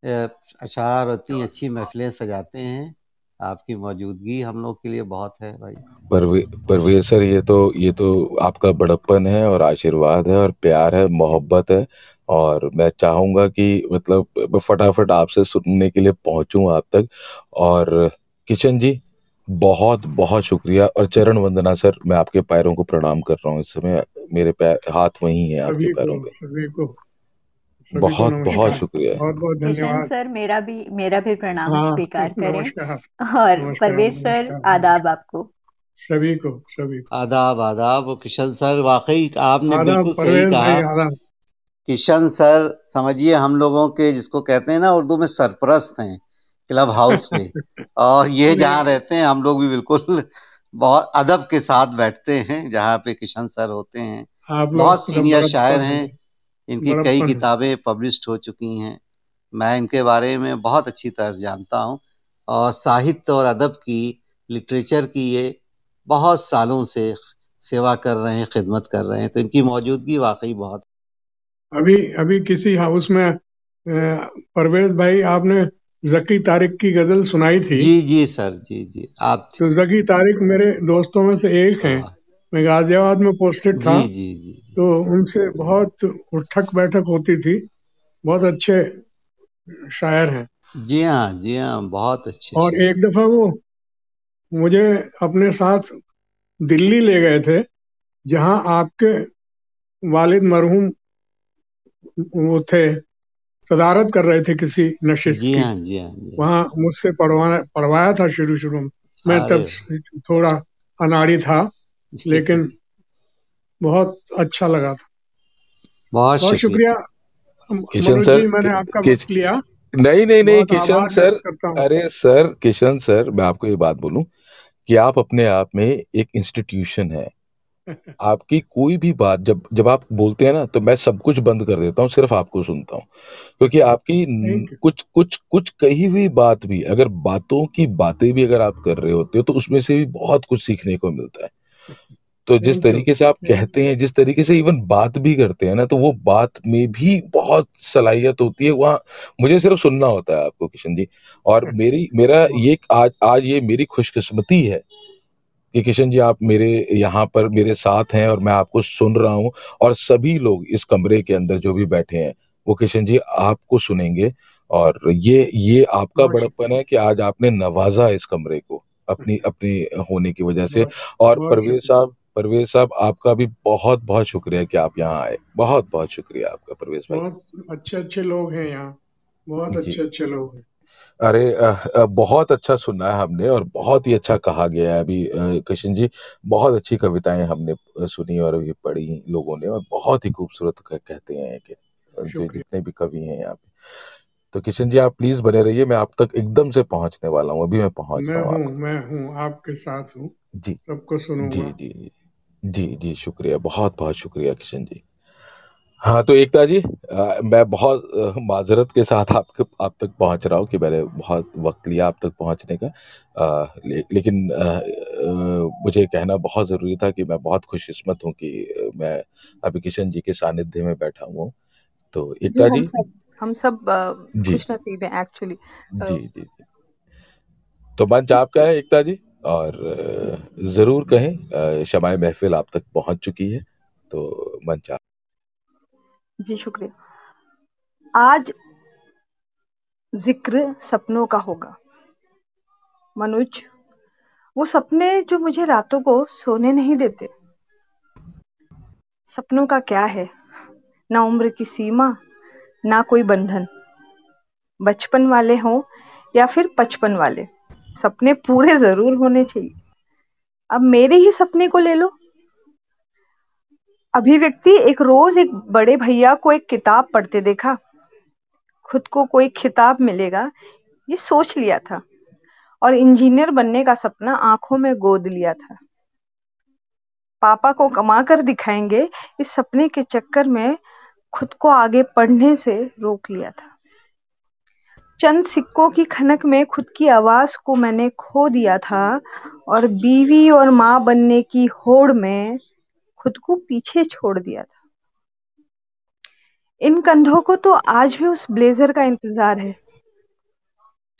अशार इतनी अच्छी महफिलें सजाते हैं। आपकी मौजूदगी हम लोग के लिए बहुत है भाई।
परवे परवेज सर ये तो ये तो आपका बड़प्पन है और आशीर्वाद है और प्यार है मोहब्बत है। और मैं चाहूँगा कि मतलब फटाफट आपसे सुनने के लिए पहुँचूँ आप तक। और किशन जी बहुत बहुत शुक्रिया और चरण वंदना सर मैं आपके पैरों को प्रणाम कर रहा हूँ इस समय। मेरे पैर हाथ वहीं हैं आपके पैरों
को
बहुत बहुत शुक्रिया।
बहुत बहुत
किशन
धन्यवाद।
सर मेरा भी मेरा भी प्रणाम
हाँ
स्वीकार करें। और परवेज सर आदाब आपको।
सभी को सभी को।
आदाब आदाब किशन सर वाकई आपने बिल्कुल सही कहा। किशन सर समझिए हम लोगों के जिसको कहते हैं ना उर्दू में सरपरस्त हैं क्लब हाउस में। और ये जहाँ रहते हैं हम लोग भी बिल्कुल बहुत अदब के साथ बैठते हैं जहाँ पे किशन सर होते हैं। बहुत सीनियर शायर
हैं
इनकी कई किताबें पब्लिश्ड हो चुकी हैं। मैं इनके बारे में बहुत अच्छी तरह से जानता हूँ और साहित्य और अदब की लिटरेचर की ये बहुत सालों से सेवा कर रहे हैं खिदमत कर रहे हैं तो इनकी मौजूदगी वाकई बहुत
अभी अभी किसी हाउस में परवेज भाई आपने जकी तारिक की गज़ल सुनाई थी।
जी जी सर जी जी। आप
तो जकी तारिक मेरे दोस्तों में से एक हैं। मैं गाजियाबाद में पोस्टेड था।
जी जी जी
तो उनसे बहुत उठक बैठक होती थी। बहुत अच्छे शायर हैं।
जी हाँ जी हाँ बहुत अच्छे
और एक दफ़ा वो मुझे अपने साथ दिल्ली ले गए थे जहाँ आपके वालिद मरहूम वो थे सदारत कर रहे थे किसी नशिस्त
जी
की।
हाँ जी हाँ जी
वहाँ मुझसे पढ़वाना पढ़वाया था शुरू शुरू में। मैं तब थोड़ा अनाड़ी था लेकिन बहुत अच्छा लगा था।
बहुत
बहुत
शुक्रिया।
किशन सर
मैंने आपका वक्त लिया।
नहीं नहीं नहीं किशन सर
हूँ।
अरे सर किशन सर मैं आपको ये बात बोलूँ कि आप अपने आप में एक इंस्टीट्यूशन है। आपकी कोई भी बात जब जब आप बोलते हैं ना तो मैं सब कुछ बंद कर देता हूँ सिर्फ़ आपको सुनता हूँ। क्योंकि आपकी न- कुछ कुछ कुछ कही हुई बात भी अगर बातों की बातें भी अगर आप कर रहे होते हो तो उसमें से भी बहुत कुछ सीखने को मिलता है। तो जिस तरीके से आप कहते हैं जिस तरीके से इवन बात भी करते हैं ना तो वो बात में भी बहुत सलाहियत होती है वहाँ मुझे सिर्फ़ सुनना होता है आपको किशन जी। और मेरी मेरा ये आज आज ये मेरी खुशकिस्मती है कि किशन जी आप मेरे यहाँ पर मेरे साथ हैं और मैं आपको सुन रहा हूँ और सभी लोग इस कमरे के अंदर जो भी बैठे हैं वो किशन जी आपको सुनेंगे और ये ये आपका बड़प्पन है कि आज आपने नवाजा इस कमरे को अपनी अपनी होने की वजह से। और परवेज साहब परवेज साहब आपका भी बहुत बहुत शुक्रिया कि आप यहाँ आए। बहुत बहुत शुक्रिया आपका परवेज भाई।
बहुत अच्छे अच्छे लोग हैं यहाँ। बहुत अच्छे अच्छे लोग हैं।
अरे बहुत अच्छा सुना है हमने और बहुत ही अच्छा कहा गया है अभी किशन जी। बहुत अच्छी कविताएँ हमने सुनी और अभी पढ़ी लोगों ने और बहुत ही खूबसूरत कहते हैं कि जो जितने भी कवि हैं यहाँ पे। तो किशन जी आप प्लीज़ बने रहिए मैं आप तक एकदम से पहुँचने वाला हूँ अभी मैं पहुँच
मैं
रहा हूँ
मैं हूँ आपके साथ हूँ।
जी।
सबको
जी
सुनूँगा
जी जी जी शुक्रिया बहुत बहुत शुक्रिया किशन जी। हाँ तो एकता जी अ, मैं बहुत माजरत के साथ आपके आप तक पहुँच रहा हूँ कि मैंने बहुत वक्त लिया आप तक पहुँचने का। अ, ले, लेकिन अ, अ, मुझे कहना बहुत ज़रूरी था कि मैं बहुत खुशकिस्मत हूँ कि मैं अभी किशन जी के सानिध्य में बैठा हुआ हूँ। तो एकता
हम
जी?
सब हम सब
जी।
हैं एक्चुअली
जी जी जी। तो मंच आपका है एकता जी और ज़रूर कहें शमाए महफिल आप तक पहुँच चुकी है तो मंच आप
जी, शुक्रिया। आज ज़िक्र सपनों का होगा। मनुज, वो सपने जो मुझे रातों को सोने नहीं देते, सपनों का क्या है? ना उम्र की सीमा, ना कोई बंधन। बचपन वाले हों या फिर पचपन वाले, सपने पूरे ज़रूर होने चाहिए। अब मेरे ही सपने को ले लो। अभिव्यक्ति एक रोज एक बड़े भैया को एक किताब पढ़ते देखा। खुद को कोई खिताब मिलेगा, ये सोच लिया था और इंजीनियर बनने का सपना आँखों में गोद लिया था। पापा को कमा कर दिखाएँगे, इस सपने के चक्कर में खुद को आगे पढ़ने से रोक लिया था। चंद सिक्कों की खनक में खुद की आवाज़ को मैंने खो दिया था और बीवी और माँ बनने की होड़ में खुद को पीछे छोड़ दिया था। इन कंधों को तो आज भी उस ब्लेजर का इंतज़ार है।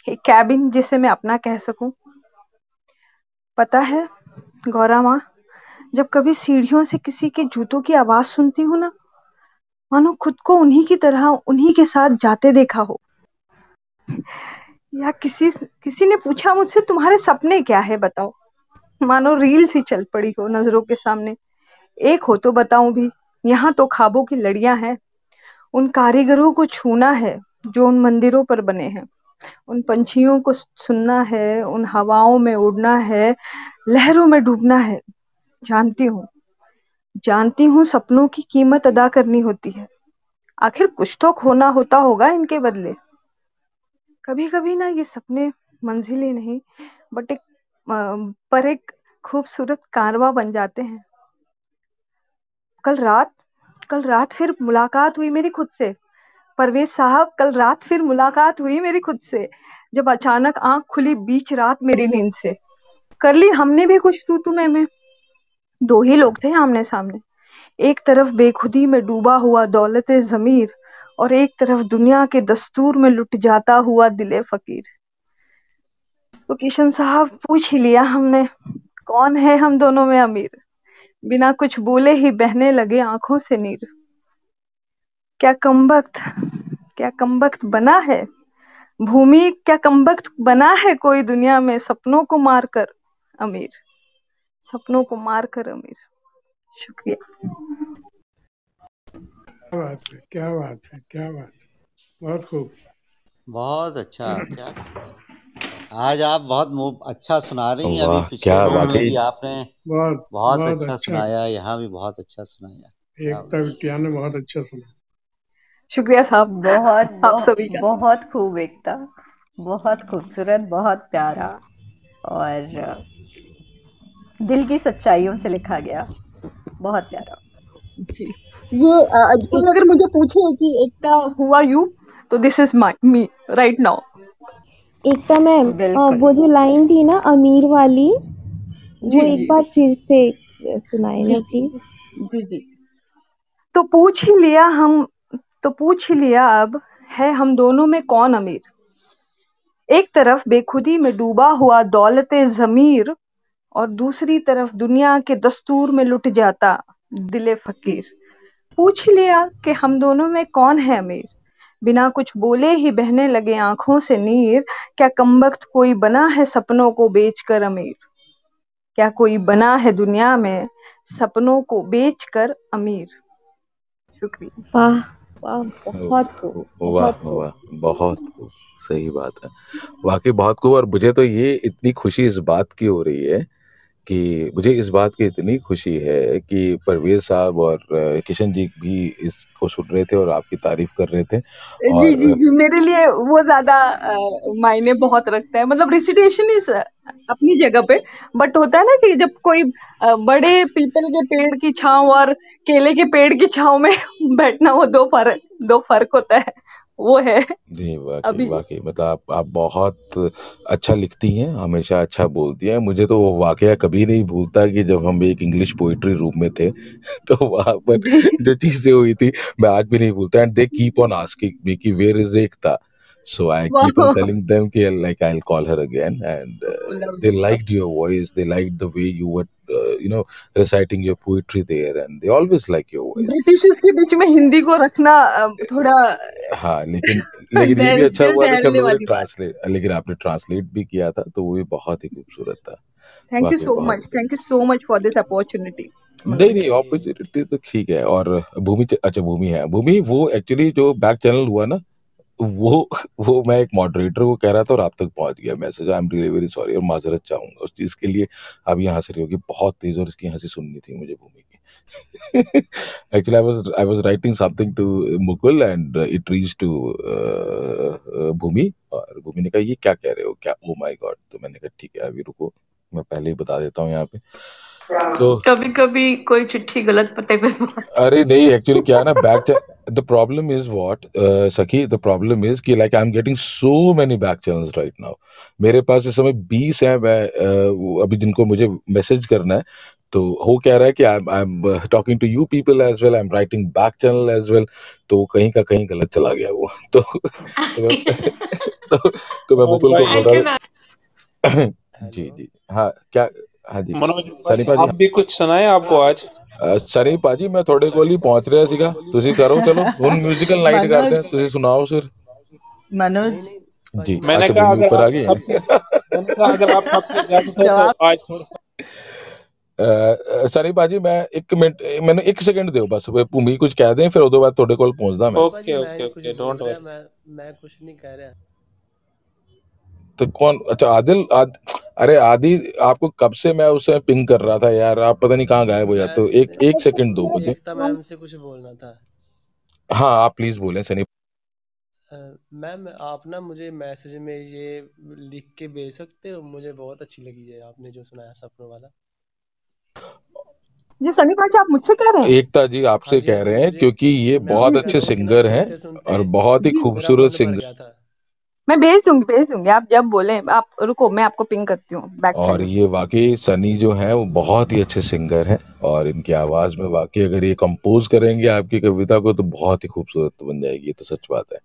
एक कैबिन जिसे मैं अपना कह सकूँ। पता है, गौरा माँ, जब कभी सीढ़ियों से किसी के जूतों की आवाज़ सुनती हूँ ना, मानो खुद को उन्हीं की तरह, उन्हीं के साथ जाते देखा हो। या किसी किसी ने पूछा मुझसे, तुम्हारे सपने क्या है, बताओ? मानो रील सी चल पड़ी हो नज़रों के सामने। एक हो तो बताऊँ भी, यहाँ तो खाबों की लड़ियाँ हैं। उन कारीगरों को छूना है, जो उन मंदिरों पर बने हैं। उन पंछियों को सुनना है, उन हवाओं में उड़ना है, लहरों में डूबना है। जानती हूँ। जानती हूँ सपनों की कीमत अदा करनी होती है। आखिर कुछ तो खोना होता होगा इनके बदले। कभी कभी ना ये सपने मंजिलें नहीं, बट एक पर एक खूबसूरत कारवा बन जाते हैं। कल रात कल रात फिर मुलाकात हुई मेरी खुद से। परवेज साहब, कल रात फिर मुलाकात हुई मेरी खुद से, जब अचानक आँख खुली बीच रात मेरी नींद से। कर ली हमने भी कुछ तू तुम्हें में। दो ही लोग थे आमने सामने। एक तरफ़ बेखुदी में डूबा हुआ दौलत जमीर और एक तरफ़ दुनिया के दस्तूर में लुट जाता हुआ दिले फकीर। तो किशन साहब पूछ ही लिया हमने, कौन है हम दोनों में अमीर? बिना कुछ बोले ही बहने लगे आँखों से नीर। क्या कमबख्त क्या कमबख्त बना है? भूमि क्या कमबख्त बना है कोई दुनिया में? सपनों को मारकर अमीर। सपनों को मारकर अमीर। शुक्रिया।
क्या बात है क्या बात है क्या बात है। बहुत खूब।
बहुत अच्छा क्या आज आप बहुत अच्छा सुना रही हैं अभी
वाह क्या
में
वाकई
आपने
बहुत
बहुत अच्छा
अच्छा।
सुनाया यहाँ भी बहुत अच्छा सुनाया।
एकता बिटिया ने बहुत अच्छा सुना।
शुक्रिया साहब
बहुत
आप
बहुत
सभी का।
बहुत खूब एकता बहुत खूबसूरत बहुत प्यारा और दिल की सच्चाइयों से लिखा गया। बहुत प्यारा।
जी। ये अगर मुझे पूछे कि एकता हुआ यू तो this is my me right now
Ekta ma'am अ,
बिल्कुल।
वो जो लाइन थी ना अमीर वाली वो
जी।
एक
जी
बार फिर से अ, सुनाए
जी
ना प्लीज़
जी जी। तो पूछ ही लिया हम तो पूछ ही लिया अब है हम दोनों में कौन अमीर? एक तरफ़ बेखुदी में डूबा हुआ दौलत जमीर और दूसरी तरफ़ दुनिया के दस्तूर में लुट जाता दिले फकीर। पूछ लिया कि हम दोनों में कौन है अमीर? बिना कुछ बोले ही बहने लगे आँखों से नीर क्या कमबख्त कोई बना है सपनों को बेचकर अमीर? क्या कोई बना है दुनिया में सपनों को बेचकर अमीर? शुक्रिया।
वाह वाह बहुत खूब
वाह
बहुत खूब।
वाह बहुत खूब सही बात है। वाकई बहुत खूब और मुझे तो ये इतनी खुशी इस बात की हो रही है कि मुझे इस बात की इतनी खुशी है कि परवेज साहब और किशन जी भी इसको सुन रहे थे और आपकी तारीफ़ कर रहे थे और
जी जी जी मेरे लिए वो ज़्यादा मायने बहुत रखता है। मतलब रिसिटेशन इज़ अपनी जगह पे। बट होता है ना कि जब कोई अ, बड़े पीपल के पेड़ की छांव और केले के पेड़ की छांव में बैठना वो दो फ़र्क दो फ़र्क होता है। वो है।
जी वाकई वाकई मतलब आप आप बहुत अच्छा लिखती हैं हमेशा अच्छा बोलती हैं। मुझे तो वो वाकया कभी नहीं भूलता कि जब हम एक इंग्लिश पोइट्री रूम में थे तो वहाँ पर
जो।
चीज़ें हुई थी मैं आज भी नहीं भूलता। And they keep on asking me कि where is Ekta so i keep on telling them कि like i'll call her again. And uh, they liked your voice they liked the way you were uh, you know reciting your poetry there and they always like your voice.
Britishers के बीच में हिंदी को रखना थोड़ा
हाँ लेकिन लेकिन ये भी अच्छा हुआ था कि हम लोगों ने ट्रांसलेट लेकिन आपने ट्रांसलेट भी किया था तो वो भी बहुत ही खूबसूरत था। Thank
you
so
much thank you so much for this opportunity
नहीं नहीं अपॉर्चुनिटी तो ठीक है और भूमि अच्छा भूमि है भूमि वो एक्चुअली जो बैक चैनल हुआ ना वो वो मैं एक मॉडरेटर को कह रहा था और आप तक पहुँच गया message I am really very sorry और माजरत चाहूँगा उस चीज़ के लिए अब ये हंस रही होगी बहुत तेज और इसकी हँसी सुननी थी मुझे भूमि की। Actually I was I was writing something to Mukul and it reach to Bhumi और भूमि ने कहा ये क्या कह रहे हो? क्या? ओ माय गॉड तो मैंने कहा ठीक है अभी रुको मैं पहले ही बता देता हूँ यहाँ पे। तो
कभी कभी कोई चिट्ठी गलत पते पे
अरे नहीं एक्चुअली क्या है ना back the problem is what Sakhi the problem is कि like I am getting so many back channels right now मेरे पास इस समय बीस है मैं uh, अभी जिनको मुझे मैसेज करना है तो वो कह रहा है कि I I am talking to you people as well I am writing back channel as well तो कहीं का कहीं गलत चला गया वो। तो तो मैं तो, तो मैं मुकुल को बोल रहा जी जी। हाँ क्या हाँ जी
मनोज
सनी
भाई
पाजी
आप भी कुछ सुनाए आपको आज
ਅਹ ਸਨੀ ਭਾਜੀ ਮੈਂ ਤੁਹਾਡੇ ਕੋਲ ਹੀ ਪਹੁੰਚ ਰਿਹਾ ਸੀਗਾ ਤੁਸੀਂ ਕਰੋ ਚਲੋ ਹੁਣ ਮਿਊਜ਼ੀਕਲ ਨਾਈਟ ਕਰਦੇ
मनोज
ਹਾਂ ਤੁਸੀਂ ਸੁਣਾਓ ਫਿਰ
मनोज
ਜੀ
मैंने
अच्छा
कहा
भूमि
अगर
ऊपर आ
आप
गई
सबकी
है
मैंने कहा अगर आप सबकी इजाजत है तो
जवाब
आज थोड़ा सा
ਅਹ ਸਨੀ ਭਾਜੀ ਮੈਂ 1 ਮਿੰਟ ਮੈਨੂੰ 1 ਸੈਕਿੰਡ ਦਿਓ ਬਸ ਵੀ ਭੂਮੀ ਕੁਝ ਕਹਿ ਦੇ ਫਿਰ ਉਦੋਂ ਬਾਅਦ ਤੁਹਾਡੇ ਕੋਲ ਪਹੁੰਚਦਾ ਮੈਂ
ओके
मैं
ओके
नहीं कुछ
ओके
बोल
डोंट
रहा
वरी
मैं मैं कुछ नहीं कह
अरे आदि आपको कब से मैं उसे पिंग कर रहा था यार? आप पता नहीं कहाँ गायब हो जाते हो। एक एक सेकंड दो मुझे।
मैम से कुछ बोलना था।
हाँ आप प्लीज़ बोलें सनी।
मैम आप ना मुझे मैसेज में ये लिख के भेज सकते हो? मुझे बहुत अच्छी लगी है आपने जो सुनाया सपनों वाला।
जी सनी भाई आप मुझसे कह रहे हैं?
एकता जी
हाँ
आपसे
हाँ
कह रहे हैं क्योंकि ये बहुत अच्छे
हूँ
सिंगर हैं और बहुत ही खूबसूरत सिंगर
था।
मैं भेज दूँगी भेज दूँगी। आप जब बोले आप रुको मैं आपको पिंग करती हूँ बैक
और ये वाकई सनी जो है वो बहुत ही अच्छे सिंगर हैं और इनकी आवाज़ में वाकई अगर ये कंपोज करेंगे आपकी कविता को तो बहुत ही खूबसूरत बन जाएगी ये तो सच बात है।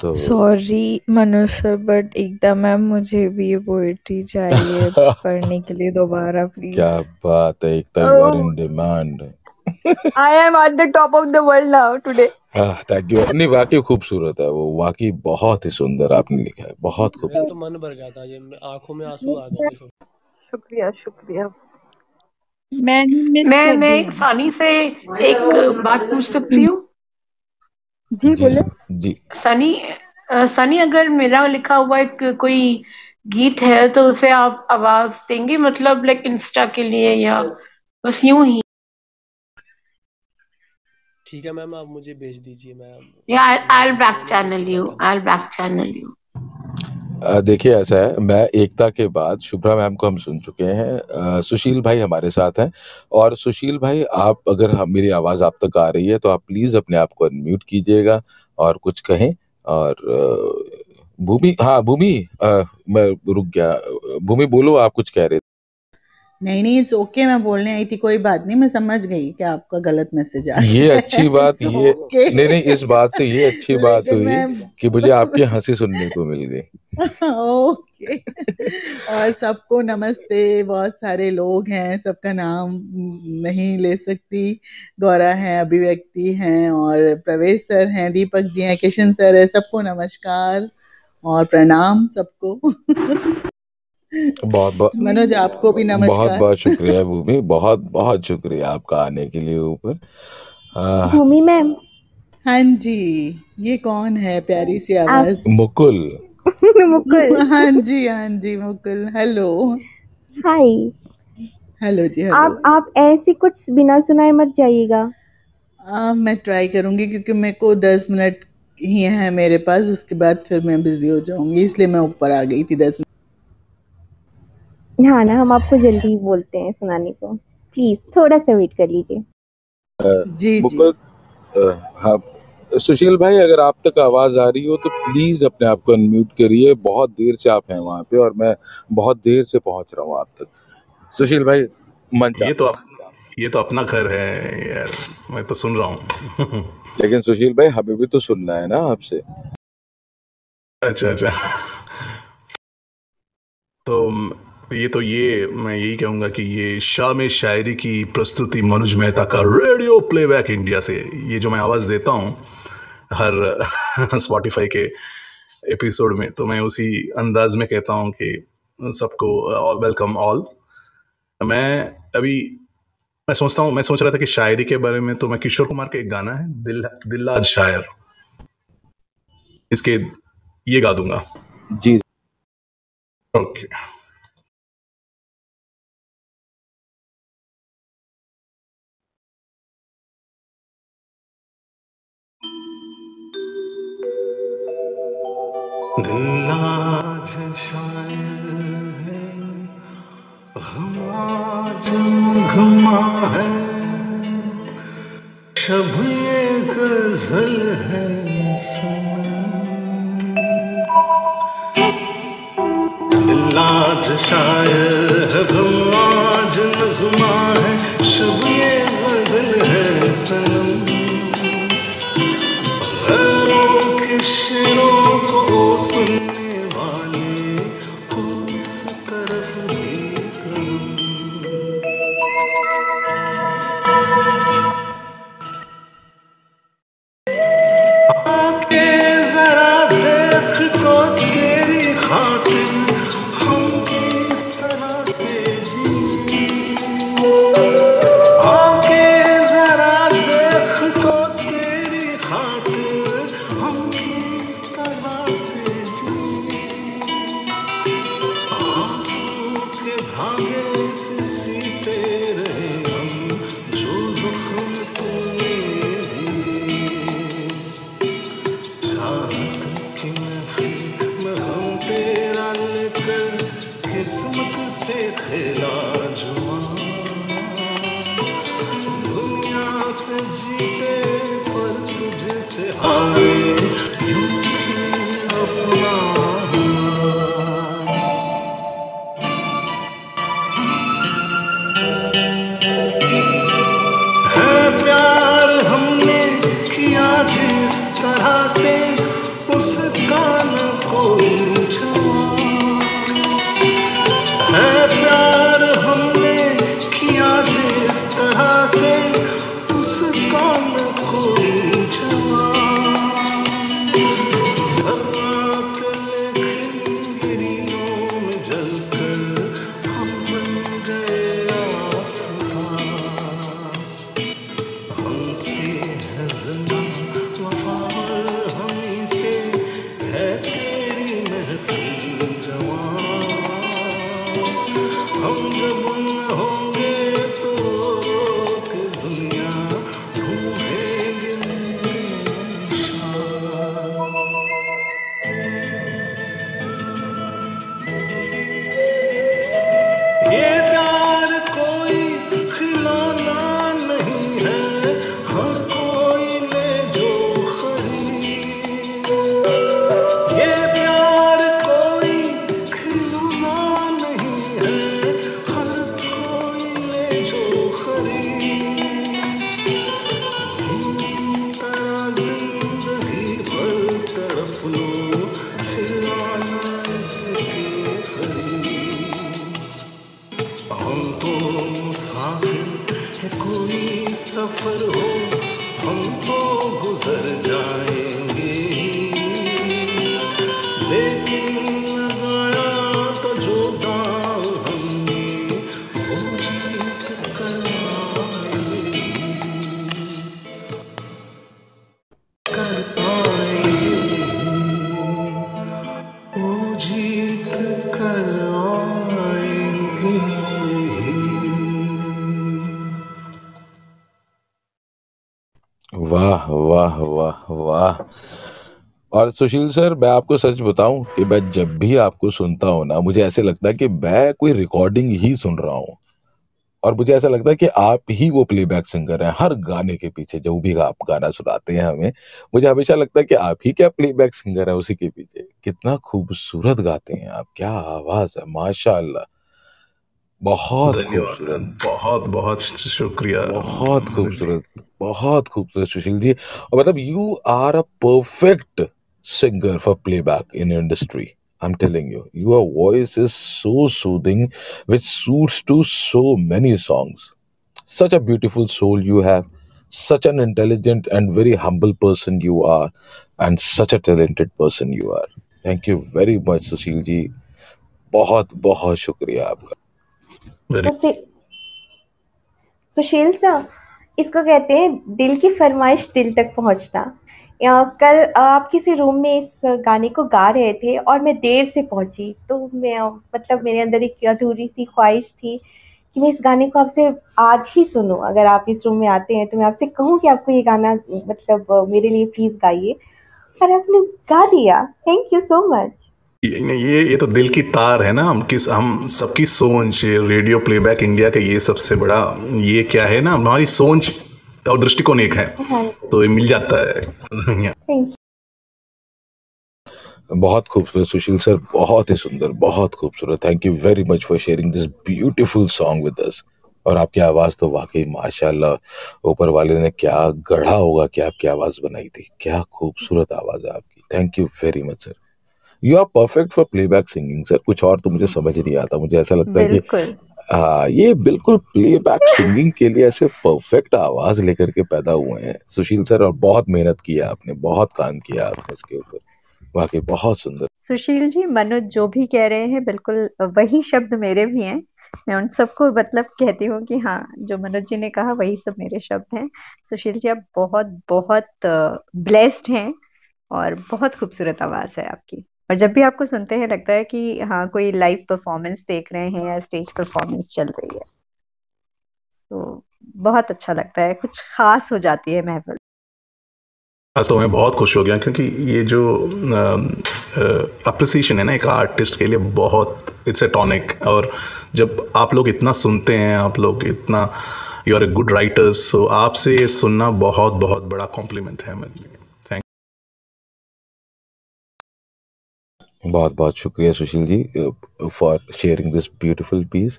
तो
सॉरी मनोज सर बट एकदम मैम मुझे भी ये पोएट्री चाहिए पढ़ने के लिए दोबारा प्लीज़ क्या
बात है in demand
I am at the top of the world now today
thank you नहीं वाकई खूबसूरत है वो। वाकई बहुत ही सुंदर आपने लिखा है। बहुत
मेरा
खूबसूरत
तो मन भर गया था ये आँखों में आँसू आ गए
शुक्रिया शुक्रिया।
मिस
मैं मैं एक सानी से एक बात पूछ सकती हूँ?
जी
जी
बोले।
जी।
सनी सनी अगर मेरा लिखा हुआ एक कोई गीत है तो उसे आप आवाज़ देंगे? मतलब लाइक इंस्टा के लिए या बस यूँ ही?
ठीक है मैम आप मुझे भेज दीजिए मैं
या
मैं I
back
channel
you I back channel
you देखिए ऐसा है मैं एकता के बाद शुभ्रा मैम को हम सुन चुके हैं। सुशील भाई हमारे साथ हैं। और सुशील भाई आप अगर हम मेरी आवाज़ आप तक आ रही है तो आप प्लीज़ अपने आप को अनम्यूट कीजिएगा और कुछ कहें। और भूमि हाँ भूमि मैं रुक गया। भूमि बोलो आप कुछ कह रहे थे।
नहीं नहीं इट्स ओके मैं बोलने आई थी कोई बात नहीं मैं समझ गई कि आपका गलत मैसेज आ
ये अच्छी बात ये
ओके
नहीं नहीं इस बात से ये अच्छी बात हुई कि मुझे आपकी हँसी सुनने को मिल गई।
ओके और सबको नमस्ते बहुत सारे लोग हैं सबका नाम नहीं ले सकती गौरा है अभिव्यक्ति हैं और प्रवेश सर हैं दीपक जी हैं किशन सर है सबको नमस्कार और प्रणाम सबको।
बहुत बहुत
मनोज आपको भी
बहुत
नमस्कार।
बहुत बहुत शुक्रिया भूमि बहुत बहुत शुक्रिया आपका आने के लिए ऊपर। आ,
भूमि मैम।
हाँ जी ये कौन है प्यारी सी आवाज़?
मुकुल।
मुकुल।
हाँ जी हाँ जी मुकुल। हेलो।
हाय।
हेलो जी हेलो।
आप आप ऐसे कुछ बिना सुनाए मत जाइएगा।
आ, मैं ट्राई करूँगी क्योंकि मेरे को दस मिनट ही है मेरे पास उसके बाद फिर मैं बिज़ी हो जाऊँगी इसलिए मैं ऊपर आ गई थी दस
हाँ ना हम आपको जल्दी बोलते हैं सुनाने को। प्लीज़ थोड़ा सा वेट कर लीजिए।
जी जी।
मुकुल हाँ सुशील भाई अगर आप तक आवाज़ आ रही हो तो प्लीज़ अपने आप को अनम्यूट करिए। बहुत देर से आप हैं वहाँ पे और मैं बहुत देर से पहुँच रहा हूँ आप तक। सुशील भाई मंच
ये तो अप, ये तो अपना घर है यार मैं तो सुन रहा हूँ।
लेकिन सुशील भाई हमें भी तो सुनना है ना आपसे।
अच्छा अच्छा। तो ये तो ये मैं यही कहूँगा कि ये शाम शायरी की प्रस्तुति मनोज मेहता का रेडियो प्लेबैक इंडिया से। ये जो मैं आवाज़ देता हूँ हर स्पॉटिफाई के एपिसोड में तो मैं उसी अंदाज में कहता हूँ कि सबको वेलकम ऑल मैं अभी मैं सोचता हूँ मैं सोच रहा था कि शायरी के बारे में तो मैं किशोर कुमार का एक गाना है दिल दिल्लाज शायर। इसके ये गा दूँगा।
जी।
ओके दिल आज शायर है। हम आज घुमा है। शब ये गज़ल है दिल
लाज शायर है गम आज नगमा है। शब ये गज़ल है सनम
सुशील सर मैं आपको सच बताऊँ कि मैं जब भी आपको सुनता हूँ ना मुझे ऐसे लगता है कि मैं कोई रिकॉर्डिंग ही सुन रहा हूँ। और मुझे ऐसा लगता है कि आप ही वो प्लेबैक सिंगर हैं हर गाने के पीछे जो भी आप गाना सुनाते हैं हमें मुझे हमेशा लगता है कि आप ही क्या प्लेबैक सिंगर है उसी के पीछे। कितना खूबसूरत गाते हैं आप क्या आवाज़ है माशाल्लाह। बहुत खूबसूरत।
बहुत बहुत शुक्रिया।
बहुत खूबसूरत बहुत खूबसूरत सुशील जी। और मतलब you are a perfect singer for playback in industry i'm telling you your voice is so soothing which suits to so many songs such a beautiful soul you have such an intelligent and very humble person you are and such a talented person you are thank you very much Sushil ji बहुत बहुत शुक्रिया आपका
सुशील सुशील sir इसको कहते हैं दिल की फरमाइश दिल तक पहुंचना या कल आप किसी रूम में इस गाने को गा रहे थे और मैं देर से पहुँची तो मैं मतलब मेरे अंदर एक अधूरी सी ख्वाहिश थी कि मैं इस गाने को आपसे आज ही सुनूं। अगर आप इस रूम में आते हैं तो मैं आपसे कहूँ कि आपको ये गाना मतलब मेरे लिए प्लीज़ गाइए। और आपने गा दिया। थैंक यू सो मच
ये ये तो दिल की तार है ना, हम किस, हम सबकी सोच रेडियो प्लेबैक इंडिया का ये सबसे बड़ा, ये क्या है ना, हमारी सोच और दृष्टिकोण एक है।
हाँ।
तो ये मिल जाता है।
बहुत खूबसूरत सुशील सर बहुत ही सुंदर बहुत खूबसूरत। Thank you very much for sharing this beautiful song with us और आपकी आवाज़ तो वाकई माशाल्लाह ऊपर वाले ने क्या गढ़ा होगा कि आपकी आवाज़ बनाई थी। क्या खूबसूरत आवाज़ है आपकी। Thank you very much sir you are perfect for playback singing sir कुछ और तो मुझे समझ नहीं आता। मुझे ऐसा लगता है कि हाँ ये बिल्कुल प्लेबैक सिंगिंग के लिए ऐसे परफेक्ट आवाज़ लेकर के पैदा हुए हैं। सुशील सर और बहुत मेहनत किया आपने बहुत काम किया आपने इसके ऊपर। वाकई बहुत सुंदर।
सुशील जी मनोज जो भी कह रहे हैं बिल्कुल वही शब्द मेरे भी हैं। मैं उन सबको मतलब कहती हूँ कि हाँ जो मनोज जी ने कहा वही सब मेरे शब्द हैं। सुशील जी आप बहुत बहुत ब्लेस्ड हैं और बहुत खूबसूरत आवाज़ है आपकी। और जब भी आपको सुनते हैं, लगता है कि हाँ कोई लाइव परफॉर्मेंस देख रहे हैं या स्टेज परफॉर्मेंस चल रही है। तो बहुत अच्छा लगता है, कुछ खास हो जाती है महफिल।
तो मैं बहुत खुश हो गया क्योंकि ये जो अप्रिसिएशन है ना एक आर्टिस्ट के लिए बहुत इट्स ए टॉनिक और जब आप लोग इतना सुनते हैं, आप लोग इतना you are a good writers so आपसे सुनना बहुत बहुत बड़ा कॉम्प्लीमेंट है मेरे लिए।
बहुत बहुत शुक्रिया Sushil ji for sharing this beautiful piece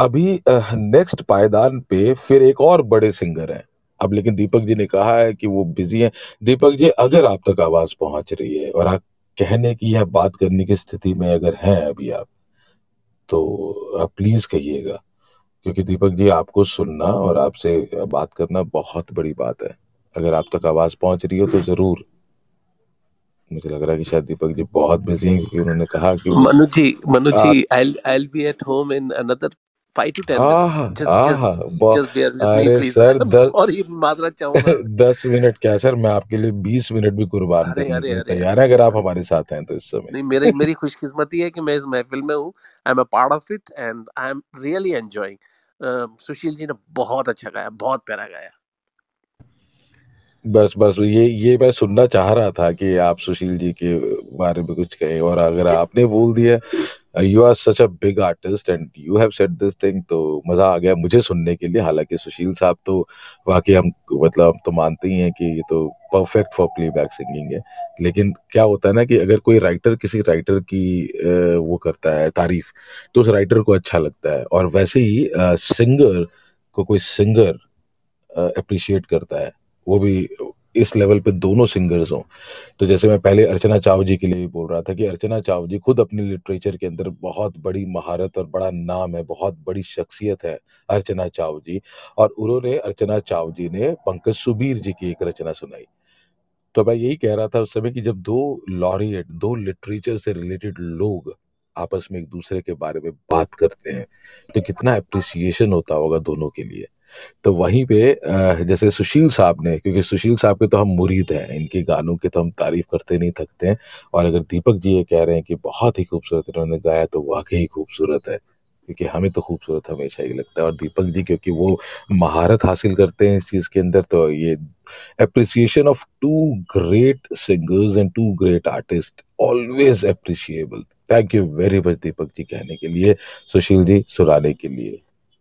अभी नेक्स्ट पायदान पे फिर एक और बड़े सिंगर हैं। अब लेकिन दीपक जी ने कहा है कि वो बिज़ी हैं। दीपक जी, अगर आप तक आवाज़ पहुँच रही है और आप कहने की या बात करने की स्थिति में अगर हैं अभी आप तो आप प्लीज़ कहिएगा। क्योंकि दीपक जी, आपको सुनना और आपसे बात करना बहुत बड़ी बात है। अगर आप तक आवाज़ पहुँच रही हो तो ज़रूर मुझे लग रहा है कि शायद दीपक जी बहुत बिज़ी हैं क्योंकि उन्होंने कहा कि वो
Manu ji, Manu
आ,
ji, I'll I'll be at home in another five to ten minutes.
Uh
Just
uh
just
ब-
just bear with me,
अरे सर दस मिनट क्या सर? मैं आपके लिए बीस मिनट भी कुर्बान तैयार है अगर आप हमारे साथ हैं तो इस समय।
नहीं मेरी मेरी खुशकिस्मती है कि मैं इस महफिल में हूँ। I am a part of it and I am really enjoying Sushil ji ने बहुत अच्छा गाया बहुत प्यारा गाया।
बस बस ये ये मैं सुनना चाह रहा था कि आप सुशील जी के बारे में कुछ कहें और अगर आपने बोल दिया you are such a big artist and you have said this thing तो मज़ा आ गया मुझे सुनने के लिए। हालाँकि सुशील साहब तो वाकई हम मतलब हम तो मानते ही हैं कि ये तो परफेक्ट फॉर प्लेबैक सिंगिंग है। लेकिन क्या होता है ना कि अगर कोई राइटर किसी राइटर की वो करता है तारीफ़ तो उस राइटर को अच्छा लगता है। और वैसे ही सिंगर को कोई सिंगर अप्रिशिएट करता है। वो भी इस लेवल पे दोनों सिंगर्स हों। तो जैसे मैं पहले अर्चना चाव जी के लिए भी बोल रहा था कि अर्चना चाव जी खुद अपने लिटरेचर के अंदर बहुत बड़ी महारत और बड़ा नाम है, बहुत बड़ी शख्सियत है अर्चना चाव जी और उन्होंने अर्चना चाव जी ने पंकज सुबीर जी की एक रचना सुनाई। तो मैं यही कह रहा था उस समय कि जब दो लॉरिएट दो लिटरेचर से रिलेटेड लोग आपस में एक दूसरे के बारे में बात करते हैं तो कितना अप्रिसिएशन होता होगा दोनों के लिए। तो वहीं पे जैसे सुशील साहब ने, क्योंकि सुशील साहब के तो हम मुरीद हैं, इनके गानों के तो हम तारीफ़ करते नहीं, थकते हैं। और अगर दीपक जी ये कह रहे हैं कि बहुत ही खूबसूरत इन्होंने गाया तो वाकई खूबसूरत है, क्योंकि हमें तो खूबसूरत हमेशा ही लगता है। और दीपक जी, क्योंकि वो महारत हासिल करते हैं इस चीज़ के अंदर तो ये appreciation of two great singers and two great artist always appreciable thank you very much Deepak ji कहने के लिए, सुशील जी सुनाने के लिए।